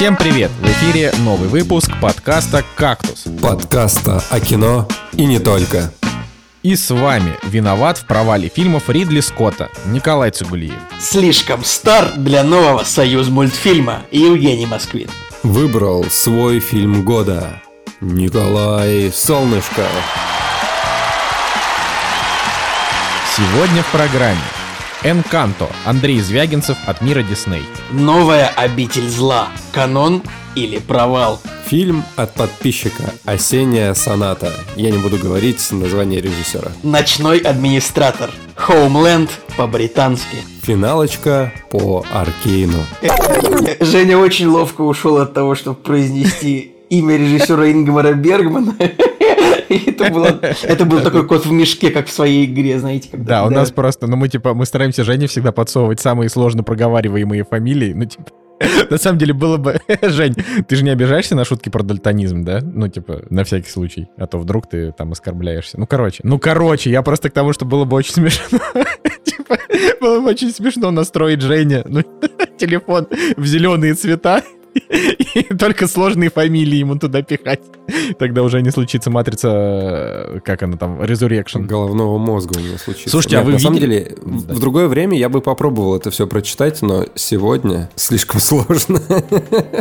Всем привет! В эфире новый выпуск подкаста «Кактус». Подкаста о кино и не только. И с вами виноват в провале фильмов Ридли Скотта Николай Цугулиев. Слишком стар для нового союз мультфильма Евгений Москвин. Выбрал свой фильм года. Николай Солнышко. Сегодня в программе Энканто Андрей Звягинцев от мира Дисней. Новая обитель зла. Канон или провал? Фильм от подписчика «Осенняя соната». Я не буду говорить название режиссера. Ночной администратор. Хоумленд по-британски. Финалочка по Аркейну. Женя очень ловко ушел от того, чтобы произнести имя режиссера Ингмара Бергмана. Это, было, это был такой кот в мешке, как в своей игре, знаете. Когда, да, у нас просто, ну мы типа, мы стараемся Жене всегда подсовывать самые сложно проговариваемые фамилии, ну типа, на самом деле было бы... Жень, ты же не обижаешься на шутки про дальтонизм, да? Ну, типа, на всякий случай. А то вдруг ты там оскорбляешься. Ну, короче. Ну, короче, я просто к тому, что было бы очень смешно. Типа, было бы очень смешно настроить Женя, ну, телефон в зеленые цвета и только сложные фамилии ему туда пихать. Тогда уже не случится матрица, э, как она там, Resurrection. Головного мозга у него случится. Слушайте, а вы На видели... самом деле, да. в другое время я бы попробовал это все прочитать, но сегодня слишком сложно.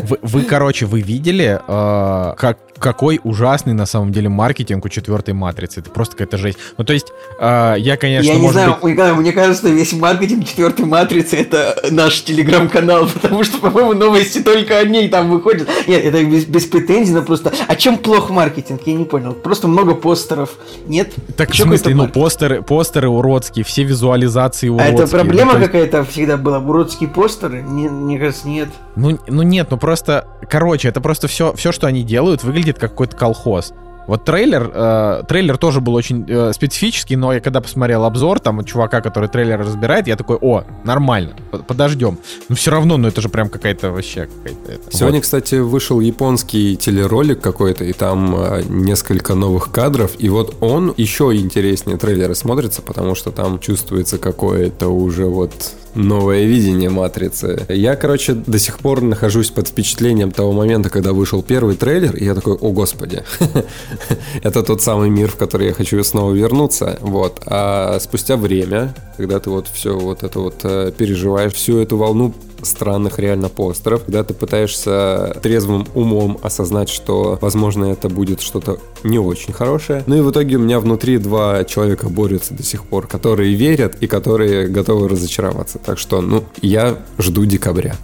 Вы, вы короче, вы видели, э, как, какой ужасный на самом деле маркетинг у четвертой матрицы? Это просто какая-то жесть. Ну, то есть, э, я, конечно, Я не знаю, быть... мне кажется, весь маркетинг четвертой матрицы это наш телеграм-канал, потому что, по-моему, новости только о ней там выходят. Нет, это без, без претензий, но просто... О чем плох маркетинг? Я не понял. Просто много постеров. Нет? Так Еще в смысле, ну постеры, постеры уродские, все визуализации уродские. А это проблема ну, какая-то всегда была? Уродские постеры? Не, мне кажется, нет. Ну, ну нет, ну просто... Короче, это просто все, все, что они делают, выглядит как какой-то колхоз. Вот трейлер, э, трейлер тоже был очень э, специфический, но я когда посмотрел обзор там чувака, который трейлер разбирает, я такой, о, нормально, подождем. Но все равно, ну это же прям какая-то вообще какая-то... Сегодня, вот. кстати, вышел японский телеролик какой-то, и там э, несколько новых кадров, и вот он еще интереснее трейлера смотрится, потому что там чувствуется какое-то уже вот новое видение матрицы. Я, короче, до сих пор нахожусь под впечатлением того момента, когда вышел первый трейлер, и я такой, о господи, это тот самый мир, в который я хочу снова вернуться. Вот. А спустя время, когда ты вот все вот это вот э, переживаешь, всю эту волну странных реально постеров, когда ты пытаешься трезвым умом осознать, что, возможно, это будет что-то не очень хорошее. Ну и в итоге у меня внутри два человека борются до сих пор, которые верят и которые готовы разочароваться. Так что, ну, я жду декабря.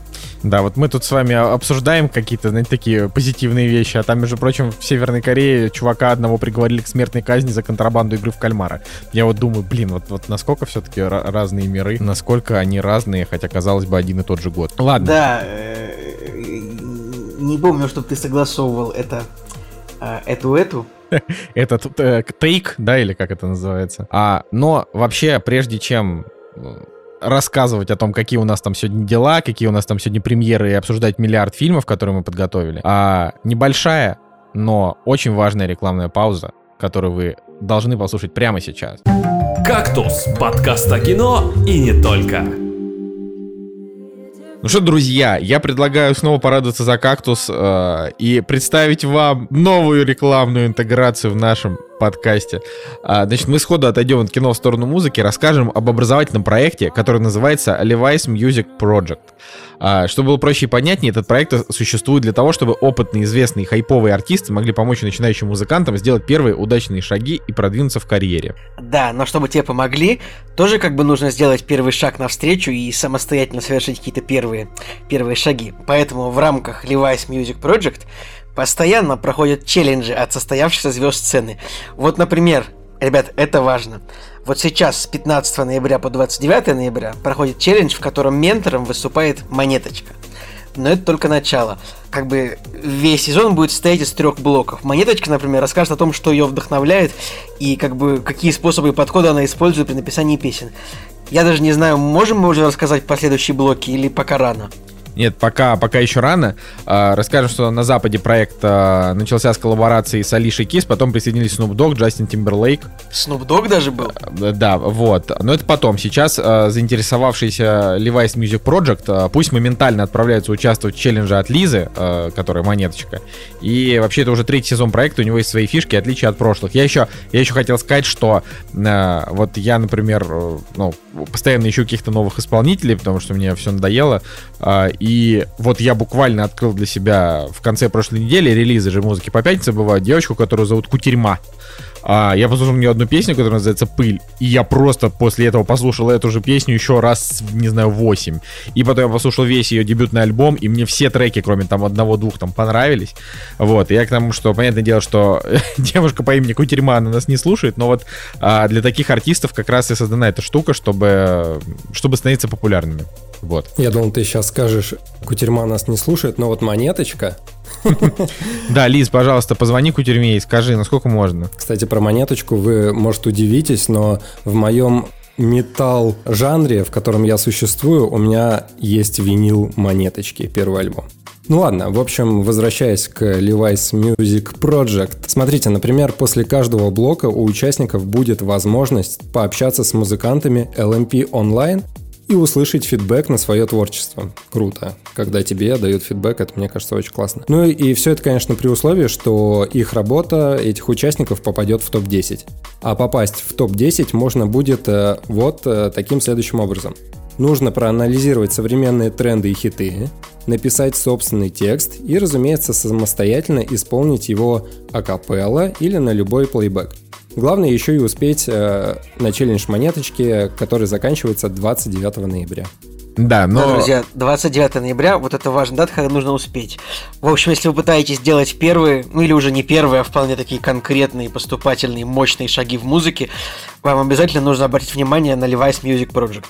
Да, вот мы тут с вами обсуждаем какие-то, знаете, такие позитивные вещи, а там, между прочим, в Северной Корее чувака одного приговорили к смертной казни за контрабанду игры в кальмара. Я вот думаю, блин, вот, вот насколько все-таки разные миры, насколько они разные, хотя, казалось бы, один и тот же год. Ладно. Да, э, не помню, чтобы ты согласовывал это, эту-эту, этот э, тейк, да, или как это называется. А, но вообще, прежде чем рассказывать о том, какие у нас там сегодня дела, какие у нас там сегодня премьеры и обсуждать миллиард фильмов, которые мы подготовили. А небольшая, но очень важная рекламная пауза, которую вы должны послушать прямо сейчас. «Кактус» — подкаст о кино и не только. Ну что, друзья, я предлагаю снова порадоваться за кактус э, и представить вам новую рекламную интеграцию в нашем подкасте. А, значит, мы сходу отойдем от кино в сторону музыки, расскажем об образовательном проекте, который называется Levi's Music Project. А, чтобы было проще и понятнее, этот проект существует для того, чтобы опытные, известные хайповые артисты могли помочь начинающим музыкантам сделать первые удачные шаги и продвинуться в карьере. Да, но чтобы тебе помогли, тоже как бы нужно сделать первый шаг навстречу и самостоятельно совершить какие-то первые, первые шаги. Поэтому в рамках Levi's Music Project Постоянно проходят челленджи от состоявшихся звезд сцены. Вот, например, ребят, это важно. Вот сейчас с 15 ноября по 29 ноября проходит челлендж, в котором ментором выступает Монеточка. Но это только начало. Как бы весь сезон будет состоять из трех блоков. Монеточка, например, расскажет о том, что ее вдохновляет и как бы какие способы и подходы она использует при написании песен. Я даже не знаю, можем мы уже рассказать последующие блоки или пока рано? Нет, пока, пока еще рано. А, расскажем, что на Западе проект а, начался с коллаборации с Алишей Кис, потом присоединились Snoop Dogg, Джастин Тимберлейк. Snoop Dogg даже был? А, да, вот. Но это потом. Сейчас заинтересовавшийся Levi's Music Project пусть моментально отправляется участвовать в челлендже от Лизы, которая монеточка. И вообще это уже третий сезон проекта, у него есть свои фишки, отличия от прошлых. Я еще, я еще хотел сказать, что вот я, например, э, ну, постоянно ищу каких-то новых исполнителей, потому что мне все надоело. И вот я буквально открыл для себя в конце прошлой недели релизы же музыки по пятнице бывают девочку, которую зовут Кутерьма. А, я послушал у нее одну песню, которая называется «Пыль», и я просто после этого послушал эту же песню еще раз, не знаю, 8. И потом я послушал весь ее дебютный альбом, и мне все треки, кроме там одного-двух, там понравились. Вот, и я к тому, что, понятное дело, что девушка по имени Кутерьма, она нас не слушает, но вот а, для таких артистов как раз и создана эта штука, чтобы, чтобы становиться популярными. Вот. Я думал, ты сейчас скажешь, Кутерьма нас не слушает, но вот монеточка да, Лиз, пожалуйста, позвони Кутерьме и скажи, насколько можно. Кстати, про монеточку вы, может, удивитесь, но в моем металл жанре, в котором я существую, у меня есть винил монеточки, первый альбом. Ну ладно, в общем, возвращаясь к Levi's Music Project. Смотрите, например, после каждого блока у участников будет возможность пообщаться с музыкантами LMP онлайн и услышать фидбэк на свое творчество. Круто. Когда тебе дают фидбэк, это, мне кажется, очень классно. Ну и все это, конечно, при условии, что их работа, этих участников попадет в топ-10. А попасть в топ-10 можно будет э, вот э, таким следующим образом. Нужно проанализировать современные тренды и хиты, написать собственный текст и, разумеется, самостоятельно исполнить его акапелла или на любой плейбэк. Главное еще и успеть э, на челлендж монеточки, который заканчивается 29 ноября. Да, но... Да, друзья, 29 ноября, вот это важная дата, когда нужно успеть. В общем, если вы пытаетесь сделать первые, ну или уже не первые, а вполне такие конкретные, поступательные, мощные шаги в музыке, вам обязательно нужно обратить внимание на Levi's Music Project.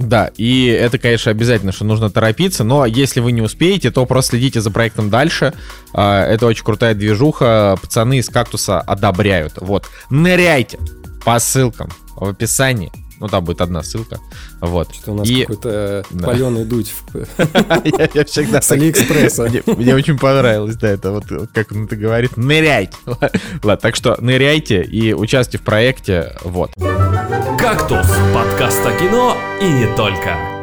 Да, и это, конечно, обязательно, что нужно торопиться, но если вы не успеете, то просто следите за проектом дальше. А, это очень крутая движуха, пацаны из «Кактуса» одобряют. Вот, ныряйте по ссылкам в описании. Ну, там будет одна ссылка. Вот. Что у нас и... какой-то да. паленый дуть я всегда с Алиэкспресса. Мне очень понравилось, да, это вот как он это говорит, ныряйте. Ладно, так что ныряйте и участвуйте в проекте, вот. «Кактус» — подкаст о кино и не только.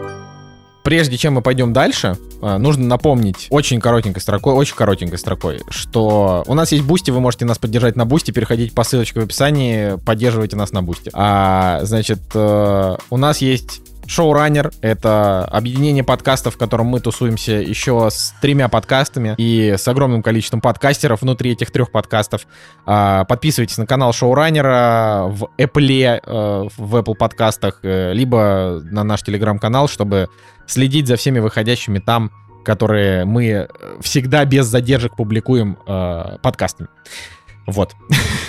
Прежде чем мы пойдем дальше, а, нужно напомнить очень коротенькой строкой, очень коротенькой строкой, что у нас есть Boosty, вы можете нас поддержать на Boosty, переходите по ссылочке в описании, поддерживайте нас на Boosty. А, значит, э, у нас есть Шоураннер — это объединение подкастов, в котором мы тусуемся еще с тремя подкастами и с огромным количеством подкастеров внутри этих трех подкастов. А, подписывайтесь на канал Шоураннера в Apple, э, в Apple подкастах, э, либо на наш телеграм-канал, чтобы следить за всеми выходящими там, которые мы всегда без задержек публикуем э, подкастами. Вот.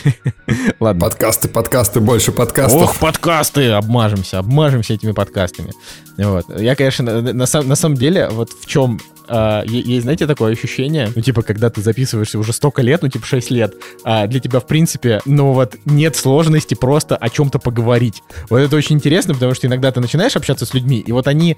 Ладно. Подкасты, подкасты, больше подкастов. Ох, подкасты! Обмажемся, обмажемся этими подкастами. Вот. Я, конечно, на, на, на самом деле, вот в чем а, есть, знаете, такое ощущение, ну, типа, когда ты записываешься уже столько лет, ну, типа, 6 лет, а для тебя, в принципе, ну, вот, нет сложности просто о чем-то поговорить. Вот это очень интересно, потому что иногда ты начинаешь общаться с людьми, и вот они,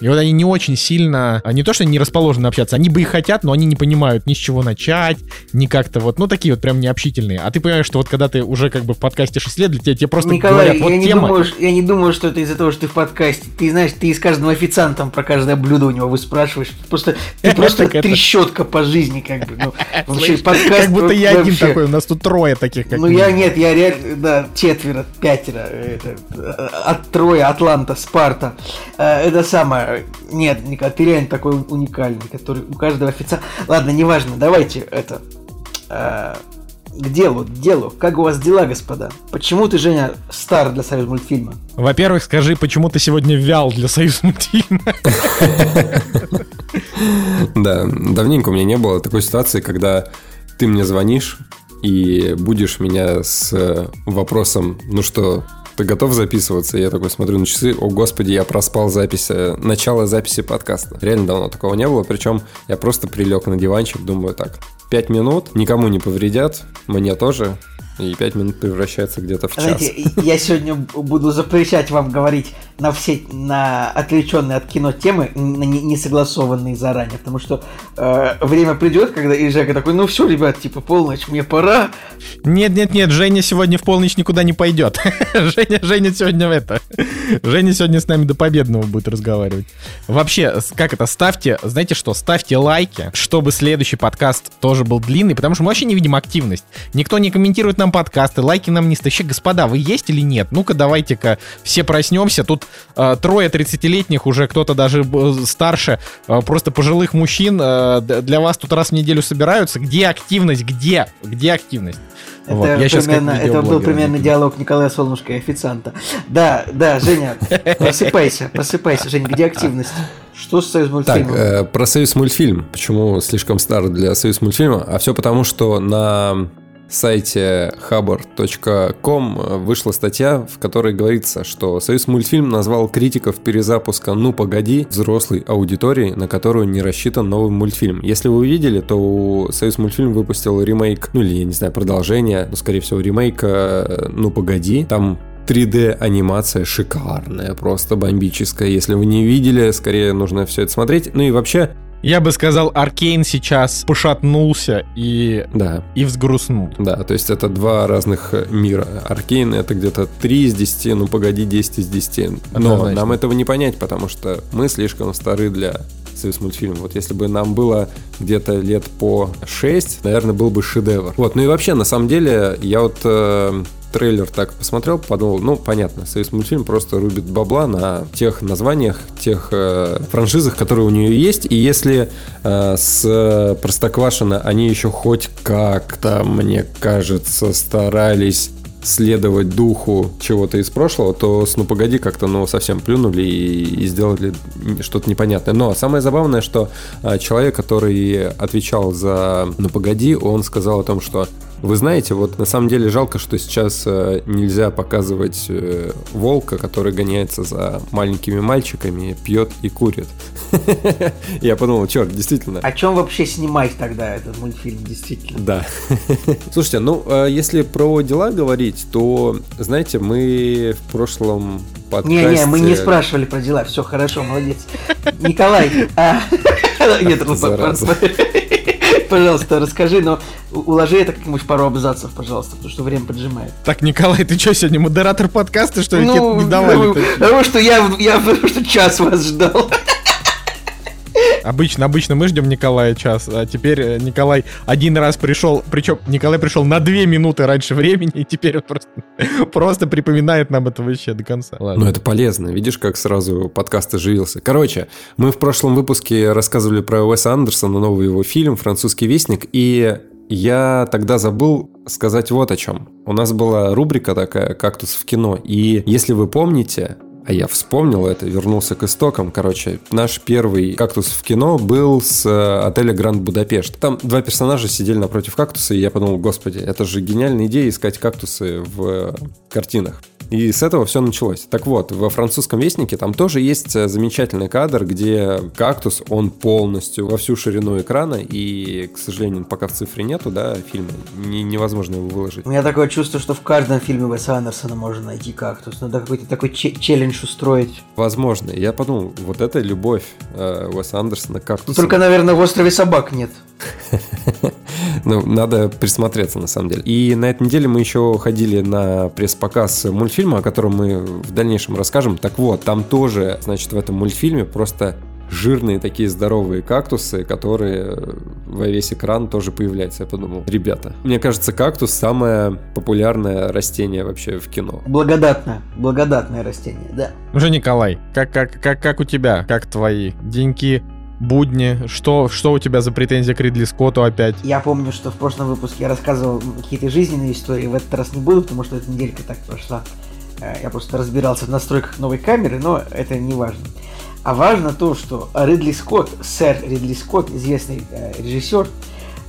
и вот они не очень сильно, а не то, что не расположены общаться, они бы и хотят, но они не понимают ни с чего начать, ни как-то вот, ну, такие вот прям необщительные. А ты понимаешь, что вот когда ты уже как бы в подкасте 6 лет, для тебя тебе просто Николай, говорят, вот я тема. Не думаю, я не думаю, что это из-за того, что ты в подкасте. Ты знаешь, ты из каждого официанта про каждое блюдо у него выспрашиваешь. Просто ты просто трещотка по жизни, как бы. Ну, вообще, подкаст, как будто я один такой, у нас тут трое таких, как Ну, я нет, я реально, да, четверо, пятеро. Это, от трое, Атланта, Спарта. Э, это самое. Нет, Николай, ты реально такой уникальный, который у каждого официанта. Ладно, неважно, давайте это э, к делу, к делу. Как у вас дела, господа? Почему ты, Женя, стар для союз мультфильма? Во-первых, скажи, почему ты сегодня вял для союз мультфильма? Да, давненько у меня не было такой ситуации, когда ты мне звонишь и будешь меня с э, вопросом, ну что, ты готов записываться? Я такой смотрю на часы, о господи, я проспал запись, э, начало записи подкаста. Реально давно такого не было, причем я просто прилег на диванчик, думаю так, пять минут, никому не повредят, мне тоже, и пять минут превращается где-то в час. Знаете, я сегодня буду запрещать вам говорить на все, на отвлеченные от кино темы, на не, не согласованные заранее, потому что э, время придет, когда и Жека такой, ну все, ребят, типа полночь, мне пора. Нет, нет, нет, Женя сегодня в полночь никуда не пойдет. Женя, Женя сегодня это. Женя сегодня с нами до победного будет разговаривать. Вообще, как это, ставьте, знаете что, ставьте лайки, чтобы следующий подкаст тоже был длинный, потому что мы вообще не видим активность. Никто не комментирует нам подкасты, лайки нам не ставят. Господа, вы есть или нет? Ну-ка, давайте-ка все проснемся. Тут э, трое 30-летних, уже кто-то даже э, старше, э, просто пожилых мужчин э, для вас тут раз в неделю собираются. Где активность? Где? Где активность? Это, вот. Я примерно, это был примерно диалог Николая Солнышко и официанта. Да, да, Женя, просыпайся, просыпайся, Женя, где активность? Что с Союз мультфильмом? Так, э, про Союз мультфильм. Почему слишком стар для Союз мультфильма? А все потому, что на сайте hubbard.com вышла статья, в которой говорится, что Союз мультфильм назвал критиков перезапуска «Ну, погоди» взрослой аудитории, на которую не рассчитан новый мультфильм. Если вы увидели, то Союз мультфильм выпустил ремейк, ну или, я не знаю, продолжение, но, скорее всего, ремейк «Ну, погоди». Там 3D анимация шикарная, просто бомбическая. Если вы не видели, скорее нужно все это смотреть. Ну и вообще, я бы сказал, Аркейн сейчас пошатнулся и, да. и взгрустнул. Да, то есть это два разных мира. Аркейн это где-то 3 из 10, ну погоди, 10 из 10. Но Однозначно. нам этого не понять, потому что мы слишком стары для союз мультфильм. Вот если бы нам было где-то лет по 6, наверное, был бы шедевр. Вот, ну и вообще, на самом деле, я вот э, трейлер так посмотрел, подумал, ну, понятно, Союз мультфильм просто рубит бабла на тех названиях, тех э, франшизах, которые у нее есть. И если э, с Простоквашино они еще хоть как-то, мне кажется, старались следовать духу чего-то из прошлого, то с «Ну погоди» как-то ну совсем плюнули и, и сделали что-то непонятное. Но самое забавное, что э, человек, который отвечал за «Ну погоди», он сказал о том, что вы знаете, вот на самом деле жалко, что сейчас э, нельзя показывать э, волка, который гоняется за маленькими мальчиками, пьет и курит. Я подумал, черт, действительно. О чем вообще снимать тогда этот мультфильм, действительно? Да. Слушайте, ну, э, если про дела говорить, то, знаете, мы в прошлом подкасте... Не-не, мы не спрашивали про дела, все хорошо, молодец. Николай, а, нет, пожалуйста, расскажи, но уложи это как-нибудь пару абзацев, пожалуйста, потому что время поджимает. Так, Николай, ты что, сегодня модератор подкаста, что ли? Ну, не давали? Потому что я, я что час вас ждал. Обычно, обычно мы ждем Николая час, а теперь э, Николай один раз пришел, причем Николай пришел на две минуты раньше времени, и теперь он просто, просто припоминает нам это вообще до конца. Ладно. Ну это полезно, видишь, как сразу подкаст оживился. Короче, мы в прошлом выпуске рассказывали про Уэса Андерсона, новый его фильм «Французский вестник», и я тогда забыл сказать вот о чем. У нас была рубрика такая «Кактус в кино», и если вы помните, а я вспомнил это, вернулся к истокам. Короче, наш первый кактус в кино был с э, отеля Гранд Будапешт. Там два персонажа сидели напротив кактуса, и я подумал, господи, это же гениальная идея искать кактусы в картинах. И с этого все началось. Так вот, во французском вестнике там тоже есть э, замечательный кадр, где кактус, он полностью во всю ширину экрана, и, к сожалению, пока в цифре нету, да, фильма, не, невозможно его выложить. У меня такое чувство, что в каждом фильме Уэса Андерсона можно найти кактус. Надо какой-то такой челлендж устроить. Возможно. Я подумал, вот это любовь э, Уэса Андерсона к кактусу. Только, наверное, в острове собак нет. Ну, надо присмотреться, на самом деле. И на этой неделе мы еще ходили на пресс-показ мультфильма, о котором мы в дальнейшем расскажем. Так вот, там тоже, значит, в этом мультфильме просто жирные такие здоровые кактусы, которые во весь экран тоже появляются. Я подумал, ребята, мне кажется, кактус самое популярное растение вообще в кино. Благодатное, благодатное растение, да. Уже Николай, как, как, как, как у тебя, как твои деньки будни? Что, что у тебя за претензия к Ридли Скотту опять? Я помню, что в прошлом выпуске я рассказывал какие-то жизненные истории. В этот раз не буду, потому что эта неделька так прошла. Э, я просто разбирался в настройках новой камеры, но это не важно. А важно то, что Ридли Скотт, сэр Ридли Скотт, известный э, режиссер,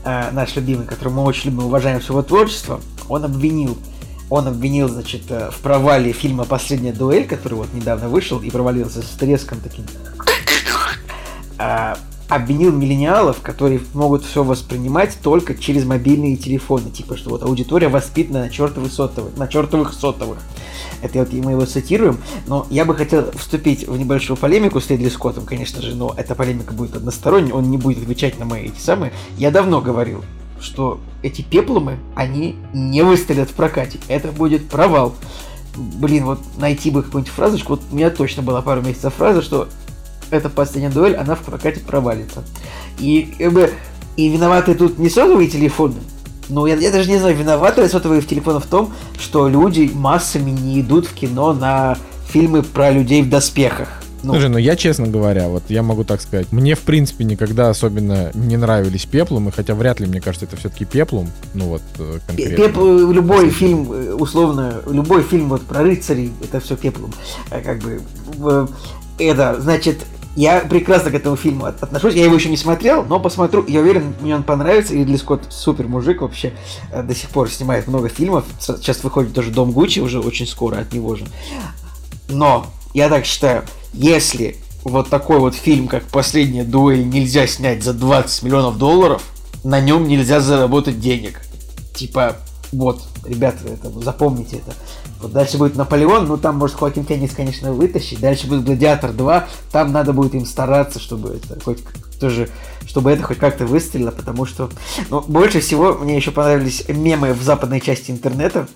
э, наш любимый, которого мы очень любим уважаем всего творчества, он обвинил он обвинил, значит, в провале фильма «Последняя дуэль», который вот недавно вышел и провалился с треском таким. А, обвинил миллениалов, которые могут все воспринимать только через мобильные телефоны. Типа, что вот аудитория воспитана на чертовых сотовых. На чертовых сотовых. Это вот мы его цитируем. Но я бы хотел вступить в небольшую полемику с Ридли Скоттом, конечно же, но эта полемика будет односторонней, он не будет отвечать на мои эти самые. Я давно говорил, что эти пеплумы, они не выстрелят в прокате. Это будет провал. Блин, вот найти бы какую-нибудь фразочку. Вот у меня точно была пару месяцев фраза, что эта последняя дуэль, она в прокате провалится. И как бы и виноваты тут не сотовые телефоны, но я, я даже не знаю, виноваты ли сотовые телефоны в том, что люди массами не идут в кино на фильмы про людей в доспехах. Ну. Слушай, ну я, честно говоря, вот я могу так сказать, мне, в принципе, никогда особенно не нравились пеплумы, хотя вряд ли, мне кажется, это все-таки пеплум, ну вот э, конкретно. Пепл, любой фильм, э, условно, любой фильм вот про рыцарей, это все пеплум. Э, как бы, это, значит, я прекрасно к этому фильму отношусь. Я его еще не смотрел, но посмотрю. Я уверен, мне он понравится. И Ридли Скотт супер мужик вообще. До сих пор снимает много фильмов. Сейчас выходит тоже Дом Гуччи уже очень скоро от него же. Но я так считаю, если вот такой вот фильм, как «Последняя дуэль» нельзя снять за 20 миллионов долларов, на нем нельзя заработать денег. Типа, вот, ребята, это, запомните это. Вот дальше будет Наполеон, ну там может Хоакин Феникс, конечно, вытащить. Дальше будет Гладиатор 2, там надо будет им стараться, чтобы это хоть тоже, чтобы это хоть как-то выстрелило, потому что, ну, больше всего мне еще понравились мемы в западной части интернета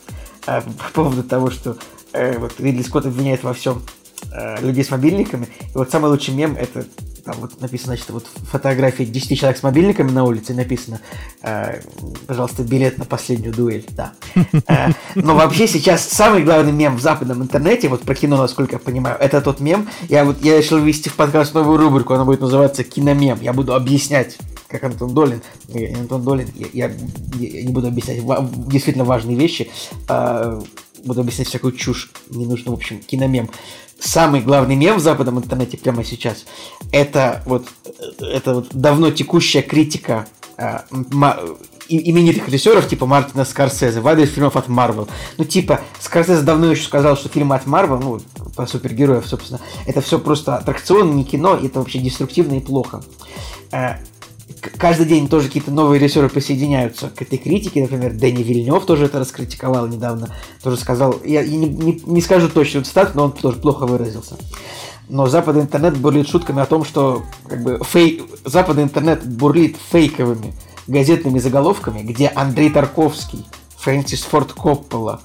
э, по поводу того, что э, вот Ридли Скотт обвиняет во всем э, людей с мобильниками. И вот самый лучший мем это там вот написано, значит, вот фотографии 10 человек с мобильниками на улице, написано, э, пожалуйста, билет на последнюю дуэль, да. Э, но вообще сейчас самый главный мем в западном интернете, вот про кино, насколько я понимаю, это тот мем, я вот, я решил ввести в подкаст новую рубрику, она будет называться «Киномем», я буду объяснять, как Антон Долин, я, Антон Долин, я, я, я не буду объяснять действительно важные вещи, э, буду объяснять всякую чушь не нужно, в общем, киномем самый главный мем в западном интернете прямо сейчас, это вот, это вот давно текущая критика э, именитых режиссеров, типа Мартина Скорсезе, в адрес фильмов от Марвел. Ну, типа, Скорсезе давно еще сказал, что фильмы от Марвел, ну, по супергероев, собственно, это все просто аттракцион, не кино, это вообще деструктивно и плохо. Каждый день тоже какие-то новые режиссеры присоединяются к этой критике. Например, Дэнни Вильнев тоже это раскритиковал недавно. Тоже сказал, я не, не, не скажу точно цитат, но он тоже плохо выразился. Но западный интернет бурлит шутками о том, что как бы фейк... западный интернет бурлит фейковыми газетными заголовками, где Андрей Тарковский, Фрэнсис Форд Коппола,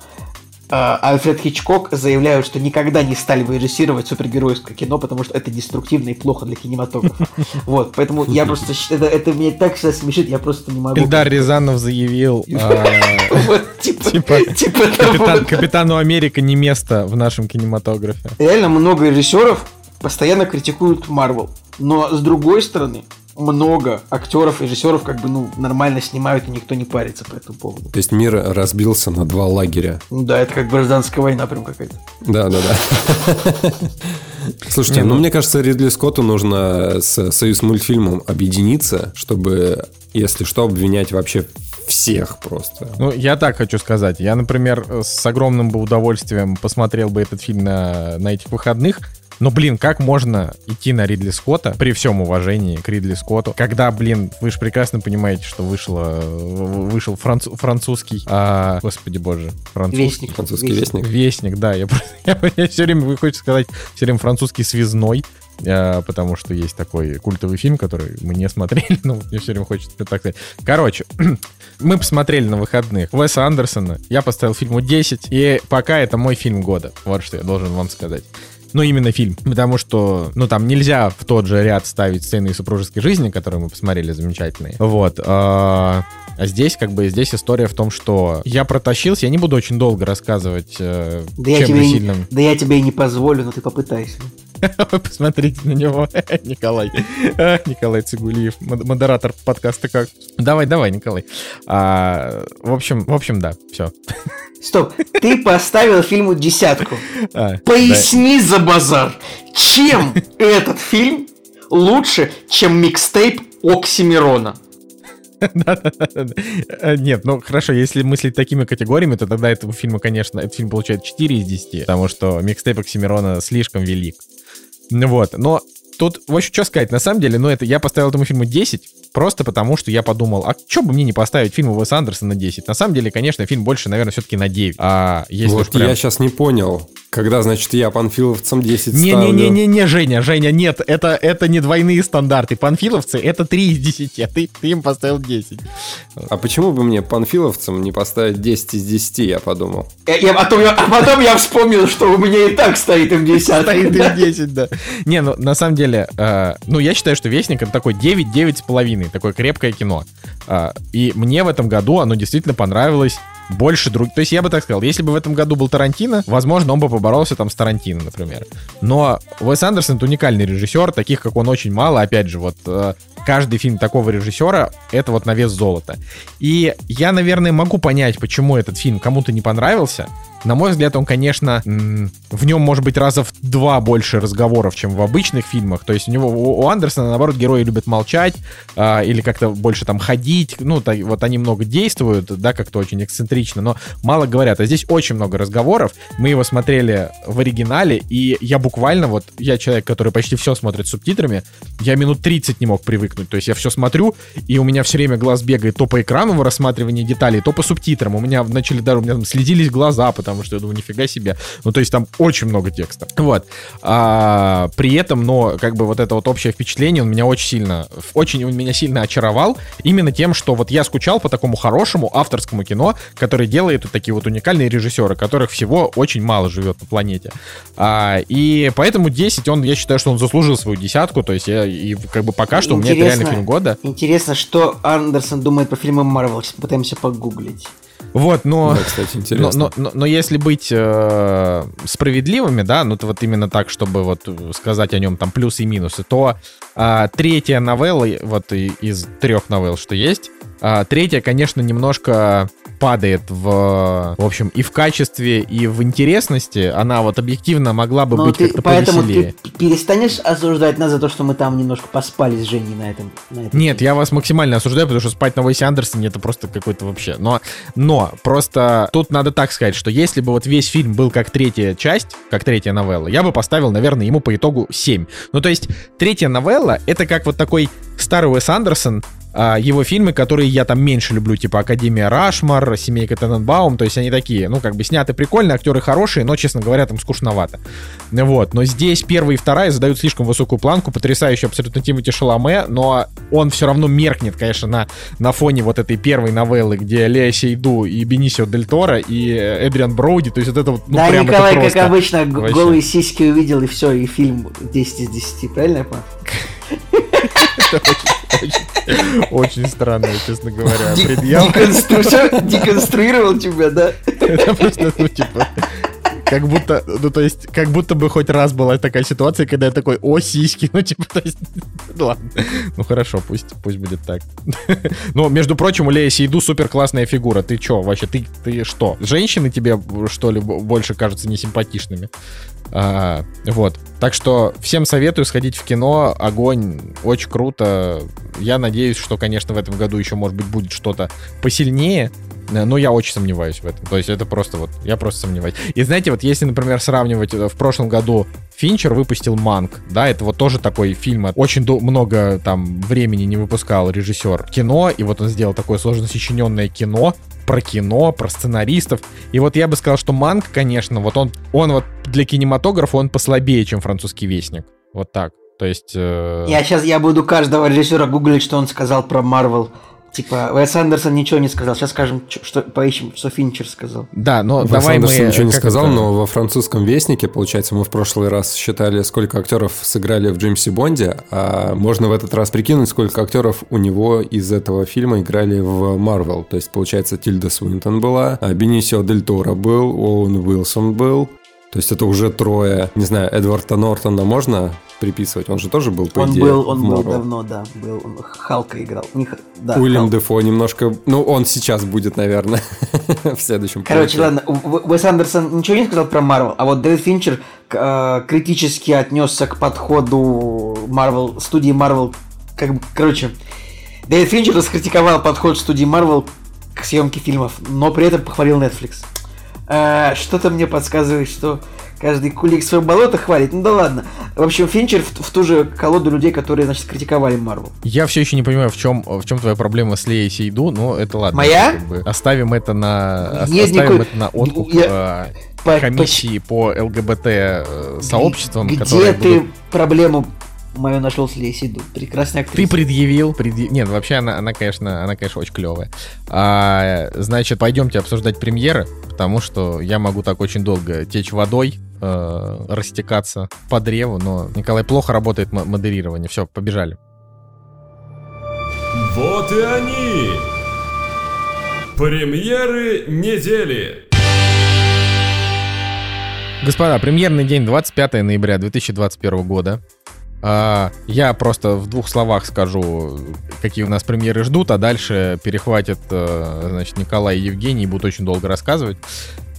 Альфред Хичкок заявляют, что никогда не стали бы режиссировать супергеройское кино, потому что это деструктивно и плохо для кинематографа. Вот, поэтому я просто... Это, это меня так сейчас смешит, я просто не могу... Эльдар Рязанов заявил... А, типа, типа, типа Капитану Америка не место в нашем кинематографе. Реально много режиссеров постоянно критикуют Марвел. Но с другой стороны, много актеров, режиссеров как бы, ну, нормально снимают, и никто не парится по этому поводу. То есть мир разбился на два лагеря. Ну да, это как гражданская война прям какая-то. Да, да, да. Слушайте, ну, ну мне кажется, Ридли Скотту нужно с Союз мультфильмом объединиться, чтобы, если что, обвинять вообще всех просто. Ну, я так хочу сказать. Я, например, с огромным бы удовольствием посмотрел бы этот фильм на, на этих выходных, но, блин, как можно идти на Ридли Скотта, при всем уважении к Ридли Скотту, когда, блин, вы же прекрасно понимаете, что вышло, вышел француз, французский, а, господи боже, французский. Вестник. Французский вестник. Вестник, да. Я, я, я все время, вы хотите сказать, все время французский связной, а, потому что есть такой культовый фильм, который мы не смотрели, но мне все время хочется так сказать. Короче, мы посмотрели на выходных Уэса Андерсона, я поставил фильму 10, и пока это мой фильм года. Вот что я должен вам сказать. Ну, именно фильм. Потому что, ну, там нельзя в тот же ряд ставить сцены из супружеской жизни, которые мы посмотрели замечательные. Вот. А, а здесь, как бы, здесь история в том, что я протащился, я не буду очень долго рассказывать, э, да чем я тебе сильным. Да я тебе и не позволю, но ты попытайся. Посмотрите на него, Николай. Николай Цигулиев, модератор подкаста как. Давай, давай, Николай. А, в общем, в общем, да, все. Стоп, ты поставил фильму десятку. А, Поясни да. за базар, чем этот фильм лучше, чем микстейп Оксимирона? Нет, ну хорошо, если мыслить такими категориями, то тогда этого фильма, конечно, этот фильм получает 4 из 10, потому что микстейп Оксимирона слишком велик. Вот, но тут, в общем, что сказать, на самом деле, ну, это я поставил этому фильму 10, просто потому, что я подумал, а что бы мне не поставить фильм Уэса Андерсона на 10? На самом деле, конечно, фильм больше, наверное, все-таки на 9. А если вот прям... я сейчас не понял, когда, значит, я панфиловцам 10 ставлю. Не-не-не-не, Женя, Женя, нет, это, это не двойные стандарты. Панфиловцы — это 3 из 10, а ты, ты им поставил 10. А почему бы мне панфиловцам не поставить 10 из 10, я подумал. Я, я, потом, я, а потом я вспомнил, что у меня и так стоит им 10. Стоит им 10, да. Не, ну, на самом деле, э, ну, я считаю, что «Вестник» — это такой 9, 9 с половиной, такое крепкое кино. Э, и мне в этом году оно действительно понравилось больше друг... То есть я бы так сказал, если бы в этом году был Тарантино, возможно, он бы поборолся там с Тарантино, например. Но Уэс Андерсон — это уникальный режиссер, таких, как он, очень мало. Опять же, вот э, каждый фильм такого режиссера — это вот на вес золота. И я, наверное, могу понять, почему этот фильм кому-то не понравился, на мой взгляд, он, конечно, в нем может быть раза в два больше разговоров, чем в обычных фильмах. То есть у него у Андерсона, наоборот, герои любят молчать а, или как-то больше там ходить. Ну, так, вот они много действуют, да, как-то очень эксцентрично, но мало говорят. А здесь очень много разговоров. Мы его смотрели в оригинале, и я буквально, вот, я человек, который почти все смотрит с субтитрами, я минут 30 не мог привыкнуть. То есть я все смотрю, и у меня все время глаз бегает то по экрану в рассматривании деталей, то по субтитрам. У меня начали даже, у меня там следились глаза, потому потому что я думаю, нифига себе. Ну, то есть там очень много текста. Вот. А, при этом, но как бы вот это вот общее впечатление, он меня очень сильно, очень он меня сильно очаровал именно тем, что вот я скучал по такому хорошему авторскому кино, которое делает вот такие вот уникальные режиссеры, которых всего очень мало живет на планете. А, и поэтому 10, он, я считаю, что он заслужил свою десятку, то есть я, и как бы пока что интересно, у меня это реально фильм года. Интересно, что Андерсон думает про фильмы Марвел, сейчас пытаемся погуглить. Вот, но... Да, кстати, интересно. Но, но, но, но если быть э, справедливыми, да, ну то вот именно так, чтобы вот сказать о нем там плюсы и минусы, то э, третья новелла, вот из трех новелл, что есть, э, третья, конечно, немножко падает в, в общем, и в качестве, и в интересности, она вот объективно могла бы Но быть как-то поэтому повеселее. ты перестанешь осуждать нас за то, что мы там немножко поспали с Женей на этом? На этом Нет, я вас максимально осуждаю, потому что спать на Уэсе Андерсоне это просто какой-то вообще. Но, но просто тут надо так сказать, что если бы вот весь фильм был как третья часть, как третья новелла, я бы поставил, наверное, ему по итогу 7. Ну, то есть, третья новелла — это как вот такой старый Уэс Андерсон, его фильмы, которые я там меньше люблю, типа Академия Рашмар, Семейка Тененбаум, то есть они такие, ну, как бы сняты прикольно, актеры хорошие, но, честно говоря, там скучновато. Вот, но здесь первая и вторая задают слишком высокую планку, потрясающий абсолютно Тимати Шаломе, но он все равно меркнет, конечно, на, на фоне вот этой первой новеллы, где Лея Сейду и Бенисио Дель Торо и Эдриан Броуди, то есть вот это вот, ну, Да, прям Николай, как обычно, вообще. голые сиськи увидел, и все, и фильм 10 из 10, правильно я понял? Очень странно, честно говоря. Деконструировал тебя, да? Это просто, ну, типа, как будто, ну, то есть, как будто бы хоть раз была такая ситуация, когда я такой, о, сиськи, ну, типа, то есть, ладно. Ну, хорошо, пусть, пусть будет так. Но, между прочим, у Лея Сейду супер классная фигура. Ты чё, вообще, ты, ты что? Женщины тебе, что ли, больше кажутся несимпатичными? А, вот. Так что всем советую сходить в кино. Огонь очень круто. Я надеюсь, что, конечно, в этом году еще, может быть, будет что-то посильнее. Но я очень сомневаюсь в этом. То есть это просто вот, я просто сомневаюсь. И знаете, вот если, например, сравнивать э, в прошлом году Финчер выпустил Манк, да, это вот тоже такой фильм, очень много там времени не выпускал режиссер кино, и вот он сделал такое сложно сочиненное кино, про кино, про сценаристов. И вот я бы сказал, что Манк, конечно, вот он, он вот для кинематографа он послабее, чем французский вестник. Вот так. То есть... Э... Я сейчас я буду каждого режиссера гуглить, что он сказал про Марвел. Типа, Уэс Андерсон ничего не сказал. Сейчас скажем, что поищем, что Финчер сказал. Да, но Уэс давай Андерсон мы... ничего не сказал, это? но во французском Вестнике, получается, мы в прошлый раз считали, сколько актеров сыграли в Джеймсе Бонде, а можно в этот раз прикинуть, сколько актеров у него из этого фильма играли в Марвел. То есть, получается, Тильда Свинтон была, а Бенисио Дель Торо был, Оуэн Уилсон был, то есть это уже трое. Не знаю, Эдварда Нортона можно приписывать? Он же тоже был, по он идее, был, Он был давно, да. Был, он Халка играл. Не, да, Уильям Халк. Дефо немножко... Ну, он сейчас будет, наверное, в следующем Короче, ладно. Уэс Андерсон ничего не сказал про Марвел, а вот Дэвид Финчер э, критически отнесся к подходу Марвел, студии Марвел. Как, короче, Дэвид Финчер раскритиковал подход студии Марвел к съемке фильмов, но при этом похвалил Netflix. Э, что-то мне подсказывает, что каждый кулик свое болото хвалит. Ну да ладно. В общем, Финчер в, в ту же колоду людей, которые, значит, критиковали Марвел. Я все еще не понимаю, в чем, в чем твоя проблема с Леей Сейду, но это ладно. Моя? Как бы оставим это на, Нет оставим никакой- это на откуп Я- э, По- комиссии по ЛГБТ э, сообществам, Где которые ты будут- проблему мою нашел с Лесиду? Прекрасная Ты актриса. предъявил, предъяв- Нет, вообще она, она, конечно, она, конечно, очень клевая. А, значит, пойдемте обсуждать премьеры, потому что я могу так очень долго течь водой, э, растекаться по древу, но Николай плохо работает модерирование. Все, побежали. Вот и они! Премьеры недели! Господа, премьерный день 25 ноября 2021 года. А, я просто в двух словах скажу, какие у нас премьеры ждут, а дальше перехватят, э, значит, Николай и Евгений и будут очень долго рассказывать.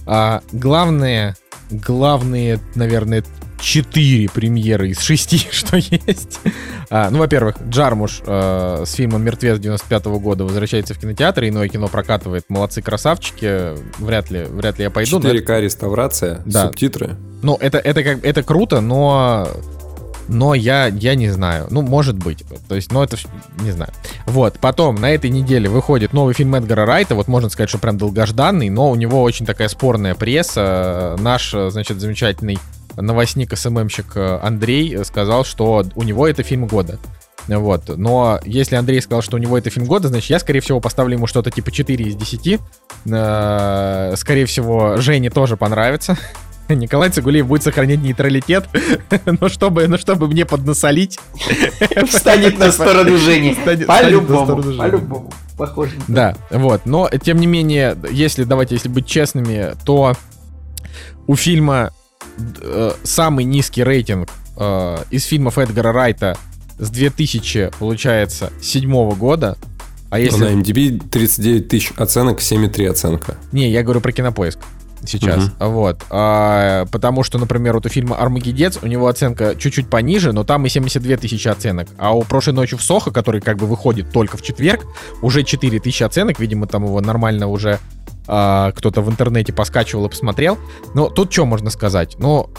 А, главные, главные, наверное, четыре премьеры из шести, что есть. А, ну, во-первых, Джармуш э, с фильмом «Мертвец» 95 года возвращается в кинотеатр, иное кино прокатывает. Молодцы, красавчики. Вряд ли, вряд ли я пойду. но 4К реставрация, субтитры. ну, это, это, как, это круто, но... Но я, я не знаю. Ну, может быть. То есть, ну, это... Не знаю. Вот. Потом, на этой неделе выходит новый фильм Эдгара Райта. Вот можно сказать, что прям долгожданный, но у него очень такая спорная пресса. Наш, значит, замечательный новостник, СММщик Андрей сказал, что у него это фильм года. Вот. Но если Андрей сказал, что у него это фильм года, значит, я, скорее всего, поставлю ему что-то типа 4 из 10. Э, Скорее всего, Жене тоже понравится. Николай Цигулиев будет сохранять нейтралитет, но чтобы, но чтобы мне поднасолить. Встанет на сторону Жени. По-любому. По-любому. Похоже. Да, вот. Но, тем не менее, если, давайте, если быть честными, то у фильма э, самый низкий рейтинг э, из фильмов Эдгара Райта с 2000, получается, седьмого года. А если... На MDB 39 тысяч оценок, 7,3 оценка. Не, я говорю про кинопоиск сейчас. Вот. А, потому что, например, вот у фильма Армагеддец у него оценка чуть-чуть пониже, но там и 72 тысячи оценок. А у прошлой ночи в Сохо, который как бы выходит только в четверг, уже 4 тысячи оценок. Видимо, там его нормально уже а, кто-то в интернете поскачивал и посмотрел. Но тут что можно сказать? Ну,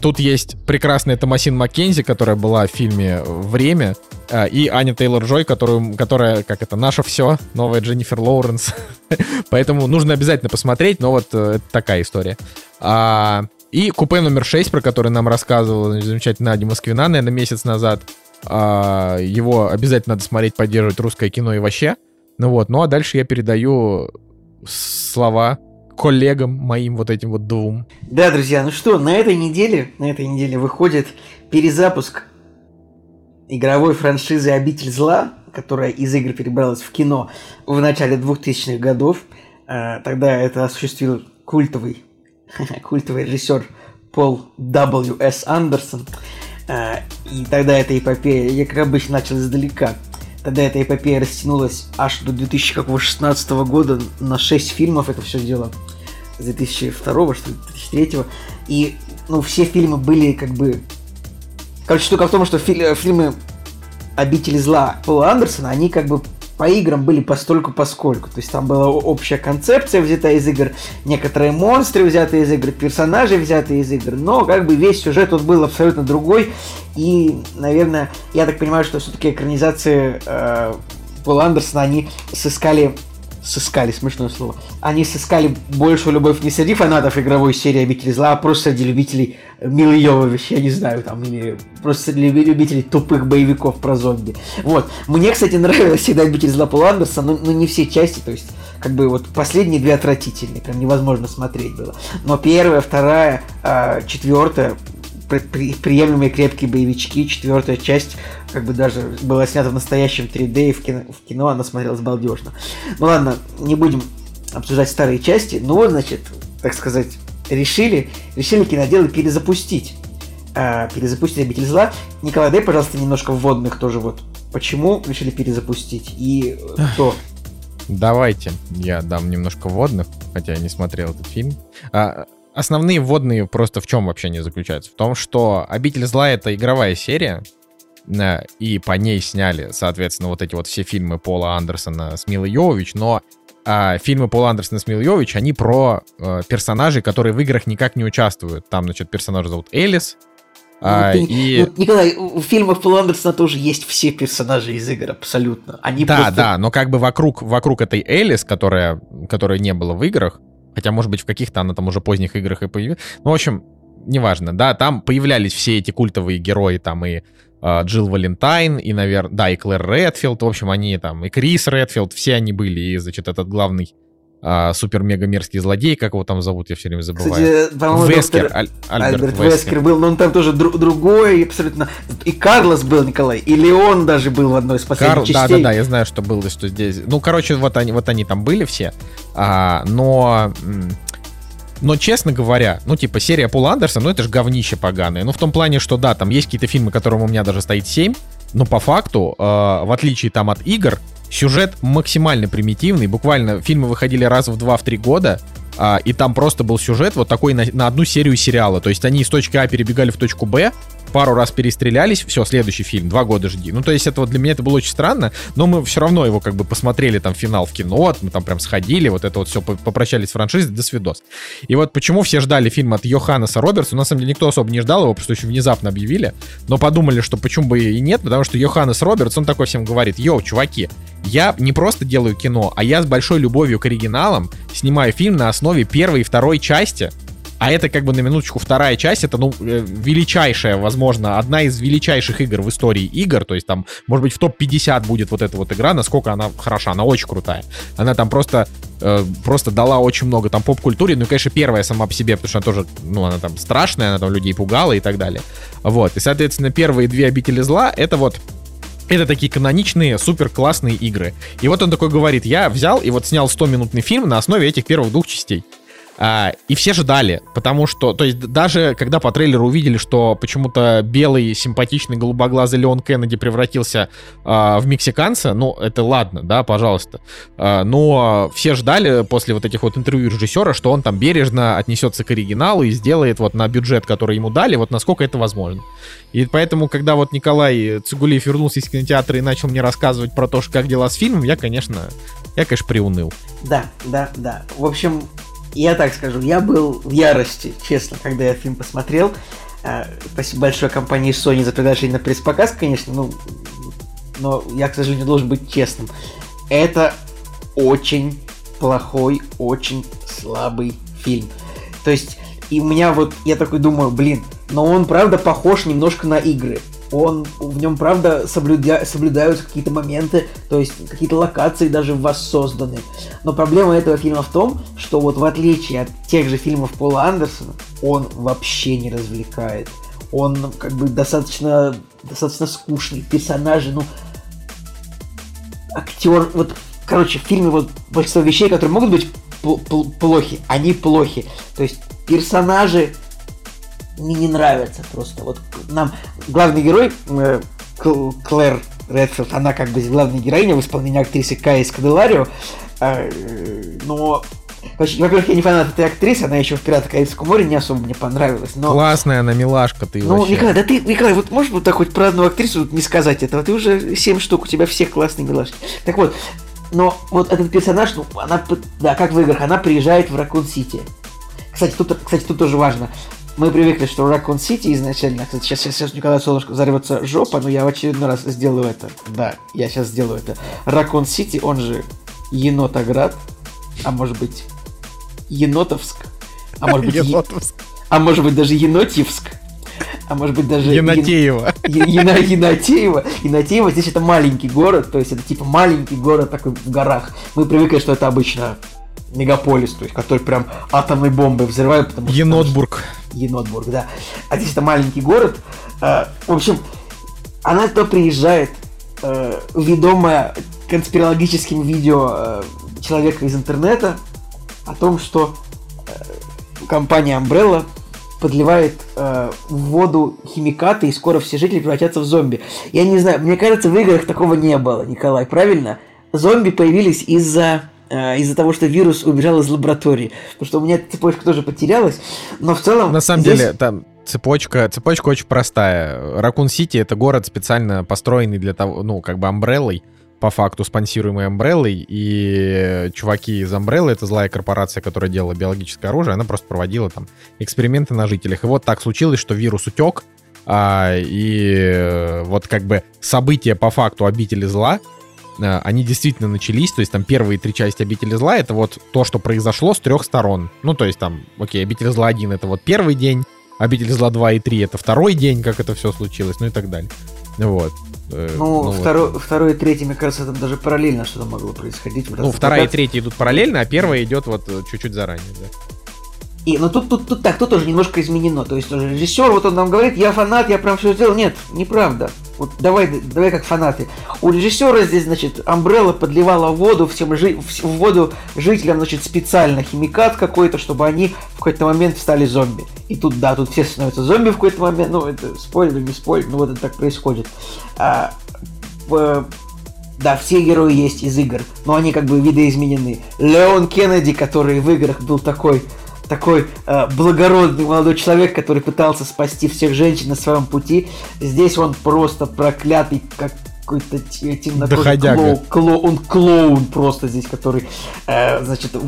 тут есть прекрасная Томасин Маккензи, которая была в фильме «Время», а, и Аня Тейлор-Джой, которую, которая, как это, наше все, новая Дженнифер Лоуренс. Поэтому нужно обязательно посмотреть, но вот э, такая история. А, и купе номер 6, про который нам рассказывала замечательная Надя Москвина, наверное, месяц назад. А, его обязательно надо смотреть, поддерживать русское кино и вообще. Ну вот, ну а дальше я передаю слова коллегам моим вот этим вот двум. Да, друзья, ну что, на этой неделе, на этой неделе выходит перезапуск игровой франшизы «Обитель зла», которая из игр перебралась в кино в начале 2000-х годов. А, Тогда это осуществил культовый, культовый режиссер Пол W. С. Андерсон. А, И тогда эта эпопея, как обычно начал издалека, тогда эта эпопея растянулась аж до 2016 года на 6 фильмов это все дело с 2002 что ли, 2003 и ну все фильмы были как бы короче штука в том что фи- фильмы обители зла Пола Андерсона они как бы по играм были постольку поскольку. То есть там была общая концепция взята из игр некоторые монстры взятые из игр персонажи взятые из игр но как бы весь сюжет тут был абсолютно другой. И наверное я так понимаю что все-таки экранизации э, Пола Андерсона они сыскали сыскали, смешное слово. Они сыскали большую любовь не среди фанатов игровой серии «Обитель зла», а просто среди любителей Милы Йовович, я не знаю, там, или просто среди люби- любителей тупых боевиков про зомби. Вот. Мне, кстати, нравилась всегда «Обитель зла» Пола Андерсона, но, но не все части, то есть, как бы вот последние две отвратительные, прям невозможно смотреть было. Но первая, вторая, а, четвертая, при- при- приемлемые крепкие боевички. Четвертая часть как бы даже была снята в настоящем 3D и в кино, в кино она смотрелась балдежно. Ну ладно, не будем обсуждать старые части. Ну вот, значит, так сказать, решили, решили киноделы перезапустить. а, перезапустить «Обитель зла». Николай, дай, пожалуйста, немножко вводных тоже вот. Почему решили перезапустить и кто? Давайте я дам немножко вводных, хотя я не смотрел этот фильм. А, основные вводные просто в чем вообще не заключаются? В том, что «Обитель зла» — это игровая серия, э, и по ней сняли, соответственно, вот эти вот все фильмы Пола Андерсона с Милой Йовович, но а, фильмы Пола Андерсона с Мильевич, они про э, персонажей, которые в играх никак не участвуют. Там, значит, персонаж зовут Элис. а, Ну, и... ну, Николай, в фильмах Пола Андерсона тоже есть все персонажи из игр, абсолютно. Они Да, просто... да, но как бы вокруг, вокруг этой Элис, которая, которой не было в играх, хотя, может быть, в каких-то она там уже поздних играх и появилась. Ну, в общем, неважно, да, там появлялись все эти культовые герои, там и э, Джилл Валентайн, и, наверное, да, и Клэр Редфилд, в общем, они там, и Крис Редфилд, все они были, и, значит, этот главный а, супер-мега-мерзкий злодей, как его там зовут, я все время забываю. Кстати, по-моему, Вескер, доктор Аль- Альберт, Альберт Вескер. Вескер был, но он там тоже дру- другой, абсолютно. И Карлос был, Николай, и Леон даже был в одной из последних Карл, частей. да, да, я знаю, что было, что здесь. Ну, короче, вот они, вот они там были все. А, но. м, Но, честно говоря, ну, типа, серия Пол Андерсон, ну, это же говнище поганое. Ну, в том плане, что, да, там есть какие-то фильмы, которым у меня даже стоит 7, но по факту, э, в отличие там от игр, сюжет максимально примитивный. Буквально фильмы выходили раз в 2-3 года, а, и там просто был сюжет вот такой на, на одну серию сериала. То есть они из точки А перебегали в точку Б, пару раз перестрелялись, все, следующий фильм, два года жди. Ну, то есть это вот для меня это было очень странно, но мы все равно его как бы посмотрели там финал в кино, мы там прям сходили, вот это вот все, попрощались с франшизой, до свидос. И вот почему все ждали фильм от Йоханнеса Робертса, на самом деле никто особо не ждал его, просто очень внезапно объявили, но подумали, что почему бы и нет, потому что Йоханнес Робертс, он такой всем говорит, йоу, чуваки, я не просто делаю кино, а я с большой любовью к оригиналам снимаю фильм на основе первой и второй части, а это как бы на минуточку вторая часть, это, ну, э, величайшая, возможно, одна из величайших игр в истории игр, то есть там, может быть, в топ-50 будет вот эта вот игра, насколько она хороша, она очень крутая. Она там просто, э, просто дала очень много там поп-культуре, ну, и, конечно, первая сама по себе, потому что она тоже, ну, она там страшная, она там людей пугала и так далее. Вот, и, соответственно, первые две обители зла, это вот это такие каноничные, супер классные игры. И вот он такой говорит, я взял и вот снял 100-минутный фильм на основе этих первых двух частей. А, и все ждали, потому что, то есть даже когда по трейлеру увидели, что почему-то белый, симпатичный, голубоглазый Леон Кеннеди превратился а, в мексиканца, ну, это ладно, да, пожалуйста. А, но все ждали после вот этих вот интервью режиссера, что он там бережно отнесется к оригиналу и сделает вот на бюджет, который ему дали, вот насколько это возможно. И поэтому, когда вот Николай Цигулиев вернулся из кинотеатра и начал мне рассказывать про то, как дела с фильмом, я, конечно, я, конечно, приуныл. Да, да, да. В общем, я так скажу, я был в ярости, честно, когда я фильм посмотрел. А, Спасибо большое компании Sony за приглашение на пресс-показ, конечно, ну, но я, к сожалению, должен быть честным. Это очень плохой, очень слабый фильм. То есть, и у меня вот, я такой думаю, блин, но он правда похож немножко на игры. Он, в нем правда соблюдя, соблюдаются какие-то моменты, то есть какие-то локации даже воссозданы. Но проблема этого фильма в том, что вот в отличие от тех же фильмов Пола Андерсона, он вообще не развлекает. Он как бы достаточно, достаточно скучный. Персонажи, ну, актер, вот, короче, в фильме вот большинство вещей, которые могут быть пл- пл- плохи, они плохи. То есть персонажи мне не нравятся просто. Вот нам главный герой э, Кл- Клэр Редфилд, она как бы главная героиня в исполнении актрисы Каи Скаделарио, э, но во-первых, я не фанат этой актрисы, она еще в «Пиратах Карибского моря» не особо мне понравилась, но... Классная она, милашка ты Ну, вообще. Николай, да ты, Николай, вот можешь вот так хоть про одну актрису не сказать этого? Ты уже 7 штук, у тебя всех классные милашки. Так вот, но вот этот персонаж, ну, она, да, как в играх, она приезжает в Ракун Сити. Кстати, тут, кстати, тут тоже важно. Мы привыкли, что Ракун Сити изначально, кстати, сейчас, сейчас, сейчас Николай Солнышко взорвется жопа, но я в очередной раз сделаю это. Да, я сейчас сделаю это. Ракун Сити, он же Енотоград, а может быть Енотовск, а может быть, Енотовск. а может быть даже Енотьевск, а может быть даже Ен- Енотеева. Е- Ена- Енотеево. Енотеево здесь это маленький город, то есть это типа маленький город такой в горах. Мы привыкли, что это обычно мегаполис, то есть который прям атомной бомбой взрывают, потому что... Енотбург. Енотбург, да. А здесь это маленький город. Э, В общем, она туда приезжает, э, ведомая конспирологическим видео э, человека из интернета о том, что э, компания Umbrella подливает э, в воду химикаты, и скоро все жители превратятся в зомби. Я не знаю, мне кажется, в играх такого не было, Николай, правильно? Зомби появились из-за из-за того, что вирус убежал из лаборатории. Потому что у меня цепочка тоже потерялась. Но в целом... На самом здесь- деле, там цепочка, цепочка очень простая. Ракун Сити это город специально построенный для того, ну, как бы амбреллой, по факту спонсируемый Umbrella, и чуваки из Umbrella, это злая корпорация, которая делала биологическое оружие, она просто проводила там эксперименты на жителях. И вот так случилось, что вирус утек, а, и э, вот как бы события по факту обители зла, они действительно начались, то есть там первые три части обители зла, это вот то, что произошло с трех сторон. Ну, то есть там, окей, обитель зла 1 это вот первый день, обитель зла 2 и 3 это второй день, как это все случилось, ну и так далее. Вот. Э, Ну, ну, второй, вот. второй и третий, мне кажется, там даже параллельно что-то могло происходить. Ну, вторая и третья идут параллельно, а первая идет вот э, чуть-чуть заранее, да. И, но тут, тут, тут так, тут тоже немножко изменено. То есть режиссер, вот он нам говорит, я фанат, я прям все сделал. Нет, неправда. Вот давай, давай как фанаты. У режиссера здесь, значит, Амбрелла подливала воду всем жи- в воду жителям, значит, специально химикат какой-то, чтобы они в какой-то момент стали зомби. И тут, да, тут все становятся зомби в какой-то момент. Ну, это спойлер, не спойлер, ну вот это так происходит. А, в- да, все герои есть из игр, но они как бы видоизменены. Леон Кеннеди, который в играх был такой такой э, благородный молодой человек, который пытался спасти всех женщин на своем пути. Здесь он просто проклятый, как какой-то те- темнокожий клоун, кло- он клоун просто здесь, который, э, значит, в,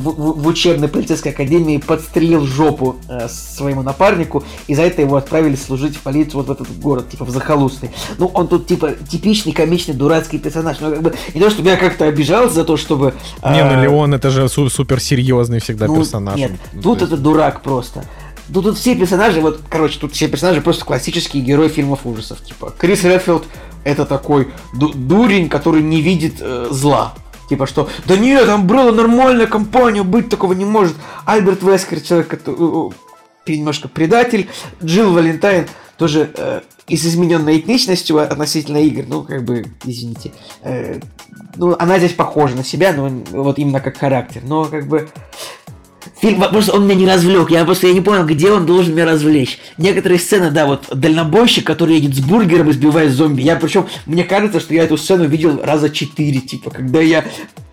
в- учебной полицейской академии подстрелил жопу э, своему напарнику, и за это его отправили служить в полицию вот в этот город, типа в захолустный. Ну, он тут, типа, типичный, комичный, дурацкий персонаж. Ну, как бы, не то, чтобы я как-то обижался за то, чтобы... Не, ну э, Леон это же су- супер серьезный всегда ну, персонаж. Нет, Ну, тут есть- это дурак просто. Тут, тут все персонажи, вот, короче, тут все персонажи просто классические герои фильмов ужасов. Типа, Крис Редфилд это такой ду- дурень, который не видит э, зла. Типа что, да нет, была нормальная компания, быть такого не может. Альберт Вескер, человек, который немножко предатель. Джилл Валентайн тоже э, и измененной этничностью относительно игр. Ну, как бы, извините. Э, ну, она здесь похожа на себя, но вот именно как характер. Но как бы Фильм, просто он меня не развлек, я просто я не понял, где он должен меня развлечь. Некоторые сцены, да, вот дальнобойщик, который едет с бургером и сбивает зомби. Я причем, мне кажется, что я эту сцену видел раза четыре, типа, когда я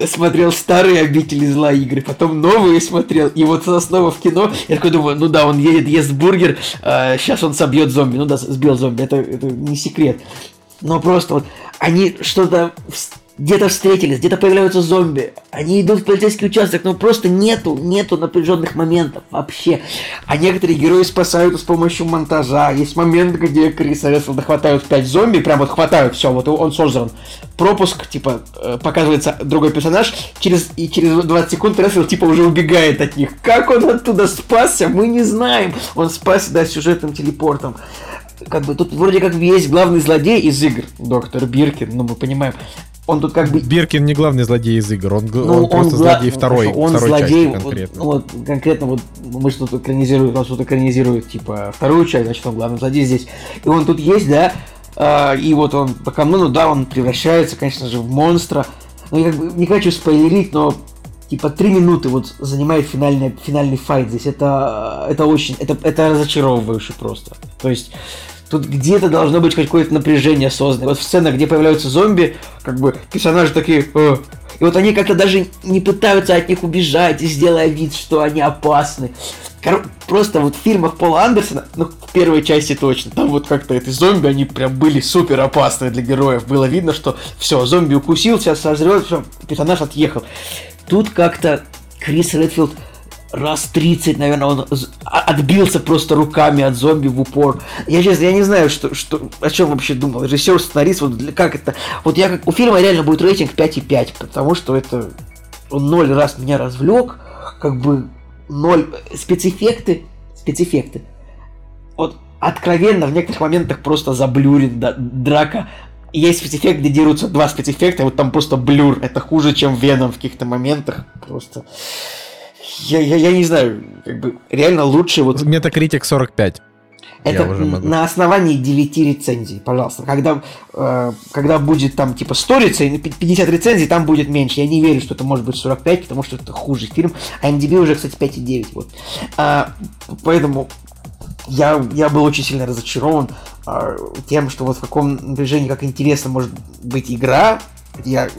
смотрел старые обители зла игры, потом новые смотрел, и вот снова в кино, я такой думаю, ну да, он едет, ест бургер, сейчас он собьет зомби, ну да, сбил зомби, это, это не секрет. Но просто вот они что-то где-то встретились, где-то появляются зомби, они идут в полицейский участок, но просто нету, нету напряженных моментов вообще. А некоторые герои спасают с помощью монтажа. Есть момент, где Криса Редфилда хватают 5 зомби, прям вот хватают, все, вот он сожран. Пропуск, типа, э, показывается другой персонаж, через, и через 20 секунд Редфилд, типа, уже убегает от них. Как он оттуда спасся, мы не знаем. Он спасся, да, сюжетным телепортом как бы тут вроде как есть главный злодей из игр, доктор Биркин, ну мы понимаем. Он тут как бы Биркин не главный злодей из игр, он, ну, он просто гла- злодей второй, он второй злодей, части вот, конкретно. ну, вот, конкретно вот мы что тут экранизируем, нас тут экранизируют типа вторую часть, значит он главный злодей здесь. И он тут есть, да, а, и вот он по канону, да, он превращается, конечно же, в монстра. Ну, я как бы не хочу спойлерить, но типа три минуты вот занимает финальный, финальный файт здесь. Это, это очень, это, это разочаровывающе просто. То есть Тут где-то должно быть какое-то напряжение созданное. Вот в сценах, где появляются зомби, как бы персонажи такие... «Э». И вот они как-то даже не пытаются от них убежать, сделая вид, что они опасны. Кор- просто вот в фильмах Пола Андерсона, ну, в первой части точно, там вот как-то эти зомби, они прям были супер опасны для героев. Было видно, что все, зомби укусил, сейчас созрет, все, персонаж отъехал. Тут как-то Крис Редфилд раз 30, наверное, он а- отбился просто руками от зомби в упор. Я честно, я не знаю, что, что, о чем вообще думал. Режиссер, сценарист, вот для- как это... Вот я как... У фильма реально будет рейтинг 5,5, потому что это... Он ноль раз меня развлек, как бы ноль... Спецэффекты, спецэффекты. Вот откровенно в некоторых моментах просто заблюрит да, драка. Есть спецэффект, где дерутся два спецэффекта, вот там просто блюр. Это хуже, чем Веном в каких-то моментах. Просто... Я, я, я не знаю, как бы реально лучше вот Метакритик 45. это на основании 9 рецензий, пожалуйста. Когда, э, когда будет там типа 100 рецензий, 50 рецензий, там будет меньше. Я не верю, что это может быть 45, потому что это хуже фильм. А MDB уже, кстати, 5,9. Вот. А, поэтому я, я был очень сильно разочарован а, тем, что вот в каком напряжении, как интересно может быть игра. Я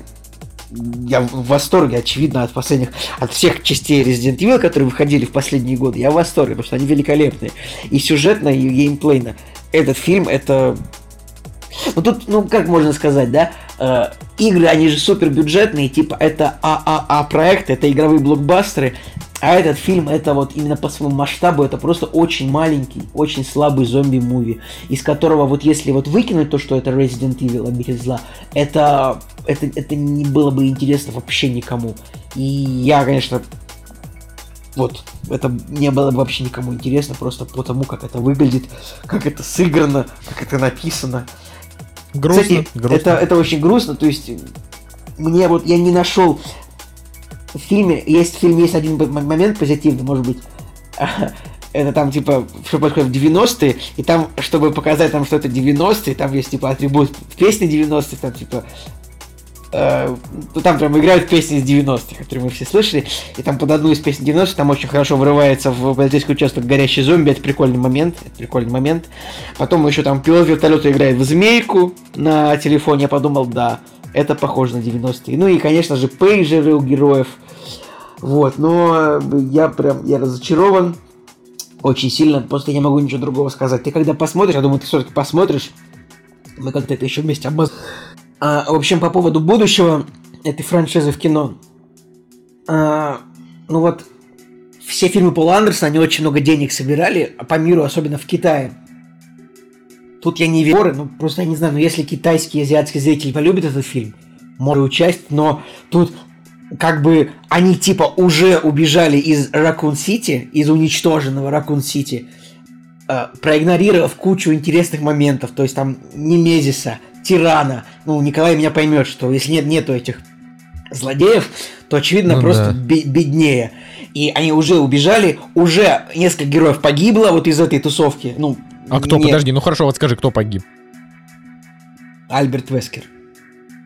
я в восторге, очевидно, от последних, от всех частей Resident Evil, которые выходили в последние годы. Я в восторге, потому что они великолепные. И сюжетно, и геймплейно. Этот фильм, это... Ну тут, ну как можно сказать, да? э, игры, они же супер бюджетные, типа это ААА проекты, это игровые блокбастеры, а этот фильм, это вот именно по своему масштабу, это просто очень маленький, очень слабый зомби-муви, из которого вот если вот выкинуть то, что это Resident Evil, обитель зла, это, это, это не было бы интересно вообще никому. И я, конечно, вот, это не было бы вообще никому интересно, просто потому, как это выглядит, как это сыграно, как это написано. Грустно, Кстати, грустно. Это, это очень грустно, то есть мне вот я не нашел в фильме, есть в фильме есть один момент позитивный, может быть, это там типа, что происходит в 90-е, и там, чтобы показать там, что это 90-е, там есть типа атрибут в песне 90-х, там типа э, ну, там прям играют песни из 90-х, которые мы все слышали, и там под одну из песен 90-х там очень хорошо врывается в полицейский участок горящий зомби, это прикольный момент, это прикольный момент. Потом еще там пилот вертолета играет в змейку на телефоне, я подумал, да, это похоже на 90-е. Ну и, конечно же, пейджеры у героев. Вот, но я прям, я разочарован очень сильно, просто не могу ничего другого сказать. Ты когда посмотришь, я думаю, ты все-таки посмотришь, мы как-то это еще вместе обмаз... А, в общем, по поводу будущего этой франшизы в кино. А, ну вот, все фильмы Пола Андерсона, они очень много денег собирали, а по миру, особенно в Китае. Тут я не верю, ну просто я не знаю, но если китайский и азиатский зритель полюбит этот фильм, может участь, но тут как бы они типа уже убежали из Ракун Сити, из уничтоженного Ракун Сити, э, проигнорировав кучу интересных моментов, то есть там Немезиса, Тирана, ну Николай меня поймет, что если нет нету этих злодеев, то очевидно Ну просто да. бе- беднее. И они уже убежали, уже несколько героев погибло вот из этой тусовки. Ну, А кто, нет, подожди, ну хорошо, вот скажи, кто погиб? Альберт Вескер.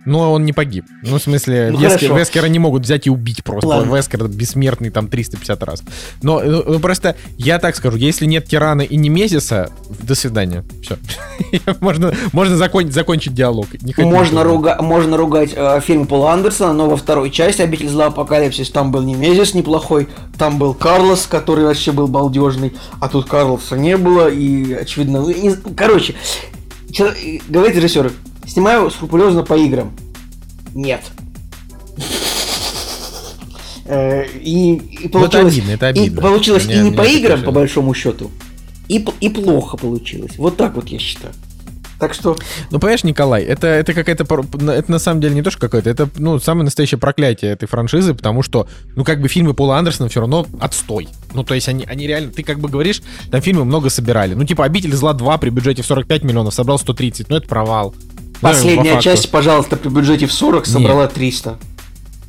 Но он не погиб. Ну, в смысле, Ну, Вескер- хорошо. Вескера не могут взять и убить просто. Ладно. Вескер бессмертный там 350 раз. Но ну, ну, просто я так скажу, если нет Тирана и Немезиса, до свидания. Все. можно можно закон- закончить диалог. Не Можно, руга- можно ругать э, фильм Пола Андерсона, но во второй части «Обитель зла. Апокалипсис» там был Немезис неплохой, там был Карлос, который вообще был балдежный, а тут Карлоса не было, и очевидно... ну, з- Короче, говорит режиссер, снимаю скрупулезно по играм. Нет. Э, И, и Ну, это получилось, обидно, это и обидно. получилось Мне- и не по играм, по большому счету, и, и плохо получилось. Вот так вот я считаю. Так что Ну, понимаешь, Николай, это, это какая-то... Это на самом деле не то, что какое-то, это, ну, самое настоящее проклятие этой франшизы, потому что, ну, как бы фильмы Пола Андерсона все равно отстой. Ну, то есть они, они реально... Ты как бы говоришь, там фильмы много собирали. Ну, типа, «Обитель зла 2» при бюджете в 45 миллионов собрал 130. Ну, это провал. По Последняя факту. часть, пожалуйста, при бюджете в 40 собрала 300.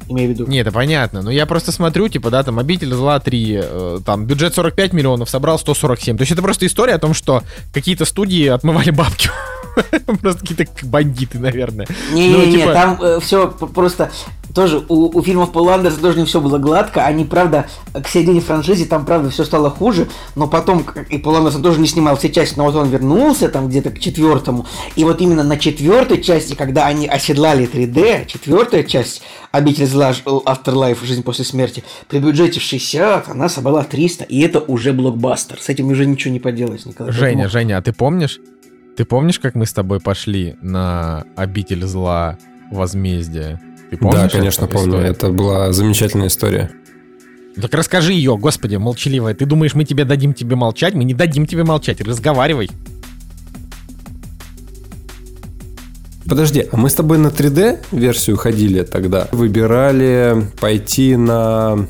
Имею в виду. Не, это понятно. Но я просто смотрю, типа, да, там «Обитель зла 3», э, там, бюджет 45 миллионов, собрал 147. То есть это просто история о том, что какие-то студии отмывали бабки. Просто какие-то бандиты, наверное. Не-не-не, Ну, типа- там все просто тоже у, у фильмов Пола Андерса тоже не все было гладко. Они, правда, к середине франшизы там, правда, все стало хуже. Но потом, и Пол Андерсон тоже не снимал все части, но вот он вернулся там где-то к четвертому. И вот именно на четвертой части, когда они оседлали 3D, четвертая часть Обитель Ж- Afterlife, Жизнь после смерти, при бюджете в 60 она собрала 300, и это уже блокбастер. С этим уже ничего не поделать, Николай. Женя, Поэтому- Женя, а ты помнишь? Ты помнишь, как мы с тобой пошли на обитель зла возмездие? Ты помнишь? да, конечно, помню. историю? Это была замечательная история. Так расскажи ее, господи, молчаливая. Ты думаешь, мы тебе дадим тебе молчать? Мы не дадим тебе молчать. Разговаривай. Подожди, а мы с тобой на 3D версию ходили тогда? Выбирали пойти на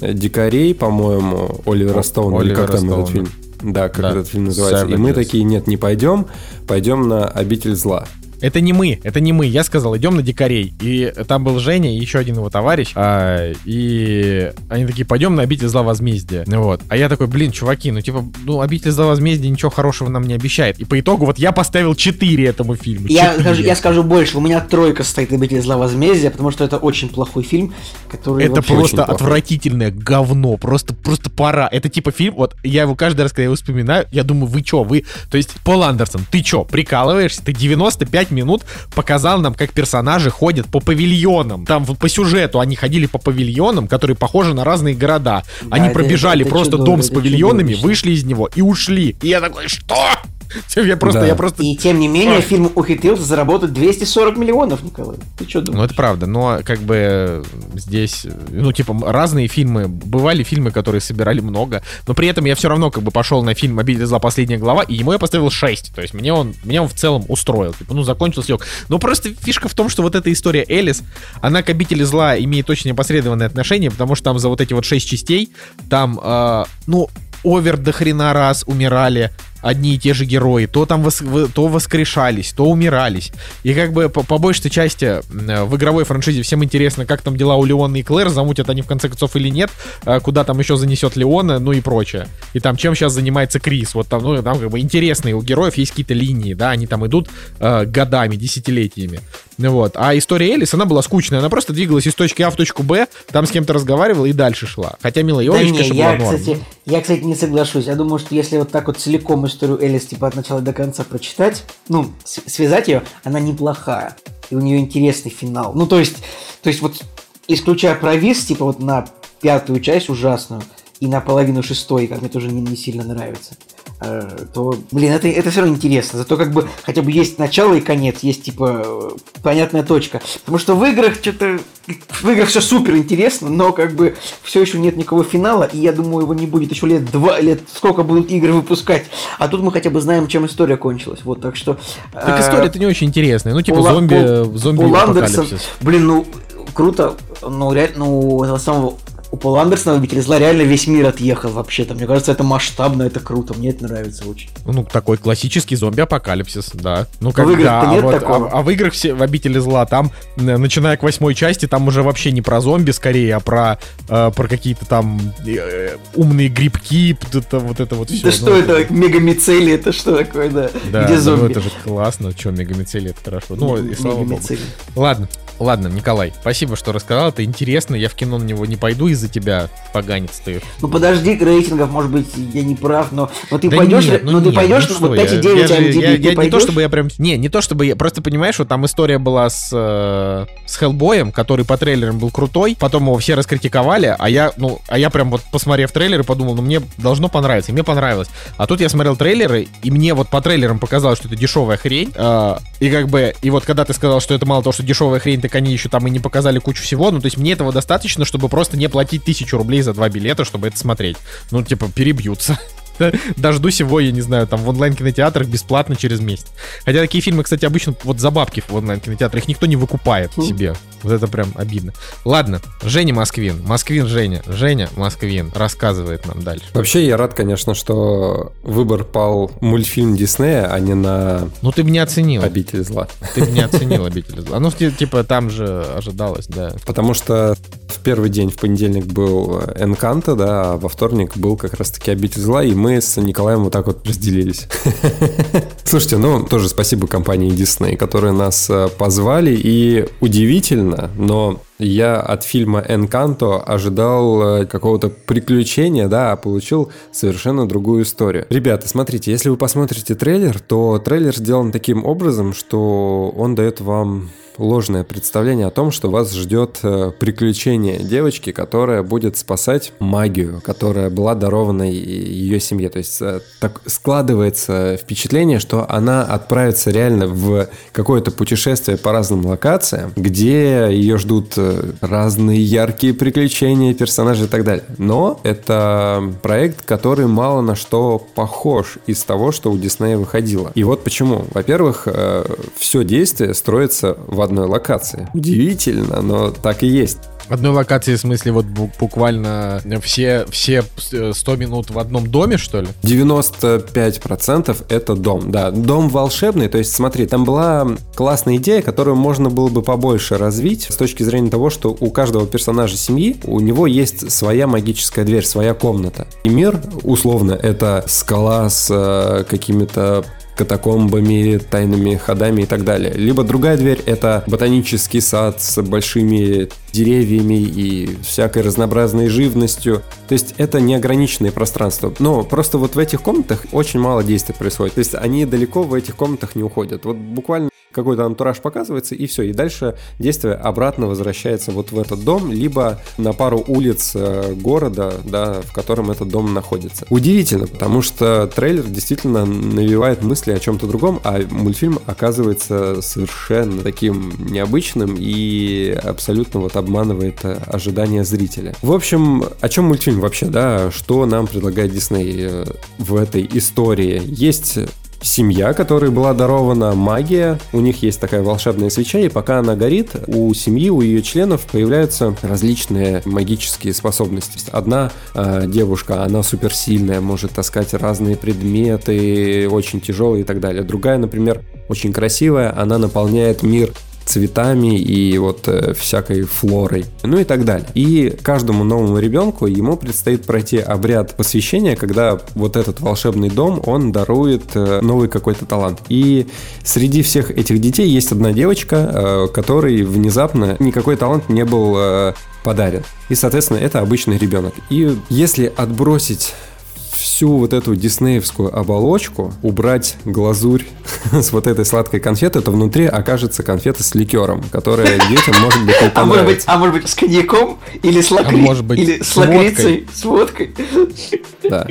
дикарей, по-моему, Оливера Стоуна, или как там этот фильм? Да, как Да, этот фильм называется. И мы Savages. такие, нет, не пойдем, пойдем на обитель зла. Это не мы, это не мы. Я сказал, идем на дикарей. И там был Женя и еще один его товарищ. а, и они такие, пойдем на обитель зла возмездия. Вот. А я такой, блин, чуваки, ну типа, ну обитель зла возмездия ничего хорошего нам не обещает. И по итогу вот я поставил 4 этому фильму. Я Четыре. скажу, я скажу больше, у меня тройка стоит «Обитель зла возмездия», потому что это очень плохой фильм, который Это просто очень плохой. отвратительное говно, просто, просто пора. Это типа фильм, вот я его каждый раз, когда я его вспоминаю, я думаю, вы чё, вы... То есть, Пол Андерсон, ты чё, прикалываешься? Ты 95 минут показал нам, как персонажи ходят по павильонам. Там по сюжету они ходили по павильонам, которые похожи на разные города. Да, они это- пробежали это просто чудо- дом с это павильонами, чудовищно. вышли из него и ушли. И я такой, что? Я просто, Да. я просто... И тем не менее, фильм ухитрился заработать 240 миллионов, Николай. Ты что Ну, думаешь? это правда, но как бы здесь, ну, типа, разные фильмы, бывали фильмы, которые собирали много, но при этом я все равно как бы пошел на фильм «Обитель зла. Последняя глава», и ему я поставил 6, то есть мне он, меня он в целом устроил, типа, ну, закончился лег. Но просто фишка в том, что вот эта история Элис, она к «Обители зла» имеет очень опосредованное отношение, потому что там за вот эти вот 6 частей, там, э, ну, овер до хрена раз умирали одни и те же герои, то там вос- то воскрешались, то умирались. И как бы по, по большей части м, в игровой франшизе всем интересно, как там дела у Леона и Клэр, замутят они в конце концов или нет, а, куда там еще занесет Леона, ну и прочее. И там чем сейчас занимается Крис. Вот там, ну, там как бы интересные у героев есть какие-то линии, да, они там идут э, годами, десятилетиями. Ну вот. А история Элис, она была скучная. Она просто двигалась из точки А в точку Б, там с кем-то разговаривала и дальше шла. Хотя Мила Да Йовович, не, конечно, я, была норм. кстати, я, кстати, не соглашусь. Я думаю, что если вот так вот целиком историю Элис типа от начала до конца прочитать, ну, связать ее, она неплохая. И у нее интересный финал. Ну, то есть, то есть вот исключая провис, типа вот на пятую часть ужасную, и на половину шестой, как мне тоже не, не сильно нравится, то, блин, это, это все равно интересно. Зато как бы хотя бы есть начало и конец, есть типа э, понятная точка. Потому что в играх что-то... В играх все супер интересно, но как бы все еще нет никакого финала, и я думаю, его не будет еще лет два, лет сколько будут игры выпускать. А тут мы хотя бы знаем, чем история кончилась. Вот, так что... Так э, история-то не очень интересная. Ну, типа Пол- зомби, Пол- зомби Пол Андерсон, блин, ну круто, ну реально, ну этого самого у Пола Андерсона «Обитель зла» реально весь мир отъехал вообще-то. Мне кажется, это масштабно, это круто, мне это нравится очень. Ну, такой классический зомби-апокалипсис, да. Ну, как в играх-то да, а, нет вот, такого? а, а в играх все в обители зла там, начиная к восьмой части, там уже вообще не про зомби скорее, а про, э, про какие-то там э, умные грибки, это, вот это вот все. Да что это, мегамицели, это что такое, да? Да, Где да, ну зомби? это же классно, что мегамицели, это хорошо. Ну, и слава богу. Ладно, ладно, Николай, спасибо, что рассказал, это интересно, я в кино на него не пойду из-за тебя, поганец ты. Ну подожди, рейтингов, может быть, я не прав, но, но ты Да пойдешь, нет, ну, ты нет, пойдешь, ну вот что я, 5,9 я, же- я- ты я не то чтобы я прям... Не, не то чтобы я... Просто понимаешь, что там история была с, э, с Хеллбоем, который по трейлерам был крутой, потом его все раскритиковали, а я, ну, а я прям вот посмотрев трейлеры, подумал, ну мне должно понравиться, и мне понравилось. А тут я смотрел трейлеры, и мне вот по трейлерам показалось, что это дешевая хрень, э, и как бы, и вот когда ты сказал, что это мало того, что дешевая хрень, так они еще там и не показали кучу всего, ну то есть мне этого достаточно, чтобы просто не платить тысячу рублей за два билета, чтобы это смотреть. Ну, типа, перебьются. Дождусь его, я не знаю, там в онлайн-кинотеатрах бесплатно через месяц. Хотя такие фильмы, кстати, обычно вот за бабки в онлайн-кинотеатрах их никто не выкупает Хм. себе. Вот это прям обидно. Ладно, Женя Москвин. Москвин Женя. Женя Москвин рассказывает нам дальше. Вообще, я рад, конечно, что выбор пал мультфильм Диснея, а не на Ну ты бы не оценил. «Обитель зла». Ты бы не оценил обитель зла. Ну, ти- типа, там же ожидалось, да. Потому что в первый день, в понедельник, был Энканто, да, а во вторник был как раз-таки «Обитель зла», и мы с Николаем вот так вот разделились. Слушайте, ну, тоже спасибо компании Disney, которые нас э, позвали, и удивительно, но я от фильма «Энканто» ожидал э, какого-то приключения, да, а получил совершенно другую историю. Ребята, смотрите, если вы посмотрите трейлер, то трейлер сделан таким образом, что он дает вам ложное представление о том, что вас ждет э, приключение девочки, которая будет спасать магию, которая была дарована ее семье. То есть э, так складывается впечатление, что она отправится реально в какое-то путешествие по разным локациям, где ее ждут разные яркие приключения, персонажи и так далее. Но это проект, который мало на что похож из того, что у Диснея выходило. И вот почему. Во-первых, все действие строится в одной локации. Удивительно, но так и есть. Одной локации, в смысле, вот бу- буквально все, все э, 100 минут в одном доме, что ли? 95% это дом, да. Дом волшебный, то есть смотри, там была классная идея, которую можно было бы побольше развить с точки зрения того, что у каждого персонажа семьи, у него есть своя магическая дверь, своя комната. И мир, условно, это скала с э, какими-то катакомбами, тайными ходами и так далее. Либо другая дверь — это ботанический сад с большими деревьями и всякой разнообразной живностью. То есть это неограниченное пространство. Но просто вот в этих комнатах очень мало действий происходит. То есть они далеко в этих комнатах не уходят. Вот буквально какой-то антураж показывается, и все. И дальше действие обратно возвращается вот в этот дом, либо на пару улиц э, города, да, в котором этот дом находится. Удивительно, потому что трейлер действительно навевает мысли о чем-то другом, а мультфильм оказывается совершенно таким необычным и абсолютно вот обманывает ожидания зрителя. В общем, о чем мультфильм вообще, да? Что нам предлагает Дисней э, в этой истории? Есть семья, которой была дарована магия. У них есть такая волшебная свеча, и пока она горит, у семьи, у ее членов появляются различные магические способности. Одна э, девушка, она суперсильная, может таскать разные предметы, очень тяжелые и так далее. Другая, например, очень красивая, она наполняет мир цветами и вот э, всякой флорой, ну и так далее. И каждому новому ребенку ему предстоит пройти обряд посвящения, когда вот этот волшебный дом, он дарует э, новый какой-то талант. И среди всех этих детей есть одна девочка, э, которой внезапно никакой талант не был э, подарен. И, соответственно, это обычный ребенок. И если отбросить всю вот эту диснеевскую оболочку, убрать глазурь с вот этой сладкой конфеты, то внутри окажется конфета с ликером, которая детям может быть не А может быть, а может быть с коньяком или с лакри... А может быть, или с с лакрицей, с водкой. Да.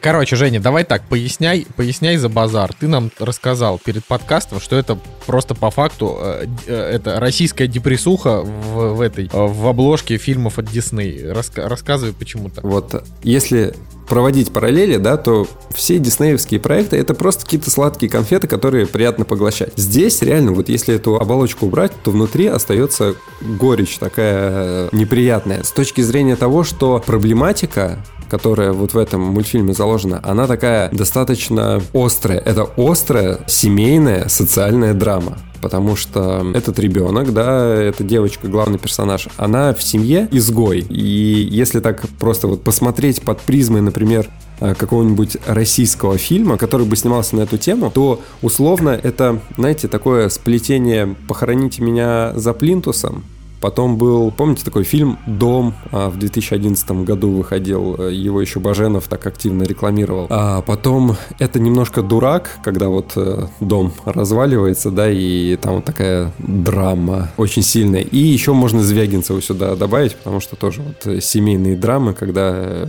Короче, Женя, давай так, поясняй, поясняй за базар. Ты нам рассказал перед подкастом, что это просто по факту э, э, это российская депрессуха в, в этой э, в обложке фильмов от Дисней. Раска- рассказывай почему так. Вот если проводить параллели, да, то все диснеевские проекты это просто какие-то сладкие конфеты, которые приятно поглощать. Здесь реально, вот если эту оболочку убрать, то внутри остается горечь такая неприятная. С точки зрения того, что проблематика которая вот в этом мультфильме заложена, она такая достаточно острая. Это острая семейная социальная драма. Потому что этот ребенок, да, эта девочка, главный персонаж, она в семье изгой. И если так просто вот посмотреть под призмой, например, э, какого-нибудь российского фильма, который бы снимался на эту тему, то условно это, знаете, такое сплетение «Похороните меня за плинтусом», Потом был, помните, такой фильм «Дом» а, в 2011 году выходил, э, его еще Баженов так активно рекламировал. А потом это немножко «Дурак», когда вот э, дом разваливается, да, и там вот такая драма очень сильная. И еще можно Звягинцеву сюда добавить, потому что тоже вот э, семейные драмы, когда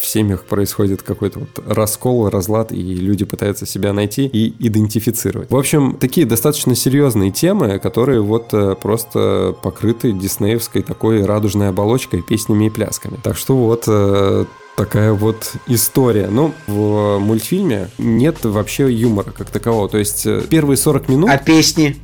в семьях происходит какой-то вот раскол, разлад, и люди пытаются себя найти и идентифицировать. В общем, такие достаточно серьезные темы, которые вот просто покрыты диснеевской такой радужной оболочкой, песнями и плясками. Так что вот э, такая вот история. Ну, в мультфильме нет вообще юмора как такового. То есть э, первые 40 минут... А песни?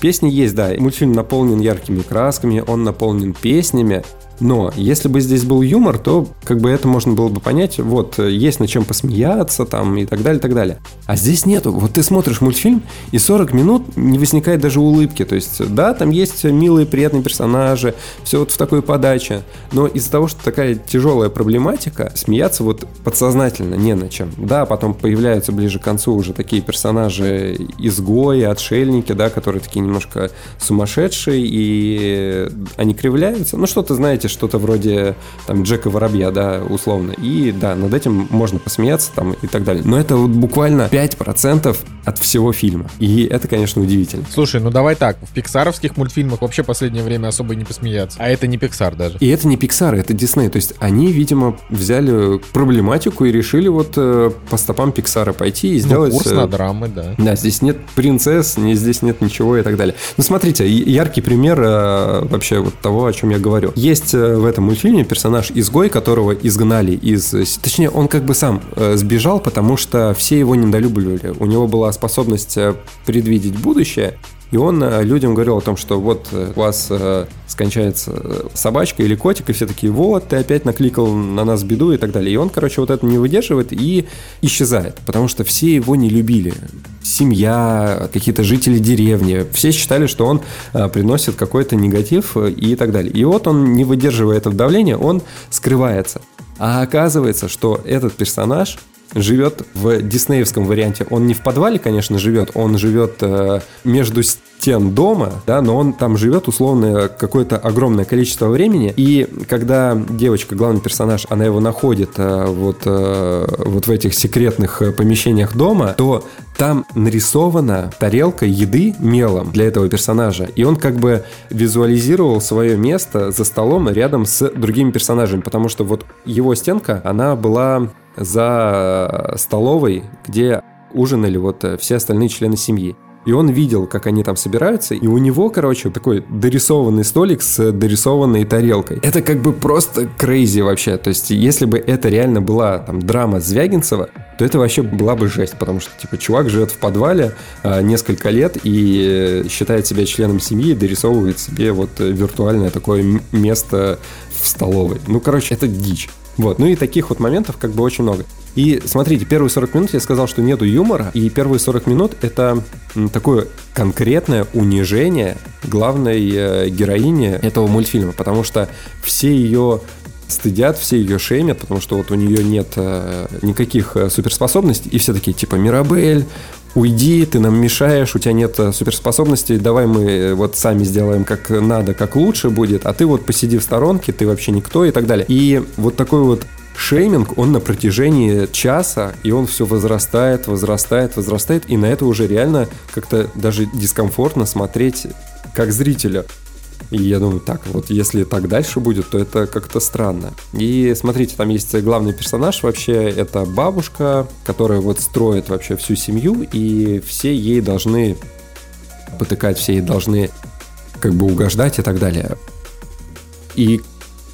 Песни есть, да. Мультфильм наполнен яркими красками, он наполнен песнями. Но если бы здесь был юмор, то как бы это можно было бы понять, вот, э, есть над чем посмеяться там и так далее, и так далее. А здесь нету. Вот ты смотришь мультфильм, и 40 минут не возникает даже улыбки. То есть, да, там есть милые, приятные персонажи, все вот в такой подаче. Но из-за того, что такая тяжелая проблематика, смеяться вот подсознательно не на чем. Да, потом появляются ближе к концу уже такие персонажи изгои, отшельники, да, которые такие немножко сумасшедшие, и они кривляются. Ну, что-то, знаете, что-то вроде там Джека Воробья, да, условно. И да, над этим можно посмеяться там и так далее. Но это вот буквально 5% от всего фильма. И это, конечно, удивительно. Слушай, ну давай так, в пиксаровских мультфильмах вообще последнее время особо не посмеяться. А это не Пиксар даже. И это не Pixar, это Disney. То есть они, видимо, взяли проблематику и решили вот э, по стопам Пиксара пойти и Ну, сделать... курс э, на драмы, да. Да, здесь нет принцесс, не, здесь нет ничего и так далее. Ну, смотрите, яркий пример э, вообще вот того, о чем я говорю. Есть в этом мультфильме персонаж изгой, которого изгнали из... Точнее, он как бы сам э, сбежал, потому что все его недолюбливали. У него была способность э, предвидеть будущее, и он э, людям говорил о том, что вот э, у вас э, скончается э, собачка или котик, и все такие, вот, ты опять накликал на нас беду и так далее. И он, короче, вот это не выдерживает и исчезает, потому что все его не любили. Семья, какие-то жители деревни, все считали, что он э, приносит какой-то негатив и так далее. И вот он, не выдерживая этого давления, он скрывается. А оказывается, что этот персонаж живет в диснеевском варианте. Он не в подвале, конечно, живет, он живет э, между стен дома, да, но он там живет условно какое-то огромное количество времени, и когда девочка, главный персонаж, она его находит э, вот, э, вот в этих секретных э, помещениях дома, то там нарисована тарелка еды мелом для этого персонажа, и он как бы визуализировал свое место за столом рядом с другими персонажами, потому что вот его стенка, она была за столовой, где ужинали вот все остальные члены семьи. И он видел, как они там собираются, и у него, короче, такой дорисованный столик с дорисованной тарелкой. Это как бы просто крейзи вообще. То есть, если бы это реально была там драма Звягинцева, то это вообще была бы жесть, потому что, типа, чувак живет в подвале а, несколько лет и считает себя членом семьи и дорисовывает себе вот виртуальное такое место в столовой. Ну, короче, это дичь. Вот, ну и таких вот моментов как бы очень много. И смотрите, первые 40 минут я сказал, что нету юмора, и первые 40 минут это такое конкретное унижение главной э, героини этого мультфильма, потому что все ее стыдят, все ее шеймят, потому что вот у нее нет э, никаких э, суперспособностей, и все такие, типа, Мирабель, уйди, ты нам мешаешь, у тебя нет суперспособностей, давай мы вот сами сделаем как надо, как лучше будет, а ты вот посиди в сторонке, ты вообще никто и так далее. И вот такой вот шейминг, он на протяжении часа, и он все возрастает, возрастает, возрастает, и на это уже реально как-то даже дискомфортно смотреть как зрителя. И я думаю, так, вот если так дальше будет, то это как-то странно. И смотрите, там есть главный персонаж вообще, это бабушка, которая вот строит вообще всю семью, и все ей должны потыкать, все ей должны как бы угождать и так далее. И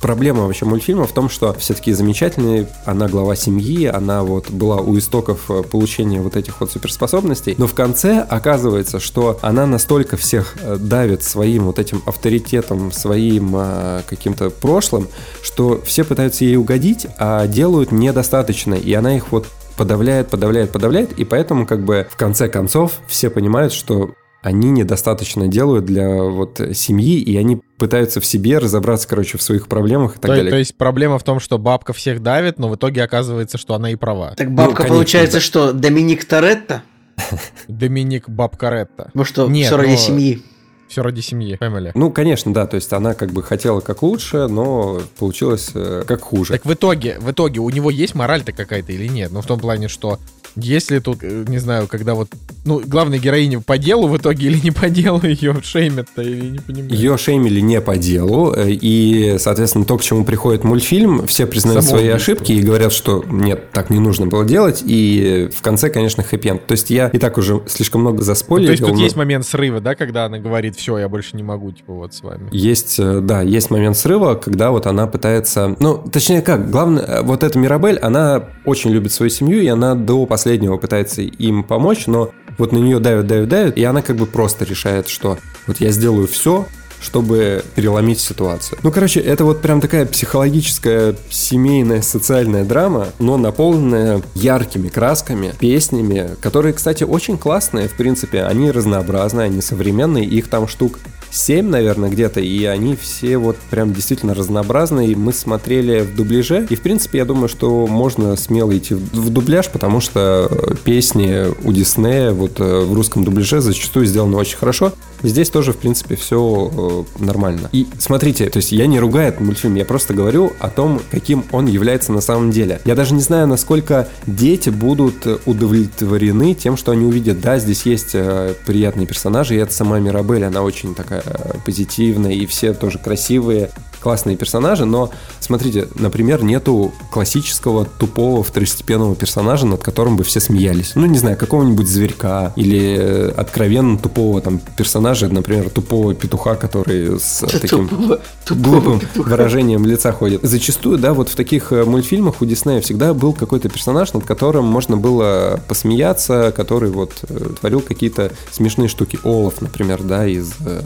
проблема вообще мультфильма в том, что все-таки замечательный, она глава семьи, она вот была у истоков э, получения вот этих вот суперспособностей, но в конце оказывается, что она настолько всех э, давит своим вот этим авторитетом, своим а, каким-то прошлым, что все пытаются ей угодить, а делают недостаточно, и она их вот подавляет, подавляет, подавляет, и поэтому как бы в конце концов все понимают, что они недостаточно делают для вот семьи, и они пытаются в себе разобраться, короче, в своих проблемах и так то, далее. То есть проблема в том, что бабка всех давит, но в итоге оказывается, что она и права. Так бабка, ну, конечно, получается, да. что Доминик Торетто? Доминик Бабкаретта. Ну что, Нет, все ради но... семьи. Все ради семьи, family. Ну, конечно, да, то есть она как бы хотела как лучше, но получилось э, как хуже. Так в итоге, в итоге у него есть мораль-то какая-то или нет? Ну, в том плане, что если тут, э, не знаю, когда вот, ну, главная героиня по делу в итоге или не по делу ее шеймят-то, или не понимаю. Ее шеймили не по делу, э, и, соответственно, то, к чему приходит мультфильм, все признают Само свои ошибки и говорят, что нет, так не нужно было делать, и в конце, конечно, хэппи То есть я и так уже слишком много заспойлерил. Ну, то есть тут но... есть момент срыва, да, когда она говорит, все, я больше не могу, типа, вот с вами. Есть, э, да, есть момент срыва, когда вот она пытается, ну, точнее как, главное, вот эта Мирабель, она очень любит свою семью, и она до последнего последнего пытается им помочь, но вот на нее давят, давят, давят, и она как бы просто решает, что вот я сделаю все, чтобы переломить ситуацию. Ну, короче, это вот прям такая психологическая, семейная, социальная драма, но наполненная яркими красками, песнями, которые, кстати, очень классные, в принципе, они разнообразные, они современные, их там штук 7, наверное, где-то, и они все вот прям действительно разнообразные. Мы смотрели в дубляже, и, в принципе, я думаю, что можно смело идти в дубляж, потому что песни у Диснея вот э, в русском дубляже зачастую сделаны очень хорошо. Здесь тоже, в принципе, все э, нормально. И смотрите, то есть я не ругаю этот мультфильм, я просто говорю о том, каким он является на самом деле. Я даже не знаю, насколько дети будут удовлетворены тем, что они увидят. Да, здесь есть э, приятные персонажи, и это сама Мирабель, она очень такая позитивная, и все тоже красивые, классные персонажи, но смотрите, например, нету классического тупого второстепенного персонажа, над которым бы все смеялись. Ну, не знаю, какого-нибудь зверька или откровенно тупого там персонажа, например, тупого петуха, который с таким тупого, глупым петуха. выражением лица ходит. Зачастую, да, вот в таких э, мультфильмах у Диснея всегда был какой-то персонаж, над которым можно было посмеяться, который вот э, творил какие-то смешные штуки. Олаф, например, да, из э,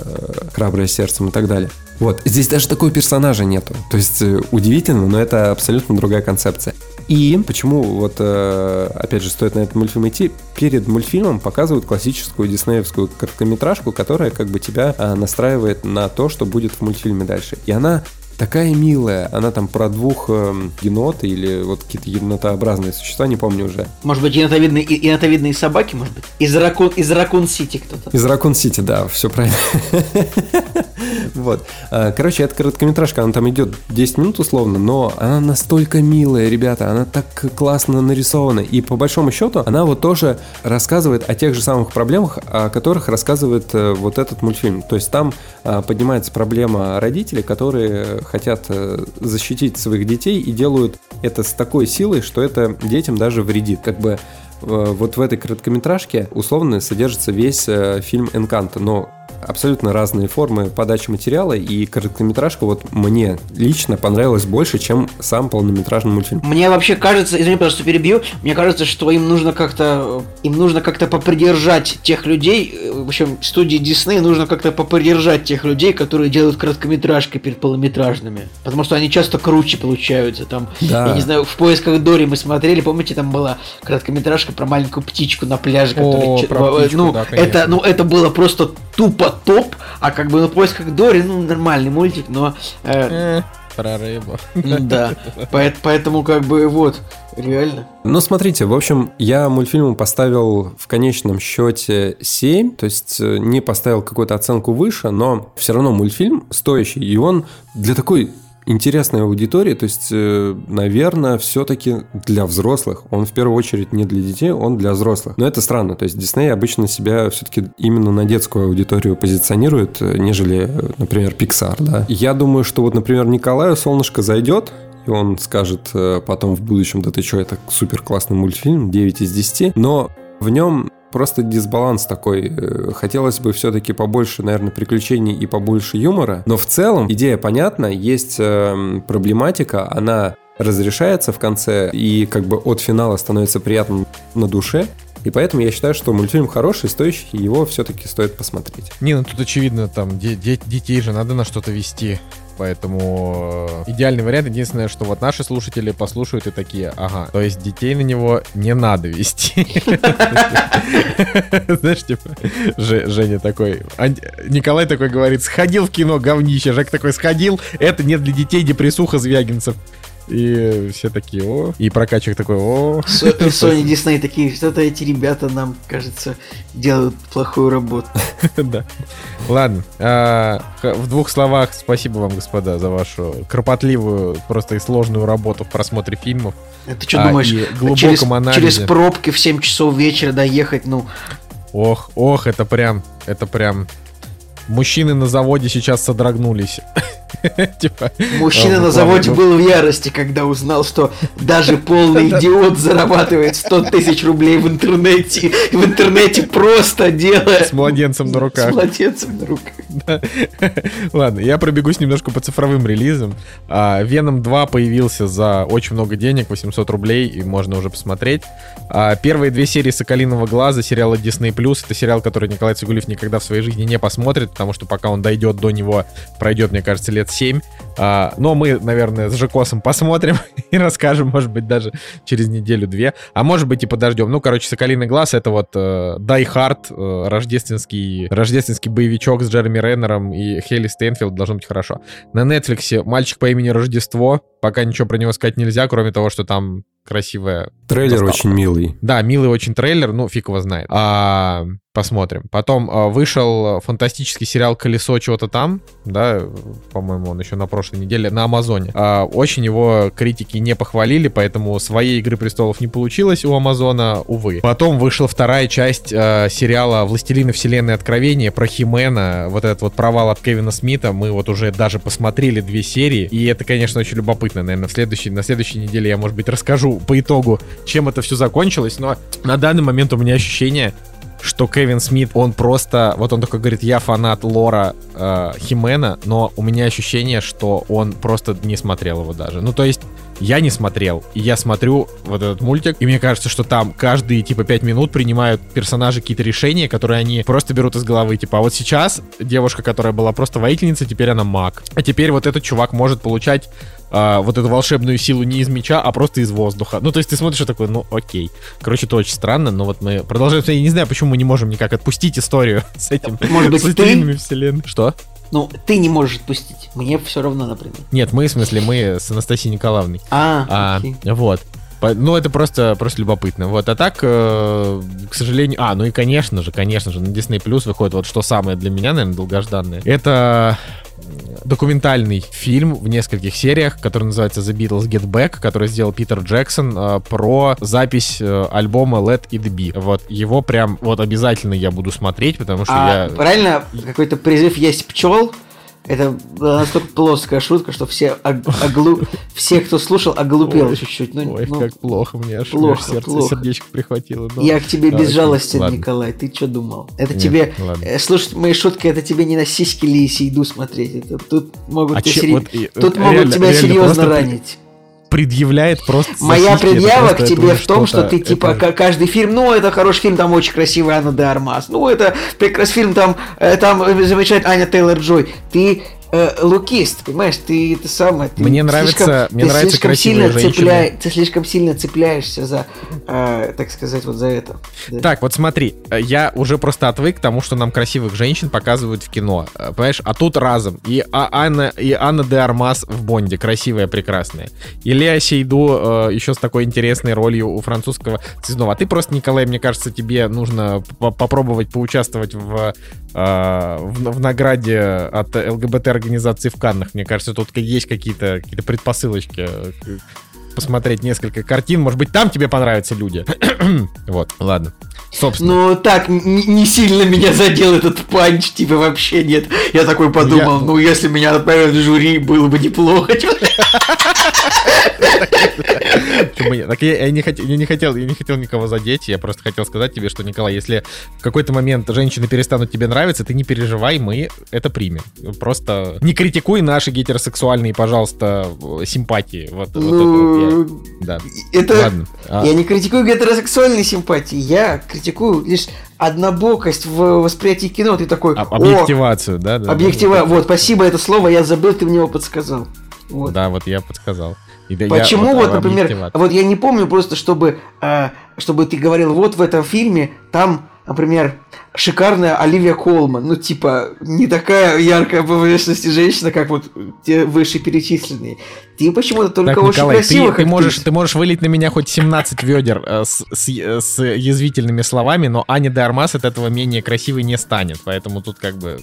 «Храброе сердцем» и так далее. Вот, здесь даже такого персонажа нету. То есть э, удивительно, но это абсолютно другая концепция. И почему вот, э, опять же, стоит на этот мультфильм идти, перед мультфильмом показывают классическую диснеевскую короткометражку, которая как бы тебя э, настраивает на то, что будет в мультфильме дальше. И она такая милая. Она там про двух э, или вот какие-то енотообразные существа, не помню уже. Может быть, енотовидные, енотовидные собаки, может быть? Из Ракун, из Ракун Сити кто-то. Из Ракун Сити, да, все правильно. Вот. А, Короче, эта короткометражка, она там идет 10 минут условно, но она настолько милая, ребята, она так классно нарисована. И по большому счету, она вот тоже рассказывает о тех же самых проблемах, о которых рассказывает э, вот этот мультфильм. То есть там а, поднимается проблема родителей, которые хотят э, защитить своих детей и делают это с такой силой, что это детям даже вредит. Как бы э, вот в этой короткометражке условно содержится весь э, фильм Энканто, но абсолютно разные формы подачи материала, и короткометражка вот мне лично понравилась больше, чем сам полнометражный мультфильм. Мне вообще кажется, извини, пожалуйста, перебью, мне кажется, что им нужно как-то, им нужно как-то попридержать тех людей, э, в общем, студии Дисней нужно как-то попридержать тех людей, которые делают короткометражки перед полнометражными, потому что они часто круче получаются, там, Да. я не знаю, в поисках Дори мы смотрели, помните, там была короткометражка про маленькую птичку на пляже, О, которая, про птичку, ну, да, конечно. это, ну, это было просто тупо топ, а как бы на поисках Дори, ну, нормальный мультик, но э, Э, Про рыбу. да, Поэт- поэтому как бы вот, реально. Ну, смотрите, в общем, я мультфильму поставил в конечном счете 7, то есть э, не поставил какую-то оценку выше, но все равно мультфильм стоящий, и он для такой интересной аудитории, то есть, наверное, все-таки для взрослых. Он в первую очередь не для детей, он для взрослых. Но это странно, то есть Дисней обычно себя все-таки именно на детскую аудиторию позиционирует, э, нежели, э, например, Pixar, да. Я думаю, что вот, например, Николаю «Солнышко» зайдет, и он скажет э, потом в будущем, да ты что, это супер классный мультфильм, 9 из 10, но в нем просто дисбаланс такой. Э, Хотелось бы все-таки побольше, наверное, приключений и побольше юмора, но в целом идея понятна, есть э, проблематика, она разрешается в конце, и как бы от финала становится приятным на душе, и поэтому я считаю, что мультфильм хороший, стоящий, его все-таки стоит посмотреть. Не, ну тут очевидно, там, де- де- детей же надо на что-то вести. Поэтому э, идеальный вариант. Единственное, что вот наши слушатели послушают и такие, ага, то есть детей на него не надо вести. Знаешь, типа, Же- Женя такой, Николай такой говорит, сходил в кино, говнище. Жек такой, сходил, это не для детей, депрессуха Звягинцев. И все такие, о. И прокачик такой, о. И Sony Disney такие, что-то эти ребята нам, кажется, делают плохую работу. Да. Ладно. а, в двух словах спасибо вам, господа, за вашу кропотливую, просто и сложную работу в просмотре фильмов. Ты что А, думаешь, через, через пробки в 7 часов вечера доехать, ну, Ох, ох, это прям, это прям... Мужчины на заводе сейчас содрогнулись. Типа, мужчина А, на заводе ну. был в ярости, когда узнал, что даже полный идиот зарабатывает 100 тысяч рублей в интернете, в интернете просто делая... с младенцем на С руках. младенцем на руках. Ладно, я пробегусь немножко по цифровым релизам. А, Venom 2 появился за очень много денег, 800 рублей, и можно уже посмотреть. А, Первые две серии «Соколиного глаза» сериала Disney+, это сериал, который Николай Цигулев никогда в своей жизни не посмотрит, потому что пока он дойдет до него, пройдет, мне кажется, лет 7. А, Но мы, наверное, с Жекосом посмотрим и расскажем, может быть, даже через неделю-две. А может быть и подождем. Ну, короче, «Соколиный глаз» — это вот э, Die Hard, э, рождественский, рождественский боевичок с Джереми Реннером и Хелли Стэнфилд, должно быть хорошо. На Netflix «Мальчик по имени Рождество». Пока ничего про него сказать нельзя, кроме того, что там красивая Трейлер Заставка. очень милый. да, милый очень трейлер, ну, фиг его знает. А, посмотрим. Потом а, вышел фантастический сериал «Колесо чего-то там», да, по-моему, он еще на прошлой неделе, на Амазоне. А, очень его критики не похвалили, поэтому своей «Игры престолов» не получилось у Амазона, увы. Потом вышла вторая часть а, сериала «Властелины вселенной откровения» про Химена, вот этот вот провал от Кевина Смита, мы вот уже даже посмотрели две серии, и это, конечно, очень любопытно. Наверное, в следующей, на следующей неделе я, может быть, расскажу по итогу, чем это все закончилось, но на данный момент у меня ощущение, что Кевин Смит, он просто, вот он такой говорит, я фанат лора э, Химена, но у меня ощущение, что он просто не смотрел его даже. Ну, то есть, я не смотрел, и я смотрю вот этот мультик, и мне кажется, что там каждые, типа, пять минут принимают персонажи какие-то решения, которые они просто берут из головы. Типа, а вот сейчас девушка, которая была просто воительницей, теперь она маг. А теперь вот этот чувак может получать а, вот эту волшебную силу не из меча, а просто из воздуха. Ну, то есть ты смотришь и такой, ну, окей. Короче, это очень странно, но вот мы продолжаем. Я не знаю, почему мы не можем никак отпустить историю с этим. Может быть, с ты? вселенной. Что? Ну, ты не можешь отпустить. Мне все равно, например. Нет, мы, в смысле, мы с Анастасией Николаевной. А, А, окей. вот. Ну, это просто, просто любопытно. Вот. А так, э, к сожалению... А, ну и, конечно же, конечно же, на Disney Plus выходит вот что самое для меня, наверное, долгожданное. Это документальный фильм в нескольких сериях, который называется The Beatles Get Back, который сделал Питер Джексон э, про запись э, альбома Let It Be. Вот его прям вот обязательно я буду смотреть, потому что А я... правильно какой-то призыв есть пчел? Это была настолько плоская шутка, что все, ог- оглу- все кто слушал, оглупел чуть-чуть. Ну, Ой, ну, как плохо мне аж, плохо, сердце, плохо. сердечко прихватило. ну. я к тебе а, безжалостен, ладно. Николай. Ты что думал? Это Нет, тебе ладно. э, слушать мои шутки, это тебе не на сиськи лиси иду смотреть. Это тут могут, А тебя че- сери- вот тут реально- могут тебя реально серьезно просто ранить. Предъявляет просто Моя предъява к тебе в том, что ты типа это- ка- каждый фильм, ну это хороший фильм, там очень красивый Анна де Армас, ну это прекрасный фильм, там э, там замечательная Аня Тейлор Джой. Ты э, лукист, понимаешь? Ты это самое. Ты Мне нравится- слишком- мне ты нравятся слишком красивые сильно цепляй- ты слишком сильно цепляешься за, э, так сказать, вот за это. Да. Так, вот смотри, э, я уже просто отвык к тому, что нам красивых женщин показывают в кино, э, понимаешь? А тут разом. И А- Анна, и Анна де Армас в Бонде, красивая, прекрасная. И Леа Сейду э, еще с такой интересной ролью у французского связного. А ты просто, Николай, мне кажется, тебе нужно по- попробовать поучаствовать в, э, в, в награде от ЛГБТ-организации в Каннах. Мне кажется, тут есть какие-то какие предпосылочки э, посмотреть несколько картин. Может быть, там тебе понравятся люди. вот, ладно. Собственно. Ну так, не сильно меня задел этот панч, типа вообще нет. Я такой подумал, Я- ну если меня отправят в жюри, было бы неплохо. Так я, не хотел, я не хотел, я не хотел никого задеть, я просто хотел сказать тебе, что, Николай, если в какой-то момент женщины перестанут тебе нравиться, ты не переживай, мы это примем. Просто не критикуй наши гетеросексуальные, пожалуйста, симпатии. Вот, вот это Ну, я- да. это... Ладно. А, Я не критикую гетеросексуальные симпатии, я критикую лишь однобокость в восприятии кино. Ты такой, объективацию, да? да, объектива, вот, спасибо, это слово я забыл, ты мне его подсказал. Вот. Да, вот я подсказал. И да, я- Почему вот, например, объективация. вот я не помню просто, чтобы, а, чтобы ты говорил, вот в этом фильме там, например, шикарная Оливия Колман, ну типа не такая яркая по внешности женщина, как вот те вышеперечисленные. Ты почему-то только Так, очень Николай, ты, красивых ты можешь, актрис. ты можешь вылить на меня хоть 17 ведер э, с, с, э, с язвительными словами, но Аня де Армас от этого менее красивой не станет. Поэтому тут как бы...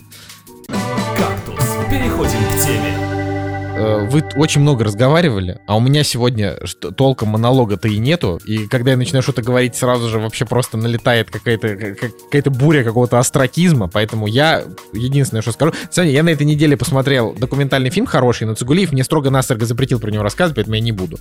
Кактус. Переходим э, Вы т- очень много разговаривали, а у меня сегодня толком монолога-то и нету. И когда я начинаю что-то говорить, сразу же вообще просто налетает какая-то как- какая-то буря какого-то астракизма. Поэтому я единственное, что скажу... Кстати, я на этой неделе посмотрел документальный фильм хороший, но Цугулиев мне строго-настрого запретил про него рассказывать, поэтому я не буду.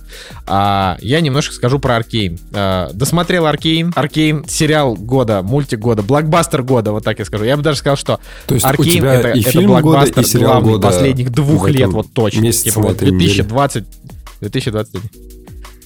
А, я немножко скажу про Аркейн. А, досмотрел Аркейн. Аркейн сериал года, мультик года, блокбастер года, вот так я скажу. Я бы даже сказал, что То есть Аркейн это, и это фильм года, блокбастер и сериал главный года последних двух лет, вот точно. Месяце Типа вот этой неделе. 2020, 2021.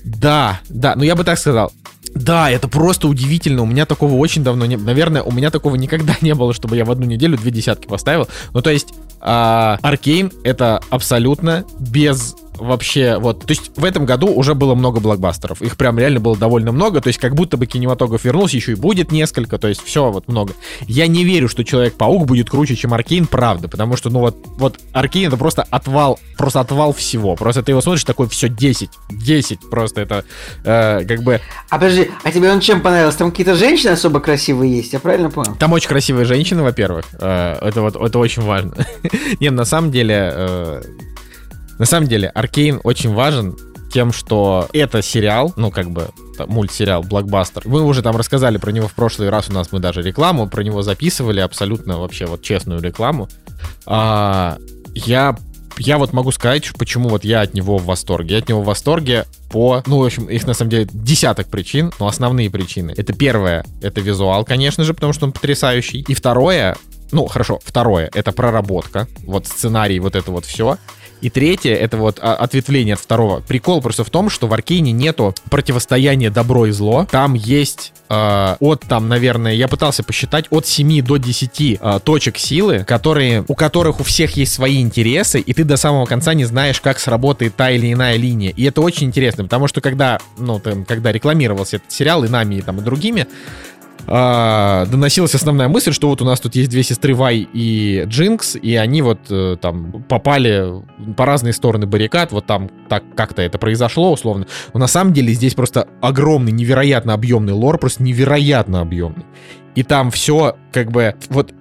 Да, да, ну я бы так сказал. Да, это просто удивительно. У меня такого очень давно не... Наверное, у меня такого никогда не было, чтобы я в одну неделю две десятки поставил. Ну, то есть, а, Аркейн это абсолютно без вообще вот, то есть в этом году уже было много блокбастеров, их прям реально было довольно много, то есть как будто бы кинематограф вернулся, еще и будет несколько, то есть все вот много. Я не верю, что Человек-паук будет круче, чем Аркейн, правда, потому что, ну вот, вот Аркейн это просто отвал, просто отвал всего, просто ты его смотришь, такой, все, 10, 10, просто это э, как бы, А подожди, а тебе он чем понравился? Там какие-то женщины особо красивые есть, я правильно понял? Там очень красивые женщины, во-первых. Э, Это вот это очень важно. Нет, на самом деле, э, на самом деле, Аркейн очень важен тем, что это сериал, ну как бы мультсериал, блокбастер. Мы уже там рассказали про него в прошлый раз, у нас мы даже рекламу про него записывали, абсолютно вообще вот честную рекламу. А, я я вот могу сказать, почему вот я от него в восторге. Я от него в восторге по, ну, в общем, их на самом деле десяток причин, но основные причины. Это первое, это визуал, конечно же, потому что он потрясающий. И второе, ну, хорошо, второе, это проработка, вот сценарий, вот это вот все. И третье, это вот а, ответвление от второго. Прикол просто в том, что в Аркейне нету противостояния добро и зло. Там есть э, от, там, наверное, я пытался посчитать, от 7 до 10 э, точек силы, которые, у которых у всех есть свои интересы, и ты до самого конца не знаешь, как сработает та или иная линия. И это очень интересно, потому что когда, ну, там, когда рекламировался этот сериал и нами, и там, и другими, а, доносилась основная мысль, что вот у нас тут есть две сестры Вай и Джинкс, и они вот э, там попали по разные стороны баррикад, вот там так как-то это произошло условно. Но на самом деле здесь просто огромный, невероятно объемный лор, просто невероятно объемный. И там все как бы вот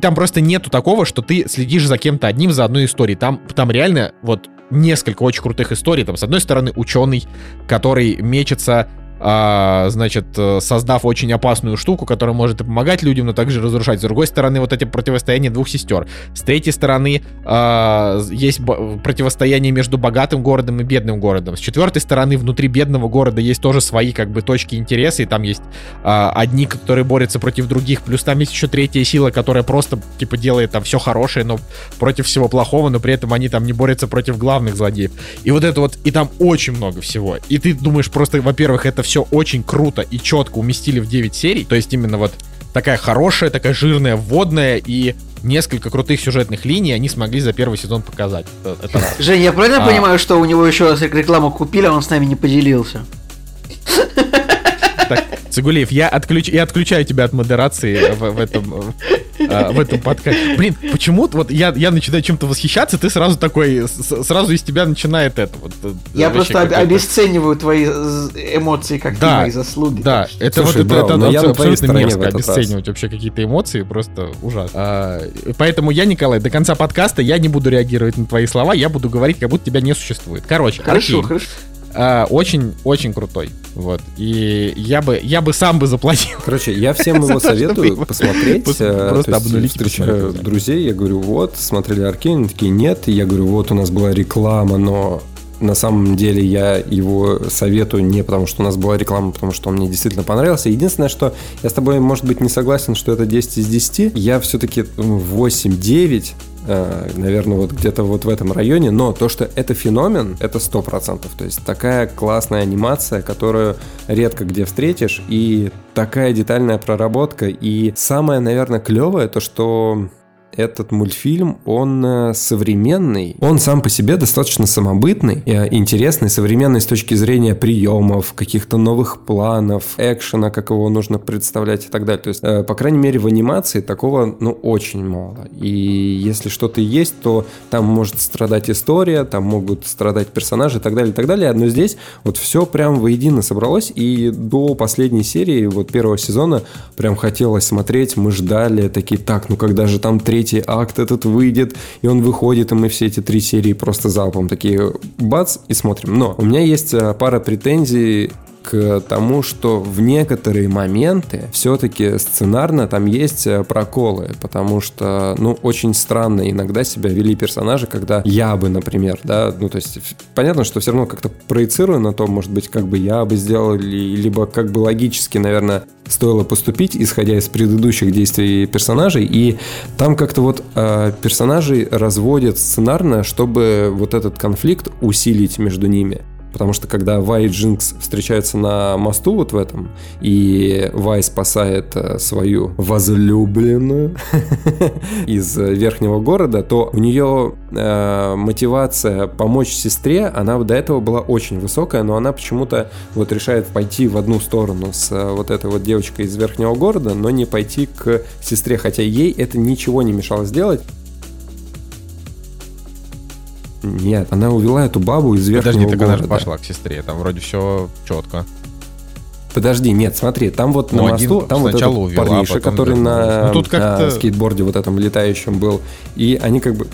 там просто нету такого, что ты следишь за кем-то одним за одной историей. Там, там реально вот несколько очень крутых историй. Там, с одной стороны, ученый, который мечется а, значит, э, создав очень опасную штуку, которая может и помогать людям, но также разрушать. С другой стороны, вот эти противостояния двух сестер. С третьей стороны, а, есть противостояние между богатым городом и бедным городом. С четвертой стороны, внутри бедного города есть тоже свои, как бы, точки интереса, и там есть а, одни, которые борются против других, плюс там есть еще третья сила, которая просто, типа, делает там все хорошее, но против всего плохого, но при этом они там не борются против главных злодеев. И вот это вот, и там очень много всего. И ты думаешь просто, во-первых, это все очень круто и четко уместили в 9 серий. То есть именно вот такая хорошая, такая жирная, вводная и несколько крутых сюжетных линий они смогли за первый сезон показать. Это. Жень, я правильно а... понимаю, что у него еще рекламу купили, а он с нами не поделился? Цигулиев, я, отключ... я отключаю тебя от модерации в, в этом а, в этом подкасте. Блин, почему-то вот я, я начинаю чем-то восхищаться, ты сразу такой, сразу из тебя начинает это вот. Э, я просто обесцениваю твои эмоции как да, мои заслуги. Да, это Слушай, вот бро, это, это, это абсолютно мерзко обесценивать раз. вообще какие-то эмоции, просто ужасно. А, поэтому я, Николай, до конца подкаста я не буду реагировать на твои слова, я буду говорить, как будто тебя не существует. Короче, хорошо, окей. хорошо. Очень-очень крутой. Вот. И я бы, я бы сам бы заплатил. Короче, я всем его советую посмотреть. Просто обнулить. Встречаю друзей, я говорю, вот, смотрели Аркейн, такие, нет. Я говорю, вот, у нас была реклама, но на самом деле я его советую не потому, что у нас была реклама, а потому что он мне действительно понравился. Единственное, что я с тобой, может быть, не согласен, что это 10 из 10. Я все-таки 8-9 Э, наверное, вот где-то вот в этом районе, но то, что это феномен, это 100%. То есть такая классная анимация, которую редко где встретишь, и такая детальная проработка, и самое, наверное, клевое, то, что этот мультфильм, он э, современный, он сам по себе достаточно самобытный, э, интересный, современный с точки зрения приемов, каких-то новых планов, экшена, как его нужно представлять и так далее. То есть, э, по крайней мере, в анимации такого, ну, очень мало. И если что-то есть, то там может страдать история, там могут страдать персонажи и так далее, и так далее. Но здесь вот все прям воедино собралось, и до последней серии, вот первого сезона, прям хотелось смотреть, мы ждали, такие, так, ну когда же там третий третий акт этот выйдет, и он выходит, и мы все эти три серии просто залпом такие бац и смотрим. Но у меня есть э, пара претензий к тому, что в некоторые моменты все-таки сценарно там есть э, проколы, потому что, ну, очень странно иногда себя вели персонажи, когда я бы, например, да, ну, то есть понятно, что все равно как-то проецирую на то, может быть, как бы я бы сделал, либо как бы логически, наверное, стоило поступить, исходя из предыдущих действий персонажей, и там как-то вот э, персонажей разводят сценарно, чтобы вот этот конфликт усилить между ними. Потому что когда Вай и Джинкс встречаются на мосту вот в этом, и Вай спасает э, свою возлюбленную из верхнего города, то у нее э, мотивация помочь сестре, она до этого была очень высокая, но она почему-то вот решает пойти в одну сторону с э, вот этой вот девочкой из верхнего города, но не пойти к сестре, хотя ей это ничего не мешало сделать. Нет, она увела эту бабу из верхнего Подожди, так она же пошла к сестре, там вроде все четко. Подожди, нет, смотри, там вот ну, на мосту, там вот этот увела, парниша, который на, ну, тут на скейтборде вот этом летающем был, и они как бы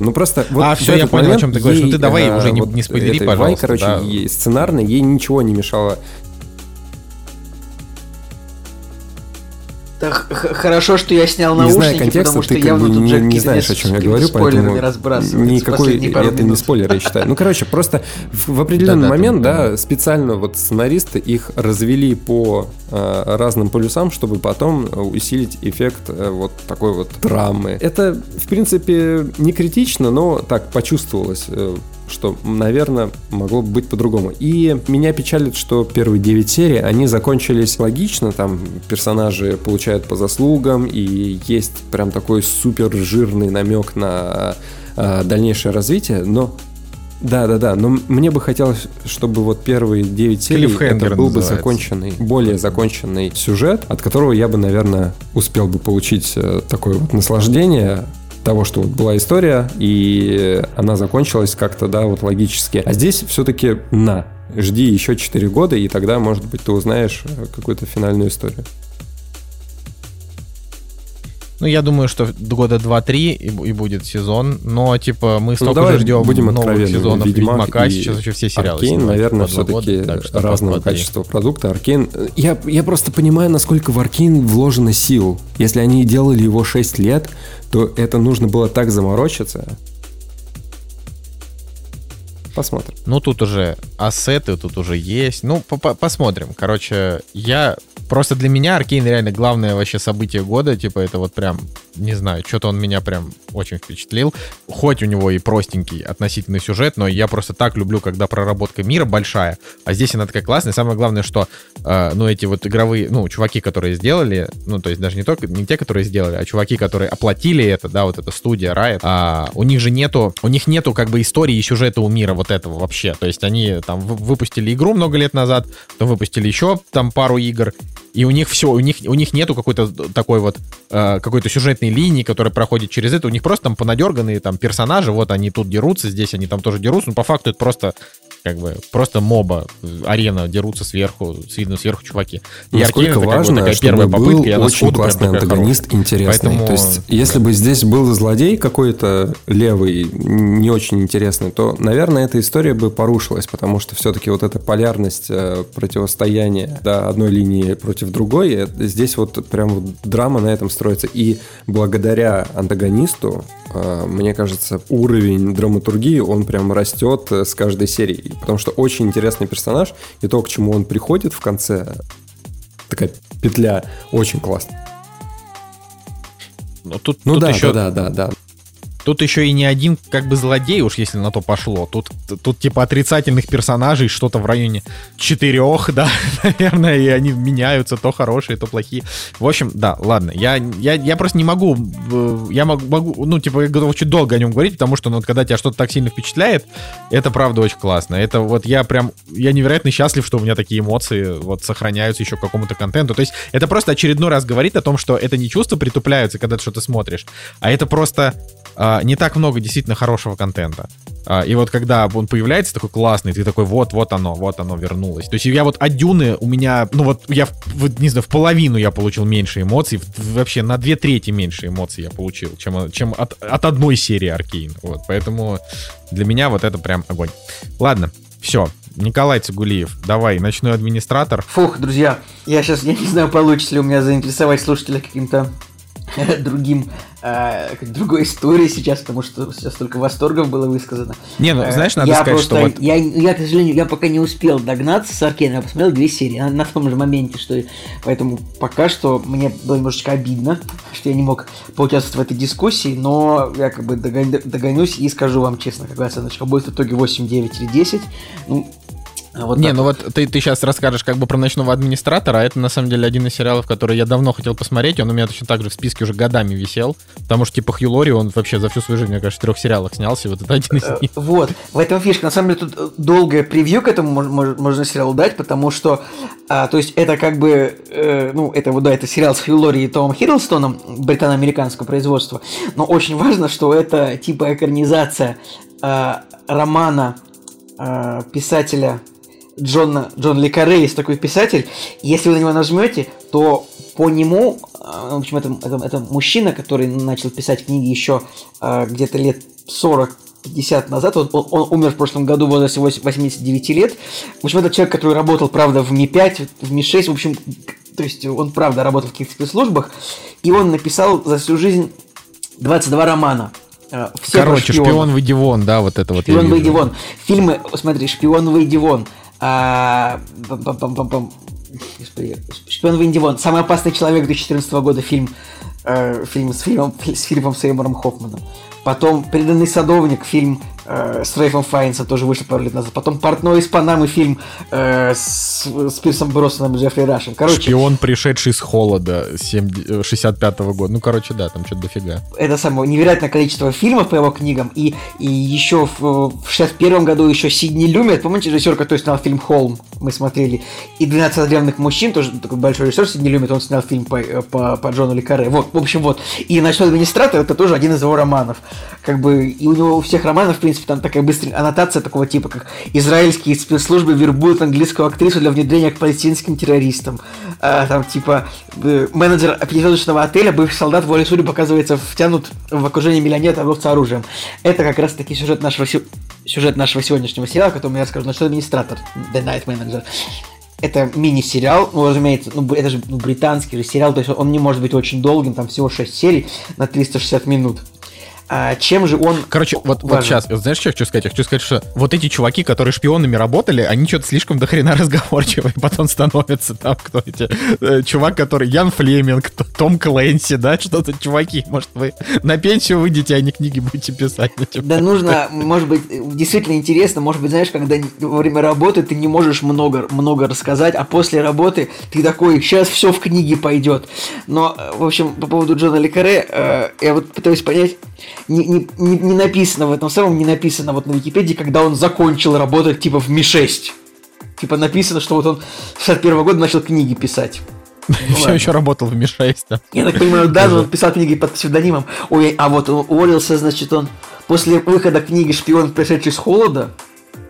ну просто вот А, все, я понял, о чем ты говоришь. Ну ты давай уже не, вот не спойлери, пожалуйста. Вай, короче, да. ей, сценарно ей ничего не мешало хорошо, что я снял наушники, не зная контекста, потому что ты явно тут не, не знаешь, о чем я говорю, поэтому никакой это не спойлер, я считаю. Ну, короче, просто в, в определенный момент, да, специально вот сценаристы их развели по э, разным полюсам, чтобы потом усилить эффект э, вот такой вот драмы. Это, в принципе, не критично, но так почувствовалось. Э, что, наверное, могло бы быть по-другому. И меня печалит, что первые 9 серий, они закончились логично, там персонажи получают по заслугам, и есть прям такой супер жирный намек на э, дальнейшее развитие, но Да, да, да. Но мне бы хотелось, чтобы вот первые 9 серий это был бы называется. законченный, более законченный сюжет, от которого я бы, наверное, успел бы получить э, такое вот наслаждение того, что вот была история, и она закончилась как-то, да, вот логически. А здесь все-таки на, жди еще 4 года, и тогда, может быть, ты узнаешь э, какую-то финальную историю. Ну, я думаю, что года 2-3 и, и будет сезон, но, типа, мы столько Ну, же ждем будем новых сезонов Ведьмак Ведьмака, и сейчас вообще все сериалы Аркейн, наверное, все-таки разного 2-3. качества продукта. Аркейн... Я, я просто понимаю, насколько в Аркейн вложено сил. Если они делали его 6 лет, то это нужно было так заморочиться. Посмотрим. Ну, тут уже ассеты, тут уже есть. Ну, по- по- посмотрим. Короче, я... Просто для меня Аркейн реально главное вообще событие года. Типа, это вот прям, не знаю, что-то он меня прям очень впечатлил. Хоть у него и простенький относительный сюжет, но я просто так люблю, когда проработка мира большая. А здесь она такая классная. Самое главное, что, э, ну, эти вот игровые, ну, чуваки, которые сделали, ну, то есть даже не только, не те, которые сделали, а чуваки, которые оплатили это, да, вот эта студия Riot, а, у них же нету, у них нету как бы истории и сюжета у мира вот этого вообще. То есть они там вы- выпустили игру много лет назад, потом выпустили еще там пару игр, и у них все, у них, у них нету какой-то такой вот, э, какой-то сюжетной линии, которая проходит через это. У них просто там понадерганные там персонажи, вот они тут дерутся, здесь они там тоже дерутся. Ну, по факту это просто как бы просто моба, арена, дерутся сверху, видно сверху чуваки. И Насколько Аркейн это как бы важно, чтобы первая был попытка, она очень классный антагонист, хорошая. интересный. Поэтому- То есть, если бы здесь был злодей какой-то левый, не очень интересный, то, наверное, эта история бы порушилась, потому что все-таки вот эта полярность э, противостояния да, одной линии против другой, э, здесь вот прям вот драма на этом строится. И благодаря антагонисту, э, мне кажется, уровень драматургии, он прям растет с каждой серией. Потому что очень интересный персонаж, и то, к чему он приходит в конце, такая петля, очень классно. Ну, тут, Ну тут да, еще, да, да, да, да. Тут еще и не один как бы злодей, уж если на то пошло. Тут, тут типа отрицательных персонажей что-то в районе четырех, да, наверное, и они меняются, то хорошие, то плохие. В общем, да, ладно, я, я, я просто не могу, э, я могу, могу, ну, типа, я готов очень долго о нем говорить, потому что, ну, вот, когда тебя что-то так сильно впечатляет, это правда очень классно. Это вот я прям, я невероятно счастлив, что у меня такие эмоции вот сохраняются еще к какому-то контенту. То есть это просто очередной раз говорит о том, что это не чувства притупляются, когда ты что-то смотришь, а это просто а, не так много действительно хорошего контента. А, и вот когда он появляется такой классный, ты такой, вот, вот оно, вот оно вернулось. То есть я вот от Дюны у меня, ну вот я, вот, не знаю, в половину я получил меньше эмоций, вообще на две трети меньше эмоций я получил, чем, чем от, от одной серии Аркейн. Вот, поэтому для меня вот это прям огонь. Ладно, все. Николай Цигулиев, давай, ночной администратор. Фух, друзья, я сейчас, я не знаю, получится ли у меня заинтересовать слушателя каким-то другим, э, другой историей сейчас, потому что сейчас только восторгов было высказано. Не, ну, Э, знаешь, надо я сказать, просто, что вот... я, я, к сожалению, я пока не успел догнаться с Аркейном, я посмотрел две серии на, на том же моменте, что поэтому пока что мне было немножечко обидно, что я не мог поучаствовать в этой дискуссии, но я как бы догон- догонюсь и скажу вам честно, какая оценочка будет в итоге 8, 9 или 10. Ну, вот не, так ну вот. ты, ты сейчас расскажешь как бы про ночного администратора, а это на самом деле один из сериалов, который я давно хотел посмотреть, он у меня точно так же в списке уже годами висел, потому что типа Хью Лори, он вообще за всю свою жизнь, мне кажется, в трех сериалах снялся, и вот это один из Э, них. Вот, в этом фишка. На самом деле тут э, долгое превью к этому мож- мож- можно сериалу дать, потому что, а, то есть это как бы, э, ну, это вот, да, это сериал с Хью Лори и Томом Хиддлстоном, британо-американского производства, но очень важно, что это типа экранизация э, романа э, писателя Джона, Джон Лекаре, есть такой писатель, если вы на него нажмете, то по нему, э, в общем, это, это, это мужчина, который начал писать книги еще э, где-то лет 40 50 назад, он, он- он умер в прошлом году в возрасте 8 89 лет. В общем, это человек, который работал, правда, в Ми-5, в Ми-6, в общем, то есть он, правда, работал в каких-то спецслужбах, и он написал за всю жизнь 22 романа. Э, все Короче, шпион выйди вон, да, вот это вот. Шпион выйди вон. Фильмы, смотри, Шпион выйди вон. А, пам-пам-пам-пам. Господи, Шпион выйди вон. Самый опасный человек 2014 года фильм. э, фильм с фильмом с Филиппом Сеймуром Хоффманом. Потом Преданный садовник, фильм э, с Рейфом Файнсом тоже вышел пару лет назад. Потом «Портной из Панамы» фильм э, с, с Пирсом Броснаном и Джеффри Рашем. Короче, Шпион, пришедший с холода 65-го года. Ну, короче, да, там что-то дофига. это самое невероятное количество фильмов по его книгам. И, и еще в, в 61 году еще Сидни Люмет, помните, режиссер, который снял фильм «Холм», мы смотрели, и «12 одаренных мужчин», тоже такой большой режиссер Сидни Люмет, он снял фильм по, по, по Джону Ликаре. Вот, в общем, вот. И «Ночной администратор» это тоже один из его романов. Как бы, и у него у всех романов, в принципе, там такая быстрая аннотация такого типа, как «Израильские спецслужбы вербуют английскую актрису для внедрения к палестинским террористам». А, там, типа, э, менеджер пятизвездочного отеля, бывший солдат воли судеб, оказывается, втянут в окружение миллионера торговца оружием. Это как раз таки сюжет нашего, сюжет нашего сегодняшнего сериала, о котором я расскажу. Ночной администратор, The Night Manager. Это мини-сериал, ну, разумеется, ну, это же ну, британский же сериал, то есть он не может быть очень долгим, там всего 6 серий на 360 минут. А чем же он Короче, вот, вот важен? сейчас, знаешь, что я хочу сказать? Я хочу сказать, что вот эти чуваки, которые шпионами работали, они что-то слишком дохрена разговорчивые, потом становятся там кто эти... э, чувак, который... Ян Флеминг, Том Клэнси, да, что-то, чуваки, может, вы на пенсию выйдете, а не книги будете писать. ну, типа. Да нужно, может быть, действительно интересно, может быть, знаешь, когда во время работы ты не можешь много, много рассказать, а после работы ты такой, сейчас все в книге пойдет. Но, э, в общем, по поводу Джона Лекаре, э, я вот пытаюсь понять, не, не, не- написано в этом самом, не написано вот на Википедии, когда он закончил работать типа в Ми-6. Типа написано, что вот он с 61 года начал книги писать. Все еще работал в Ми-6, да. Я так понимаю, да, он писал книги под псевдонимом. Ой, а вот он уволился, значит, он после выхода книги «Шпион, пришедший с холода»,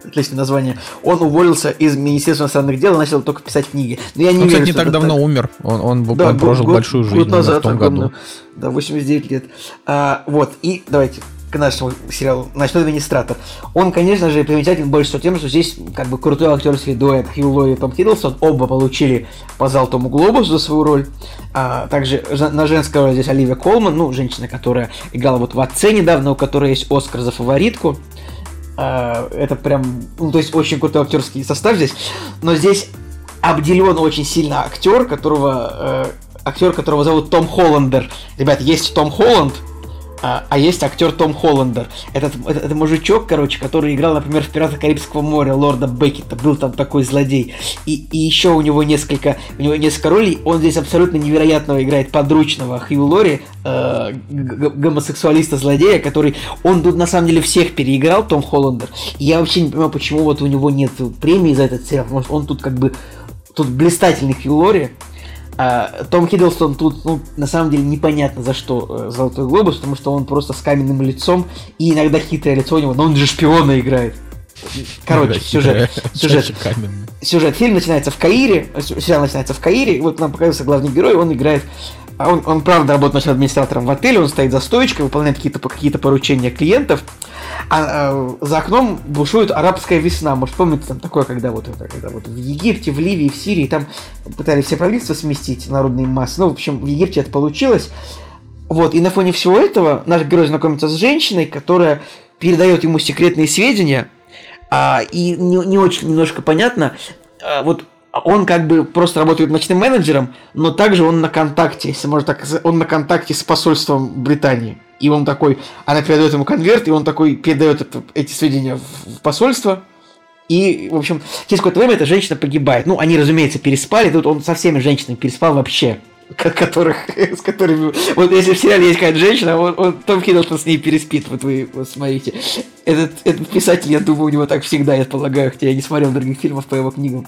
отличное название, он уволился из Министерства иностранных дел и начал только писать книги. Но я не Он, верю, кстати, не так давно умер. Он, он, год- прожил год- большую жизнь Год назад, в том огромную. году. Да, 89 лет. А, вот, и давайте к нашему сериалу «Ночной администратор». Он, конечно же, примечателен больше всего тем, что здесь как бы крутой актерский дуэт Хью Лори и Том Хиддлстон. Оба получили по Золотому Глобусу за свою роль. А, также на женской роли здесь Оливия Колман, ну, женщина, которая играла вот в «Отце» недавно, у которой есть Оскар за фаворитку. А, это прям, ну, то есть очень крутой актерский состав здесь. Но здесь обделен очень сильно актер, которого, э, актер, которого зовут Том Холландер. Ребят, есть Том Холланд, а, а есть актер Том Холландер. Этот, это, это мужичок, короче, который играл, например, в «Пиратах Карибского моря» Лорда Беккета. Был там такой злодей. И, и еще у него несколько, у него несколько ролей. Он здесь абсолютно невероятного играет подручного Хью Лори, э, гомосексуалиста-злодея, который... Он тут на самом деле всех переиграл, Том Холландер. И я вообще не понимаю, почему вот у него нет премии за этот сериал. Потому что он тут как бы... Тут блистательный Хью Лори. А, Том Хиддлстон тут, ну, на самом деле, непонятно за что э, Золотой Глобус, потому что он просто с каменным лицом, и иногда хитрое лицо у него, но он же шпиона играет. Короче, сюжет. Сюжет. Сюжет. Фильм начинается в Каире, э, сериал начинается в Каире, вот нам показывается главный герой, он играет а он, он правда работает ночным администратором в отеле, он стоит за стоечкой, выполняет какие-то какие поручения клиентов, а, э, за окном бушует арабская весна. Может, помните, там такое, когда вот когда вот в Египте, в Ливии, в Сирии, там пытались все правительства сместить, народные массы. Ну, в общем, в Египте это получилось. Вот, и на фоне всего этого наш герой знакомится с женщиной, которая передает ему секретные сведения, а, и не, не очень немножко понятно, а, вот он как бы просто работает ночным менеджером, но также он на контакте, если можно так сказать, он на контакте с посольством Британии. И он такой, она передает ему конверт, и он такой передает это- эти сведения в, в посольство. И, в общем, через какое-то время эта женщина погибает. Ну, они, разумеется, переспали, тут он со всеми женщинами переспал вообще. ко- Которых, с которыми... Вот если в сериале есть какая-то женщина, он, он, Том Хиддлстон с ней переспит, вот вы вот смотрите. Этот, этот писатель, я думаю, у него так всегда, я полагаю, хотя я не смотрел других фильмов по его книгам.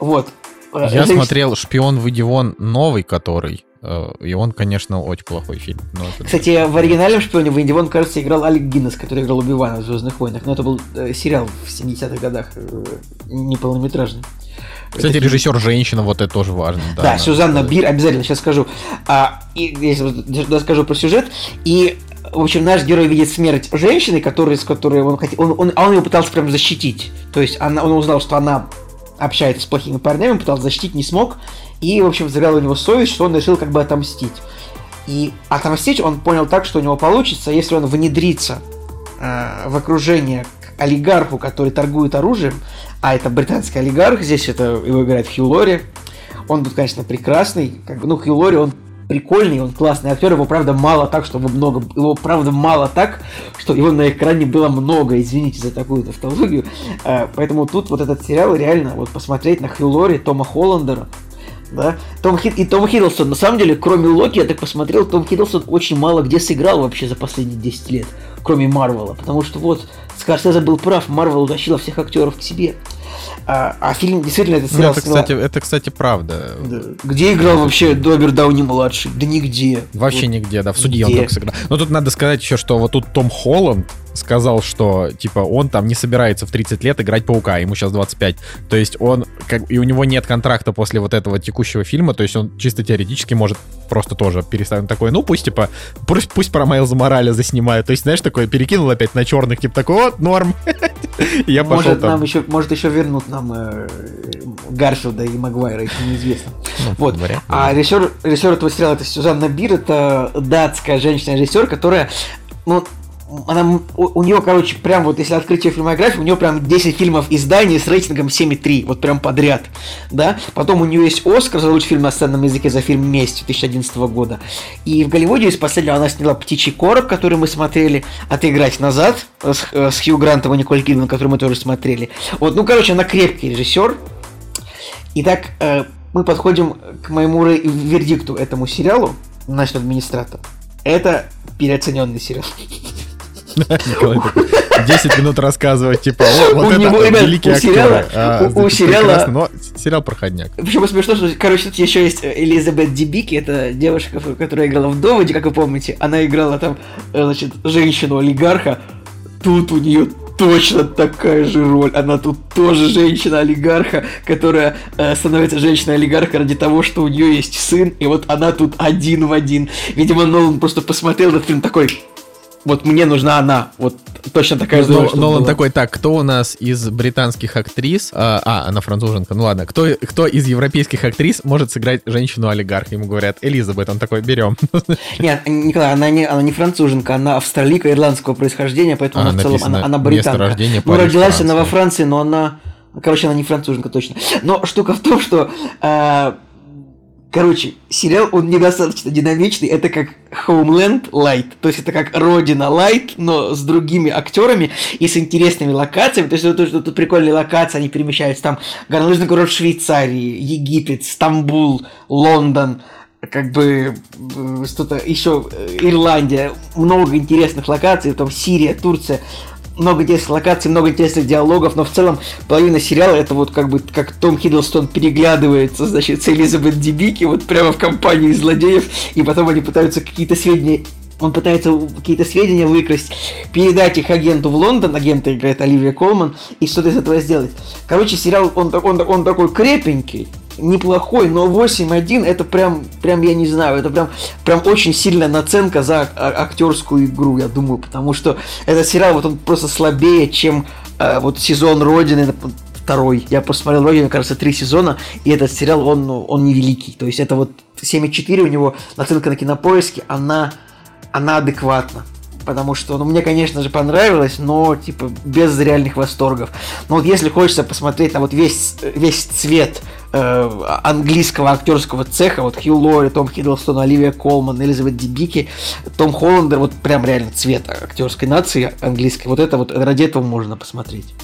Вот. Я смотрел «Шпион, выйди вон» новый, который, э, и он, конечно, очень плохой фильм. но это- Кстати, в оригинальном шпионе в Инди Вон, кажется, играл Алек Гиннес, который играл Убивана в Звездных войнах. Но это был э, сериал в 70-х годах, э, неполнометражный. Кстати, Это- режиссер женщина, вот это тоже важно. Да, Да, надо Сюзанна. Бир, обязательно сейчас скажу. А, и вот расскажу про сюжет. И, в общем, наш герой видит смерть женщины, который, с которой он хотел. Он, он, а он ее пытался прям защитить. То есть она, он узнал, что она общается с плохими парнями, пытался защитить, не смог. И, в общем, завяла у него совесть, что он решил как бы отомстить. И отомстить он понял так, что у него получится, если он внедрится э, в окружение к олигарху, который торгует оружием, а это британский олигарх, здесь это его играет Хью Лори. Он тут, конечно, прекрасный. Как бы, ну, Хью Лори, он прикольный, он классный актер, его правда мало так, чтобы много, его правда мало так, что его на экране было много, извините за такую тавтологию, а, поэтому тут вот этот сериал реально, вот посмотреть на Хью Лори, Тома Холландера, да, Том Хид... и Том Хиддлстон, на самом деле, кроме Локи, я так посмотрел, Том Хиддлстон очень мало где сыграл вообще за последние 10 лет, кроме Марвела, потому что вот Скорсезе был прав, Марвел утащила всех актеров к себе. А, а фильм действительно этот Ну, сериал это, сняла- кстати, это, кстати, правда. Да. Где играл вообще Добер Дауни младший? Да нигде. Вообще Вот. нигде, да, в судье он только сыграл. Но тут надо сказать еще, что вот тут Том Холланд сказал, что, типа, он там не собирается в 30 лет играть Паука, ему сейчас 25. То есть он, как, и у него нет контракта после вот этого текущего фильма, то есть он чисто теоретически может просто тоже переставить Он такой, ну пусть, типа, пусть, пусть про Майлза Морале заснимают. То есть, знаешь, такое перекинул опять на черных, типа, такой, вот, норм. Я пошел Может, нам там. еще, может, еще вернут нам э, Гарфилда и Магуайра, еще неизвестно. Ну, Вот. вряд. А режиссер, режиссер этого сериала это Сюзанна Бир, это датская женщина-режиссер, которая, ну, она, у, у нее, короче, прям вот, если открыть ее фильмографию, у нее прям 10 фильмов издания с рейтингом 7,3, вот прям подряд, да. Потом у нее есть Оскар за лучший фильм на сценном языке за фильм «Месть» 2011 года. И в Голливуде из последнего она сняла «Птичий короб», который мы смотрели, «Отыграть назад» с, э, с Хью Грантом и Николь Кидман, который мы тоже смотрели. Вот, ну, короче, она крепкий режиссер, Итак, э, мы подходим к моему вердикту этому сериалу, значит, администратор. Это переоцененный сериал. Николай такой, 10 минут рассказывать, типа, вот это у сериала- актеры. А, у- сериала- Но сериал проходняк. Почему смешно, что, короче, тут еще есть э, Элизабет Дибики, это девушка, которая играла в Доводе, как вы помните. Она играла там, э, значит, женщину-олигарха. Тут у нее точно такая же роль. Она тут тоже женщина-олигарха, которая э, становится женщиной-олигарха ради того, что у нее есть сын, и вот она тут один в один. Видимо, Нолан просто посмотрел этот фильм такой, вот мне нужна она, вот точно такая же Но- роль, чтобы Нолан была». такой, так, кто у нас из британских актрис, а, а, она француженка, ну ладно, кто, кто из европейских актрис может сыграть женщину-олигарха? Ему говорят, Элизабет, он такой, берем. Нет, Николай, она не, она не француженка, она австралийка ирландского происхождения, поэтому А, она в целом, она, она британка. рождения ну, Париж, родилась она Франция. во Франции, но она... Короче, она не француженка точно. Но штука в том, что... э, Короче, сериал, он недостаточно динамичный, это как Homeland Light, то есть это как Родина Light, но с другими актерами и с интересными локациями, то есть тут, тут, тут прикольные локации, они перемещаются, там горнолыжный город Швейцарии, Египет, Стамбул, Лондон, как бы что-то еще, э, Ирландия, много интересных локаций, там Сирия, Турция, много интересных локаций, много интересных диалогов, но в целом половина сериала это вот как бы как Том Хиддлстон переглядывается, значит, с Элизабет Дебики вот прямо в компании злодеев, и потом они пытаются какие-то сведения он пытается какие-то сведения выкрасть, передать их агенту в Лондон, агента играет Оливия Колман, и что-то из этого сделать. Короче, сериал, он, он, он такой крепенький, неплохой, но 8.1 это прям, прям, я не знаю, это прям, прям очень сильная наценка за а- актерскую игру, я думаю, потому что этот сериал, вот он просто слабее, чем э, вот сезон Родины, второй. Я посмотрел Родину, кажется, три сезона, и этот сериал, он, ну, он невеликий. То есть это вот 7.4 у него наценка на кинопоиске, она, она адекватна. Потому что, ну, мне, конечно же, понравилось, но, типа, без реальных восторгов. Но вот если хочется посмотреть на вот весь, весь цвет э, английского актерского цеха, вот Хью Лори, Том Хиддлстон, Оливия Колман, Элизабет Дибики, Том Холландер, вот прям реально цвет актерской нации английской, вот это вот, ради этого можно посмотреть.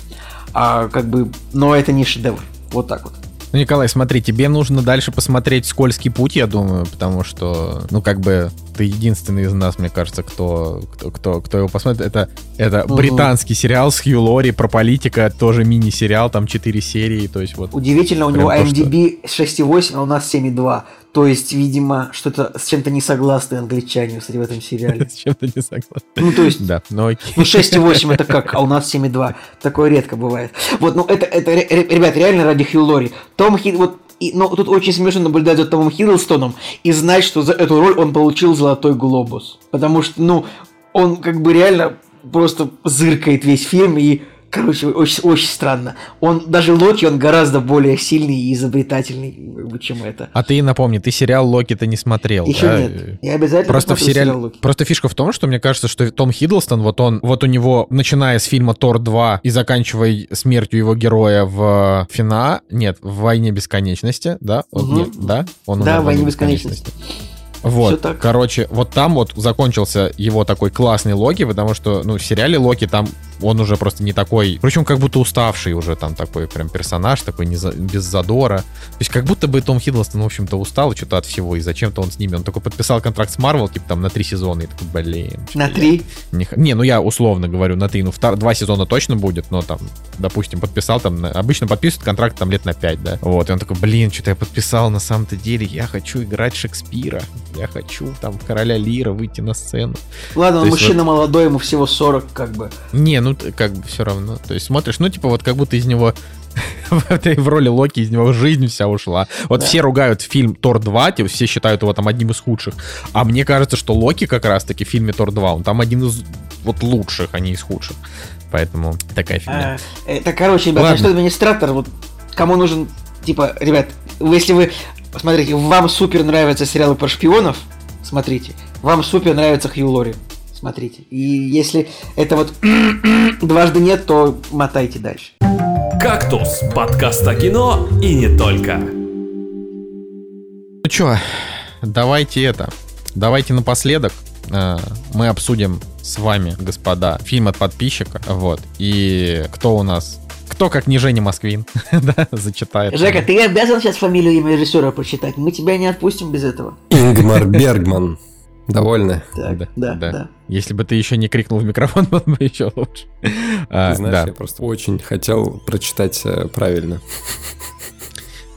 А как бы, но это не шедевр. Вот так вот. Ну, Николай, смотри, тебе нужно дальше посмотреть «Скользкий путь», я думаю, потому что, ну, как бы, ты единственный из нас, мне кажется, кто, кто, кто, кто его посмотрит. Это, это Мгм. британский сериал с Хью Лори про политика, тоже мини-сериал, там 4 серии, то есть вот... Удивительно, у него то, что- IMDb 6,8, а у нас 7,2. То есть, видимо, что-то с чем-то не согласны англичане, кстати, в этом сериале. С чем-то не согласен. Ну, то есть, Да, ну окей. Ну, 6,8 это как, а у нас 7,2. Такое редко бывает. Вот, ну, это, это ре- ре- ребят, реально ради Хью Лори. Том Хид, вот, и, ну, тут очень смешно наблюдать за Томом Хиддлстоном и знать, что за эту роль он получил Золотой Глобус. Потому что, ну, он как бы реально просто зыркает весь фильм и Короче, очень, очень странно. Он даже Локи, он гораздо более сильный и изобретательный, чем это. А ты напомни, ты сериал Локи ты не смотрел, Еще да? нет. Я обязательно Просто в сериале... сериал Локи. Просто фишка в том, что мне кажется, что Том Хиддлстон, вот он, вот у него, начиная с фильма Тор 2 и заканчивая смертью его героя в Фина, нет, в Войне Бесконечности, да? Мгм. нет, да? Он Да, в «Войне бесконечности». Вот, Всё так. короче, вот там вот закончился его такой классный Локи, потому что, ну, в сериале Локи там он уже просто не такой, причем как будто уставший уже там такой прям персонаж, такой не за- без задора. То есть как будто бы Том Хиддлстон, в общем-то, устал что-то от всего, и зачем-то он с ними. Он такой подписал контракт с Марвел, типа там на три сезона, и такой, блин. На три. Не, не, ну я условно говорю, на три, ну втор- два сезона точно будет, но там, допустим, подписал там, на- обычно подписывают контракт там лет на пять, да. Вот, и он такой, блин, что-то я подписал, на самом-то деле, я хочу играть Шекспира, я хочу там Короля Лира выйти на сцену. Ладно, он То есть мужчина молодой, ему всего 40, как бы. Не, ну как бы все равно. То есть смотришь, ну типа вот как будто из него в этой в роли Локи из него жизнь вся ушла. Вот Да. все ругают фильм Тор 2, типа, все считают его там одним из худших. А мне кажется, что Локи как раз-таки в фильме Тор 2, он там один из вот лучших, а не из худших. Поэтому такая фигня. А, Это, короче, ребят, Ладно. значит, администратор, вот кому нужен, типа, ребят, если вы, смотрите, вам супер нравятся сериалы про шпионов, смотрите, вам супер нравится Хью Лори, смотрите. И если это вот дважды нет, то мотайте дальше. «Кактус» — подкаст о кино и не только. Ну чё, давайте это. Давайте напоследок э, мы обсудим с вами, господа, фильм от подписчика. Вот. И кто у нас? Кто, как не Женя Москвин, да, зачитает. Жека, ты обязан сейчас фамилию имя режиссера прочитать, мы тебя не отпустим без этого. Ингмар Бергман. Довольны? Так, Да, да, да. да. Если бы ты еще не крикнул в микрофон, было бы еще лучше. А, Знаешь, да, я просто очень хотел прочитать э, правильно.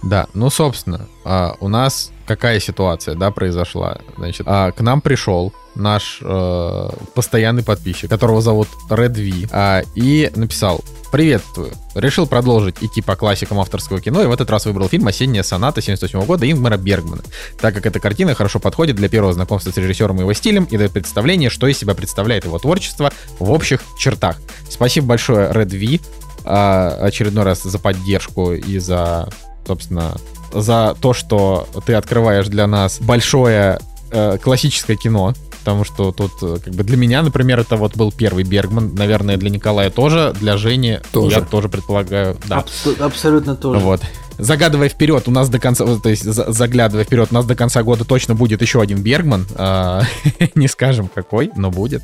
да. Ну, собственно, а, у нас какая ситуация, да, произошла? Значит, а, к нам пришел наш э, постоянный подписчик, которого зовут Red V, а, и написал Приветствую. Решил продолжить идти по классикам авторского кино и в этот раз выбрал фильм «Осенняя соната» 78 года Ингмара Бергмана, так как эта картина хорошо подходит для первого знакомства с режиссером и его стилем и дает представление, что из себя представляет его творчество в общих чертах. Спасибо большое, Red V, а, очередной раз за поддержку и за, собственно, за то, что ты открываешь для нас большое э, классическое кино, потому что тут, э, как бы для меня, например, это вот был первый Бергман, наверное, для Николая тоже, для Жени Тоже. я тоже предполагаю, да. Абсо- абсолютно тоже. Вот. Загадывая вперед, у нас до конца, то есть за- заглядывая вперед, у нас до конца года точно будет еще один Бергман. а, Не скажем какой, но будет.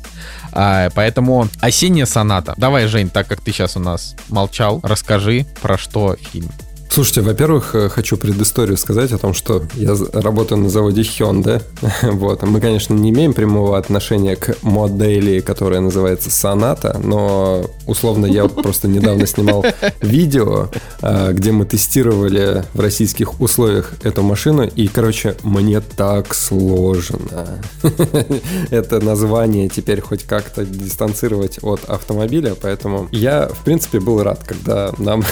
А, Поэтому осенняя соната. Давай, Жень, так как ты сейчас у нас молчал, расскажи, про что фильм. Слушайте, во-первых, э, хочу предысторию сказать о том, что я работаю на заводе Hyundai. Вот. Мы, конечно, не имеем прямого отношения к модели, которая называется Sonata, но условно я просто недавно снимал видео, а, где мы тестировали в российских условиях эту машину, и, короче, мне так сложно это название теперь хоть как-то дистанцировать от автомобиля, поэтому я, в принципе, был рад, когда нам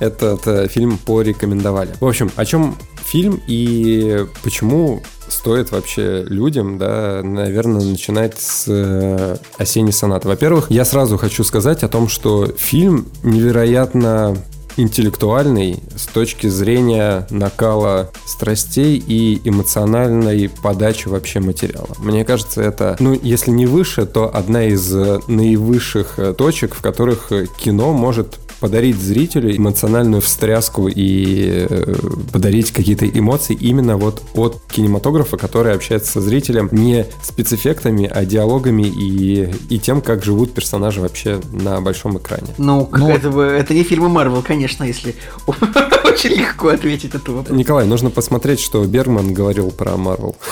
этот э, фильм порекомендовали. В общем, о чем фильм и почему стоит вообще людям, да, наверное, начинать с э, «Осенней сонаты». Во-первых, я сразу хочу сказать о том, что фильм невероятно интеллектуальный с точки зрения накала страстей и эмоциональной подачи вообще материала. Мне кажется, это, ну, если не выше, то одна из наивысших точек, в которых кино может подарить зрителю эмоциональную встряску и э, подарить какие-то эмоции именно вот от кинематографа, который общается со зрителем не спецэффектами, а диалогами и, и тем, как живут персонажи вообще на большом экране. Ну, Ну, это, бы- это не фильмы Марвел, конечно, если очень легко ответить на этот вопрос. Николай, нужно посмотреть, что Бергман говорил про Марвел.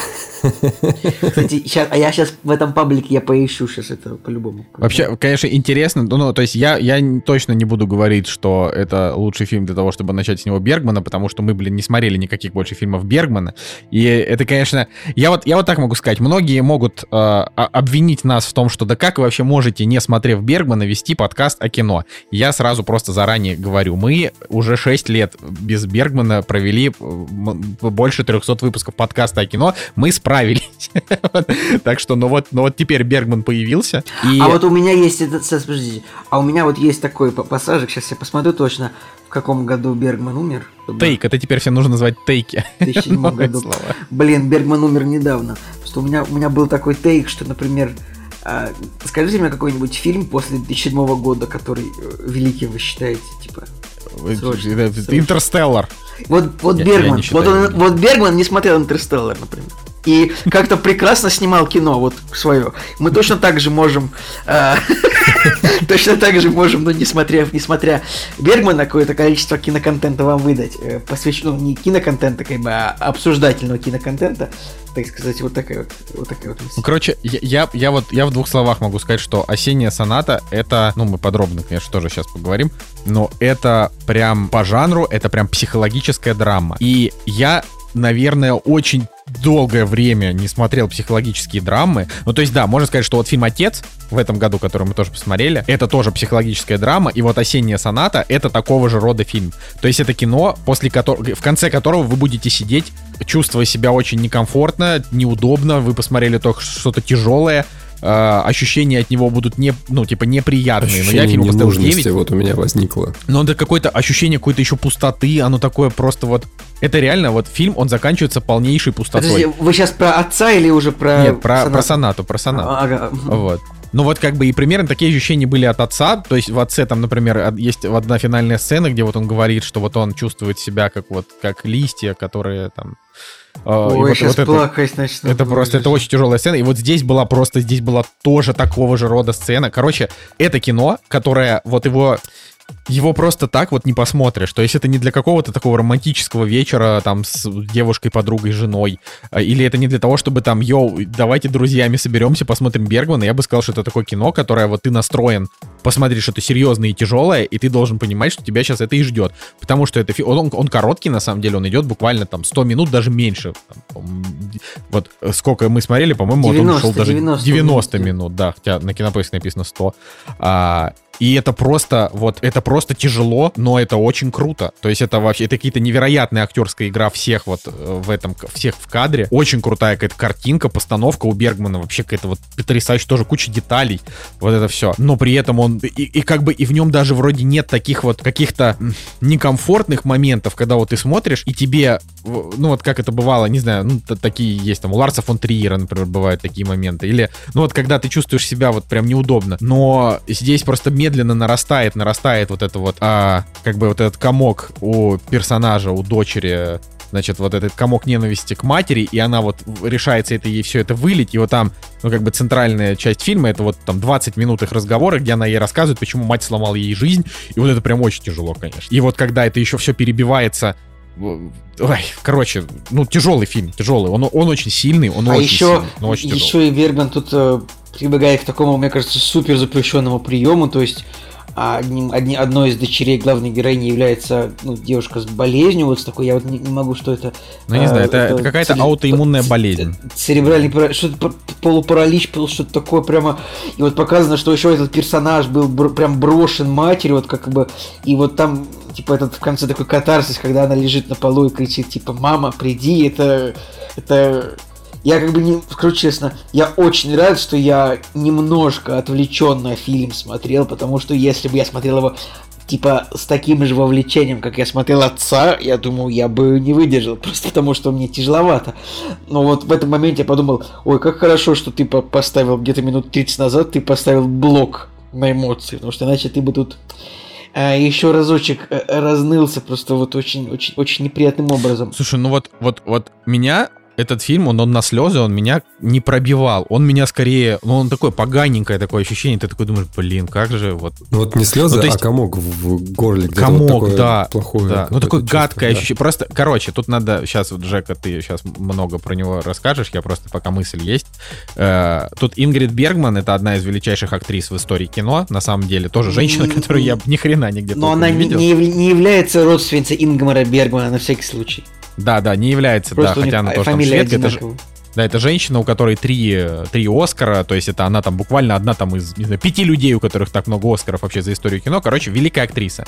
Кстати, щас- а я сейчас в этом паблике я поищу сейчас это по-любому. Вообще, конечно, интересно. Ну, ну, то есть я, я точно не буду говорить, что это лучший фильм для того, чтобы начать с него Бергмана, потому что мы, блин, не смотрели никаких больше фильмов Бергмана. И это, конечно... Я вот, я вот так могу сказать. Многие могут э, о- обвинить нас в том, что да как вы вообще можете, не смотрев Бергмана, вести подкаст о кино. Я сразу просто заранее говорю. Мы уже 6 лет без Бергмана провели э, больше 300 выпусков подкаста о кино. Мы справились. Вот. Так что, ну вот, ну вот теперь Бергман появился. И... А вот у меня есть этот, сейчас, подождите, а у меня вот есть такой па- пассажик, сейчас я посмотрю точно, в каком году Бергман умер. чтобы- Тейк, это теперь всем нужно называть тейки. В 2007 Новое году. Блин, Бергман умер недавно. Просто у меня, у меня был такой тейк, что, например, а, скажите мне какой-нибудь фильм после 2007 года, который э, великий вы считаете, типа. Срочно. Интерстеллар. Вот, вот Я- я Бергман, не считаю вот, он- вот Бергман не смотрел Интерстеллар, например. и как-то прекрасно снимал кино вот свое. Мы точно так же можем, э, точно так же можем, ну, несмотря, несмотря Бергмана, какое-то количество киноконтента вам выдать, э, посвящено, ну, не киноконтента, как бы, а обсуждательного киноконтента, так сказать, вот такая вот, вот такая вот Ну, короче, я, я, я вот, я в двух словах могу сказать, что «Осенняя соната» — это, ну, мы подробно, конечно, тоже сейчас поговорим, но это прям по жанру, это прям психологическая драма. И я наверное, очень долгое время не смотрел психологические драмы. Ну, то есть, да, можно сказать, что вот фильм «Отец» в этом году, который мы тоже посмотрели, это тоже психологическая драма, и вот «Осенняя соната» — это такого же рода фильм. То есть это кино, после которого, в конце которого вы будете сидеть, чувствуя себя очень некомфортно, неудобно, вы посмотрели только что-то тяжелое, э, ощущения от него будут не, ну, типа, неприятные. Ощущение но я фильм поставил ненужности 9. вот у меня возникло. Но это какое-то ощущение какой-то еще пустоты, оно такое просто вот... Это реально, вот фильм, он заканчивается полнейшей пустотой. Подожди, вы сейчас про отца или уже про... Нет, про, сонату? про сонату, про сонату. Ага. Вот. Ну вот как бы и примерно такие ощущения были от отца. То есть в отце там, например, есть одна финальная сцена, где вот он говорит, что вот он чувствует себя как вот как листья, которые там. И Ой, вот- сейчас вот это- плакать начну. это просто, это очень тяжелая сцена. И вот здесь была просто, здесь была тоже такого же рода сцена. Короче, это кино, которое вот его его просто так вот не посмотришь. То есть это не для какого-то такого романтического вечера там с девушкой, подругой, женой. А, Или это не для того, чтобы там, йоу, давайте друзьями соберемся, посмотрим Бергмана. Я бы сказал, что это такое кино, которое вот ты настроен посмотреть что-то серьезное и тяжелое, и ты должен понимать, что тебя сейчас это и ждет. Потому что это фи- он, он короткий, на самом деле, он идет буквально там 100 минут, даже меньше. Вот э, сколько мы смотрели, по-моему, вот он 90, шел даже 90 90 минут. минут, да, хотя на кинопоиске написано 100. А, и это просто, вот, это просто тяжело, но это очень круто. То есть это вообще, это какие-то невероятная актерская игра всех вот э, в этом, всех в кадре. Очень крутая какая-то картинка, постановка у Бергмана, вообще какая-то вот потрясающая, тоже куча деталей, вот это все. Но при этом он, и, и как бы, и в нем даже вроде нет таких вот каких-то некомфортных моментов, когда вот ты смотришь, и тебе, ну вот как это бывало, не знаю, ну такие есть там, у Ларса фон Триера, например, бывают такие моменты, или, ну вот когда ты чувствуешь себя вот прям неудобно, но здесь просто медленно нарастает, нарастает вот это вот, а, как бы вот этот комок у персонажа, у дочери, значит, вот этот комок ненависти к матери, и она вот решается это ей все это вылить, и вот там, ну, как бы центральная часть фильма, это вот там 20 минут их разговора, где она ей рассказывает, почему мать сломала ей жизнь, и вот это прям очень тяжело, конечно. И вот когда это еще все перебивается Ой, короче, ну, тяжелый фильм, тяжелый. Он, он очень сильный, он А очень еще, сильный, но очень тяжелый. еще и Бергман тут э, прибегает к такому, мне кажется, супер запрещенному приему, то есть а, одним, одни, одной из дочерей главной героини является ну, девушка с болезнью, вот с такой, я вот не, не могу, что это. Ну, не знаю, это, это какая-то цели- аутоиммунная болезнь. Церебральный пара- что-то полупаралич, пол- что-то такое прямо. И вот показано, что еще этот персонаж был бр- прям брошен матерью, вот как бы. И вот там, типа, этот в конце такой катарсис, когда она лежит на полу и кричит, типа, мама, приди, это. Это. Я как бы не скажу честно, я очень рад, что я немножко отвлеченно фильм смотрел, потому что если бы я смотрел его типа с таким же вовлечением, как я смотрел отца, я думаю, я бы не выдержал, просто потому что мне тяжеловато. Но вот в этом моменте я подумал, ой, как хорошо, что ты по- поставил где-то минут 30 назад, ты поставил блок на эмоции, потому что иначе ты бы тут э, еще разочек э, разнылся просто вот очень, очень, очень неприятным образом. Слушай, ну вот, вот, вот меня этот фильм, он, он на слезы, он меня не пробивал. Он меня скорее, ну он такой поганенькое такое ощущение, ты такой думаешь, блин, как же вот Ну вот не слезы, Ну, то есть- а комок в, горле. комок, вот такое да, Плохое да. Ну такое чувство, гадкое да. ощущение. Просто, короче, тут надо сейчас вот Джека, ты сейчас много про него расскажешь, я просто пока мысль есть. Э, тут Ингрид Бергман, это одна из величайших актрис в истории кино, на самом деле, тоже женщина, которую я ни хрена нигде Но она не не является родственницей Ингмара Бергмана на всякий случай. Да, да, не является, Просто да, хотя она тоже там шведка, это. Да, это женщина, у которой три, три Оскара, то есть это она там буквально одна там из, не знаю, пяти людей, у которых так много Оскаров вообще за историю кино. Короче, великая актриса.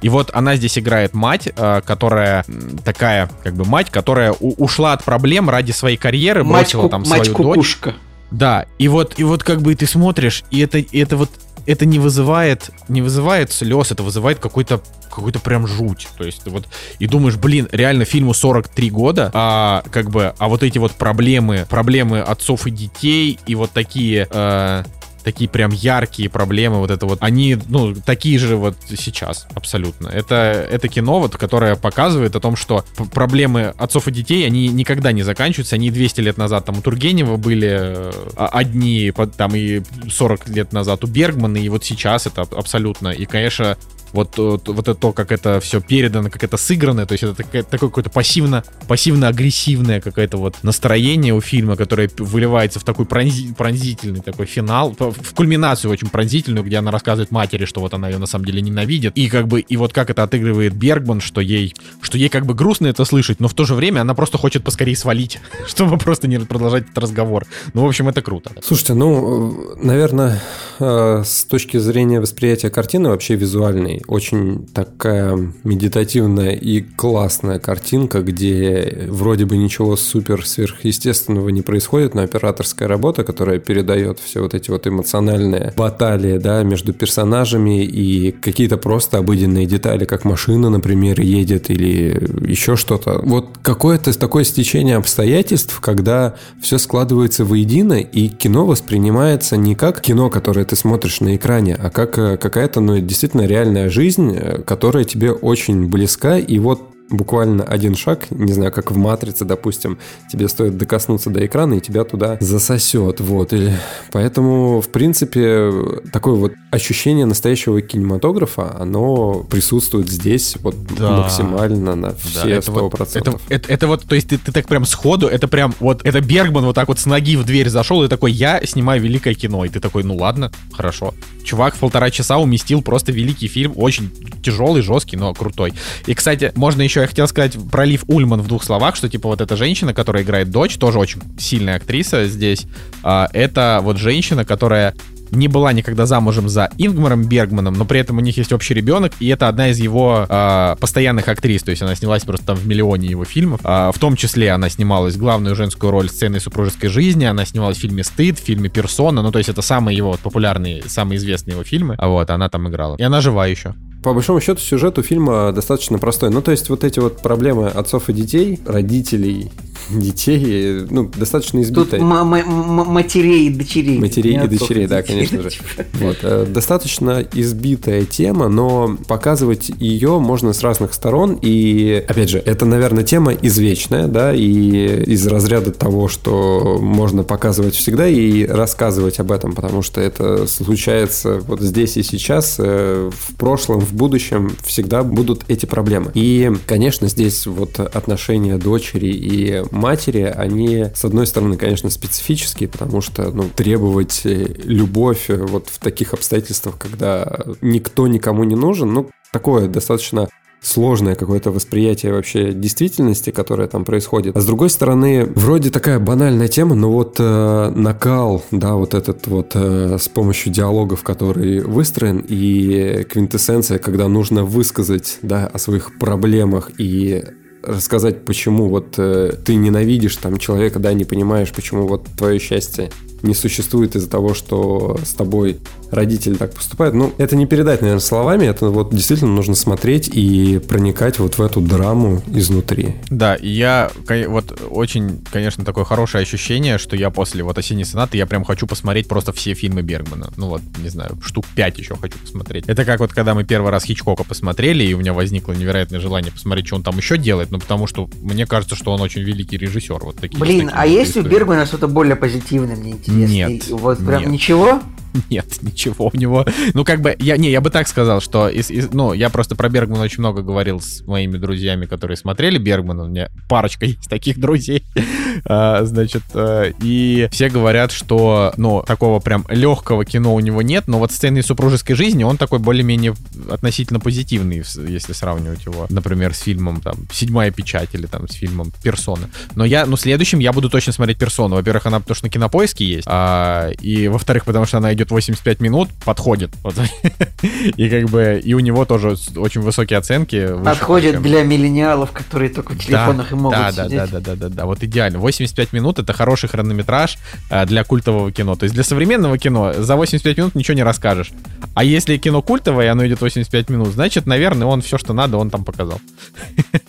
И вот она здесь играет мать, э, которая такая, как бы мать, которая у- ушла от проблем ради своей карьеры, Мать, бросила ку- там мать свою дочь. кукушка. Да, и вот, и вот как бы ты смотришь, и это, и это вот, это не вызывает, не вызывает слез, это вызывает какой-то, какой-то прям жуть. То есть ты вот, и думаешь, блин, реально фильму 43 года, а как бы, а вот эти вот проблемы, проблемы отцов и детей, и вот такие, э, такие прям яркие проблемы, вот это вот, они, ну, такие же вот сейчас, абсолютно. Это, это кино, вот, которое показывает о том, что проблемы отцов и детей, они никогда не заканчиваются, они 200 лет назад там у Тургенева были э, одни, там и 40 лет назад у Бергмана, и вот сейчас это абсолютно, и, конечно, вот, вот, вот это то, как это все передано, как это сыграно, то есть это такое, такое какое-то пассивно, пассивно-агрессивное какое-то вот настроение у фильма, которое выливается в такой пронзи, пронзительный такой финал, в кульминацию очень пронзительную, где она рассказывает матери, что вот она ее на самом деле ненавидит, и как бы, и вот как это отыгрывает Бергман, что ей, что ей как бы грустно это слышать, но в то же время она просто хочет поскорее свалить, чтобы просто не продолжать этот разговор. Ну, в общем, это круто. Слушайте, ну, наверное, э, с точки зрения восприятия картины вообще визуальной, очень такая медитативная и классная картинка, где вроде бы ничего супер сверхъестественного не происходит, но операторская работа, которая передает все вот эти вот эмоциональные баталии, да, между персонажами и какие-то просто обыденные детали, как машина, например, едет или еще что-то. Вот какое-то такое стечение обстоятельств, когда все складывается воедино, и кино воспринимается не как кино, которое ты смотришь на экране, а как э, какая-то, ну, действительно реальная жизнь, э, которая тебе очень близка, и вот буквально один шаг, не знаю, как в «Матрице», допустим, тебе стоит докоснуться до экрана, и тебя туда засосет, вот. И поэтому, в принципе, такое вот ощущение настоящего кинематографа, оно присутствует здесь вот да. максимально на все да, процентов. Это, это, это вот, то есть ты, ты так прям сходу, это прям вот, это Бергман вот так вот с ноги в дверь зашел и такой, я снимаю великое кино, и ты такой, ну ладно, хорошо. Чувак в полтора часа уместил просто великий фильм, очень тяжелый, жесткий, но крутой. И, кстати, можно еще, я хотел сказать про Лив Ульман в двух словах, что, типа, вот эта женщина, которая играет дочь, тоже очень сильная актриса здесь, а, это вот женщина, которая не была никогда замужем за Ингмаром Бергманом, но при этом у них есть общий ребенок, и это одна из его э, постоянных актрис, то есть она снялась просто там в миллионе его фильмов. Э, в том числе она снималась главную женскую роль сцены супружеской жизни, она снималась в фильме «Стыд», в фильме «Персона», ну то есть это самые его вот, популярные, самые известные его фильмы, а вот она там играла. И она жива еще. По большому счету сюжет у фильма достаточно простой. Ну, то есть вот эти вот проблемы отцов и детей, родителей, детей, ну, достаточно избитые. Тут матерей и дочерей. Матерей и дочерей, да, конечно же. Вот, э, достаточно избитая тема, но показывать ее можно с разных сторон. И, опять же, это, наверное, тема извечная, да, и из разряда того, что можно показывать всегда и рассказывать об этом, потому что это случается вот здесь и сейчас, э, в прошлом, в будущем всегда будут эти проблемы. И, конечно, здесь вот отношения дочери и матери, они, с одной стороны, конечно, специфические, потому что, ну, требовать любовь вот в таких обстоятельствах, когда никто никому не нужен, ну, такое достаточно сложное какое-то восприятие вообще действительности, которая там происходит. А с другой стороны, вроде такая банальная тема, но вот э, накал, да, вот этот вот э, с помощью диалогов, который выстроен, и квинтэссенция, когда нужно высказать, да, о своих проблемах и рассказать, почему вот э, ты ненавидишь там человека, да, не понимаешь, почему вот твое счастье не существует из-за того, что с тобой родители так поступают. Ну, это не передать, наверное, словами, это вот действительно нужно смотреть и проникать вот в эту драму изнутри. Да, и я вот очень, конечно, такое хорошее ощущение, что я после вот «Осенней сонаты» я прям хочу посмотреть просто все фильмы Бергмана. Ну вот, не знаю, штук пять еще хочу посмотреть. Это как вот когда мы первый раз Хичкока посмотрели, и у меня возникло невероятное желание посмотреть, что он там еще делает, ну потому что мне кажется, что он очень великий режиссер. Вот такие, Блин, а есть у Бергмана что-то более позитивное, мне интересно? Нет. Вот прям нет. ничего? Нет, ничего у него. Ну, как бы, я, не, я бы так сказал, что, из, из, ну, я просто про Бергмана очень много говорил с моими друзьями, которые смотрели Бергмана. У меня парочка есть таких друзей. а, значит, а, и все говорят, что, ну, такого прям легкого кино у него нет, но вот сцены супружеской жизни он такой более-менее относительно позитивный, если сравнивать его, например, с фильмом, там, «Седьмая печать» или там с фильмом «Персона». Но я, ну, следующим я буду точно смотреть «Персону». Во-первых, она потому что на кинопоиске есть, а, и, во-вторых, потому что она идет 85 минут, подходит. Вот. И как бы, и у него тоже очень высокие оценки. Подходит выше, для миллениалов, которые только в телефонах да, и могут да, сидеть. Да, да, да, да, да, вот идеально. 85 минут это хороший хронометраж а, для культового кино. То есть для современного кино за 85 минут ничего не расскажешь. А если кино культовое, и оно идет 85 минут, значит, наверное, он все, что надо, он там показал.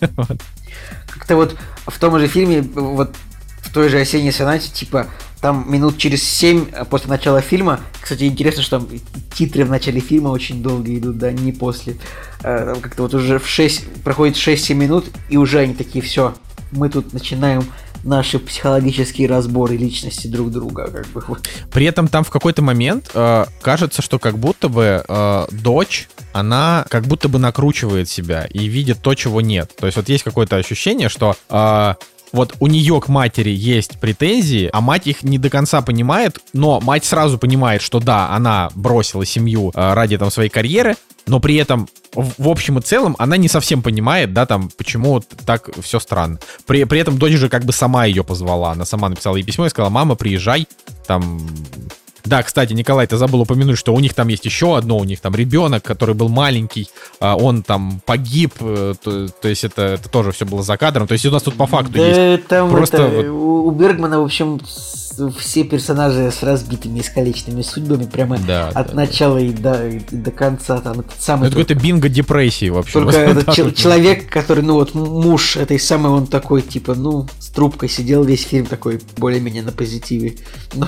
Как-то вот в том же фильме, вот в той же осенней сонате, типа, Там минут через 7 после начала фильма, кстати, интересно, что там титры в начале фильма очень долго идут, да, не после. Э, там как-то вот уже в 6, проходит 6-7 минут, и уже они такие, все, мы тут начинаем наши психологические разборы личности друг друга. Как бы. При этом там в какой-то момент э, кажется, что как будто бы э, дочь, она как будто бы накручивает себя и видит то, чего нет. То есть вот есть какое-то ощущение, что э, вот у нее к матери есть претензии, а мать их не до конца понимает, но мать сразу понимает, что да, она бросила семью э, ради там своей карьеры, но при этом в, общем и целом она не совсем понимает, да, там, почему так все странно. При, при этом дочь же как бы сама ее позвала, она сама написала ей письмо и сказала, мама, приезжай, там, да, кстати, Николай, ты забыл упомянуть, что у них там есть еще одно, у них там ребенок, который был маленький, а, он там погиб, э, то, то есть это, это тоже все было за кадром, то есть у нас тут по факту да, есть там просто это, вот- у Бергмана, в общем, все персонажи с разбитыми искалеченными судьбами прямо Да, от да, начала и до, и до конца. Там этот самый это какой-то бинго депрессии вообще. Только этот вот. человек, который, ну вот, муж этой самой, он такой, типа, ну, с трубкой сидел весь фильм такой, более-менее на позитиве. Ну,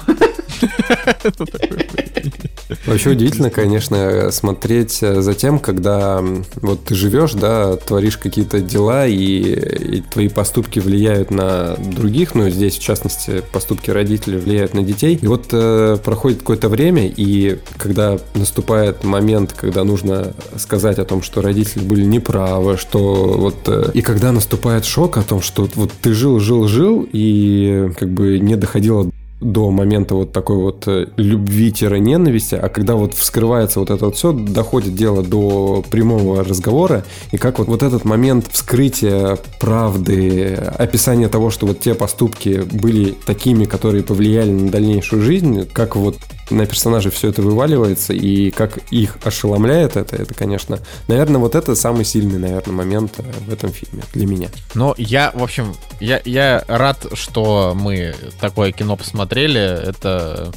Вообще удивительно, конечно, смотреть за тем, когда вот ты живешь, да, творишь какие-то дела, и, и твои поступки влияют на других, ну, здесь, в частности, поступки родителей влияют на детей. И вот э, проходит какое-то время, и когда наступает момент, когда нужно сказать о том, что родители были неправы, что вот... э, и когда наступает шок о том, что вот ты жил, жил, жил, и как бы не доходило до момента вот такой вот э, любви-ненависти, а когда вот вскрывается вот это вот все, доходит дело до прямого разговора, и как вот, вот этот момент вскрытия правды, описания того, что вот те поступки были такими, которые повлияли на дальнейшую жизнь, как вот на персонажей все это вываливается, и как их ошеломляет это, это, конечно, наверное, вот это самый сильный, наверное, момент э, в этом фильме для меня. Но я, в общем, я, я рад, что мы такое кино посмотрели. Это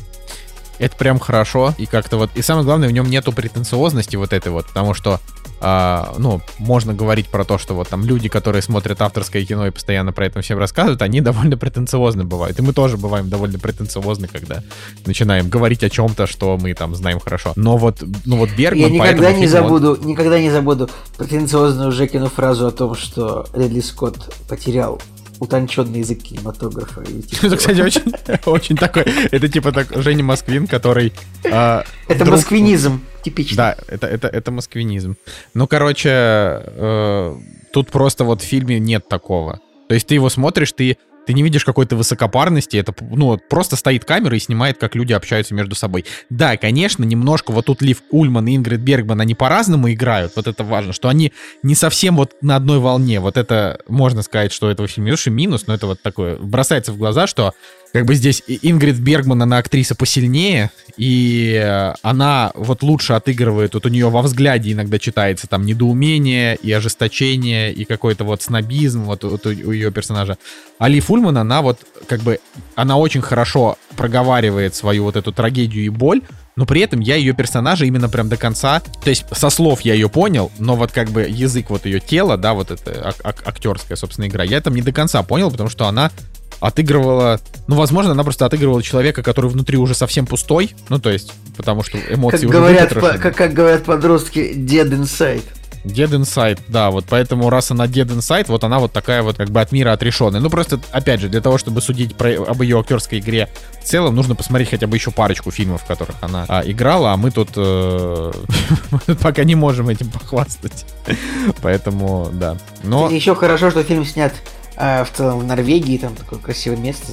это прям хорошо. И как-то вот. И самое главное, в нем нету претенциозности вот этой вот, потому что. а, ну, можно говорить про то, что вот там люди, которые смотрят авторское кино и постоянно про это всем рассказывают, они довольно претенциозны бывают. И мы тоже бываем довольно претенциозны, когда начинаем говорить о чем-то, что мы там знаем хорошо. Но вот, ну вот Бергман я никогда не фильму, он- забуду, никогда не забуду претенциозную Жекину фразу о том, что Ридли Скотт потерял утонченный язык кинематографа. Это, кстати, очень, очень такой. Это типа так Женя Москвин, который. а, это москвинизм, типичный. Да, это, это, это москвинизм. Ну, короче, э, тут просто вот в фильме нет такого. То есть ты его смотришь, ты, ты не видишь какой-то высокопарности, это ну, просто стоит камера и снимает, как люди общаются между собой. Да, конечно, немножко вот тут Лив Ульман и Ингрид Бергман, они по-разному играют, вот это важно, что они не совсем вот на одной волне. Вот это можно сказать, что этого фильма минус, но это вот такое бросается в глаза, что как бы здесь Ингрид Бергман, она актриса посильнее, и э, она вот лучше отыгрывает, вот у нее во взгляде иногда читается там недоумение и ожесточение, и какой-то вот снобизм вот, вот у, у ее персонажа. Али Фульман, она вот как бы, она очень хорошо проговаривает свою вот эту трагедию и боль, но при этом я ее персонажа именно прям до конца, то есть со слов я ее понял, но вот как бы язык вот ее тела, да, вот это ак- актерская, собственно, игра, я там не до конца понял, потому что она отыгрывала, ну, возможно, она просто отыгрывала человека, который внутри уже совсем пустой, ну, то есть, потому что эмоции Как уже говорят, по- как, как говорят подростки, dead inside. Dead Inside, да, вот поэтому раз она Dead Inside, вот она вот такая вот как бы от мира отрешенная. Ну просто, опять же, для того, чтобы судить про, об ее актерской игре в целом, нужно посмотреть хотя бы еще парочку фильмов, в которых она а, играла, а мы тут э, пока не можем этим похвастать. Поэтому, да. Но Еще хорошо, что фильм снят в целом в Норвегии, там такое красивое место,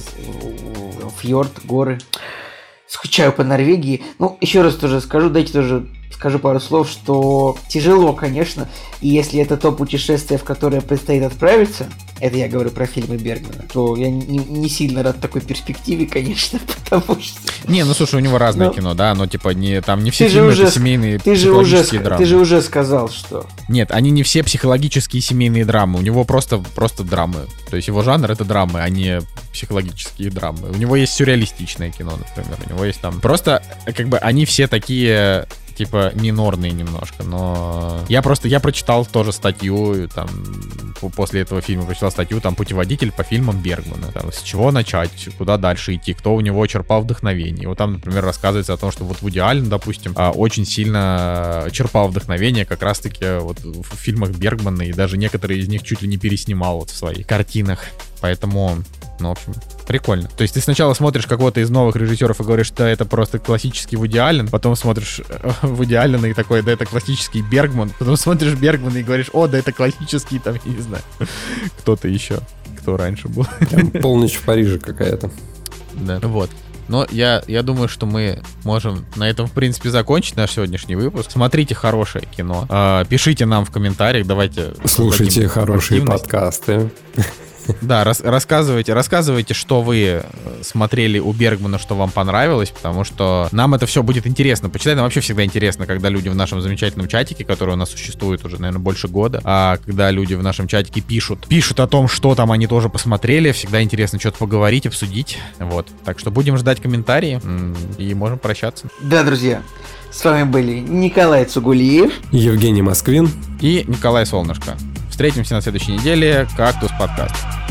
фьорд, горы. Скучаю по Норвегии. Ну, еще раз тоже скажу, дайте тоже скажу пару слов, что тяжело, конечно, и если это то путешествие, в которое предстоит отправиться, это я говорю про фильмы Бергмана, то я не, не сильно рад такой перспективе, конечно, потому что... Не, ну слушай, у него разное Ну, кино, да, оно типа не там не все Ты фильмы уже, это семейные ты же уже, драмы. ты же уже сказал, что Нет, они не все психологические семейные драмы. У него просто, просто драмы. То есть его жанр это драмы, а не психологические драмы. У него есть сюрреалистичное кино, например. У него есть там... Просто, как бы, они все такие типа минорные немножко, но я просто, я прочитал тоже статью, там, после этого фильма прочитал статью, там, путеводитель по фильмам Бергмана, там, с чего начать, куда дальше идти, кто у него черпал вдохновение. Вот там, например, рассказывается о том, что вот Вуди Аллен, допустим, а, очень сильно черпал вдохновение как раз-таки вот в фильмах Бергмана, и даже некоторые из них чуть ли не переснимал вот в своих картинах. Поэтому, ну, в общем, прикольно. То есть ты сначала смотришь какого-то из новых режиссеров и говоришь, да, это просто классический Вуди Аллен, потом смотришь э, Вуди Аллена и такой, да, это классический Бергман, потом смотришь Бергмана и говоришь, о, да, это классический, там, я не знаю, кто-то еще, кто раньше был. Там полночь в Париже какая-то. Да, вот. Но я, я думаю, что мы можем на этом, в принципе, закончить наш сегодняшний выпуск. Смотрите хорошее кино. Э, пишите нам в комментариях, давайте... Слушайте хорошие подкасты. Да, рас, рассказывайте, рассказывайте, что вы э, смотрели у Бергмана, что вам понравилось, потому что нам это все будет интересно. Почитать нам вообще всегда интересно, когда люди в нашем замечательном чатике, который у нас существует уже, наверное, больше года, а когда люди в нашем чатике пишут, пишут о том, что там они тоже посмотрели, всегда интересно что-то поговорить, обсудить. Вот. Так что будем ждать комментарии и можем прощаться. Да, друзья. С вами были Николай Цугулиев, Евгений Москвин и Николай Солнышко. Встретимся на следующей неделе. Кактус подкаст.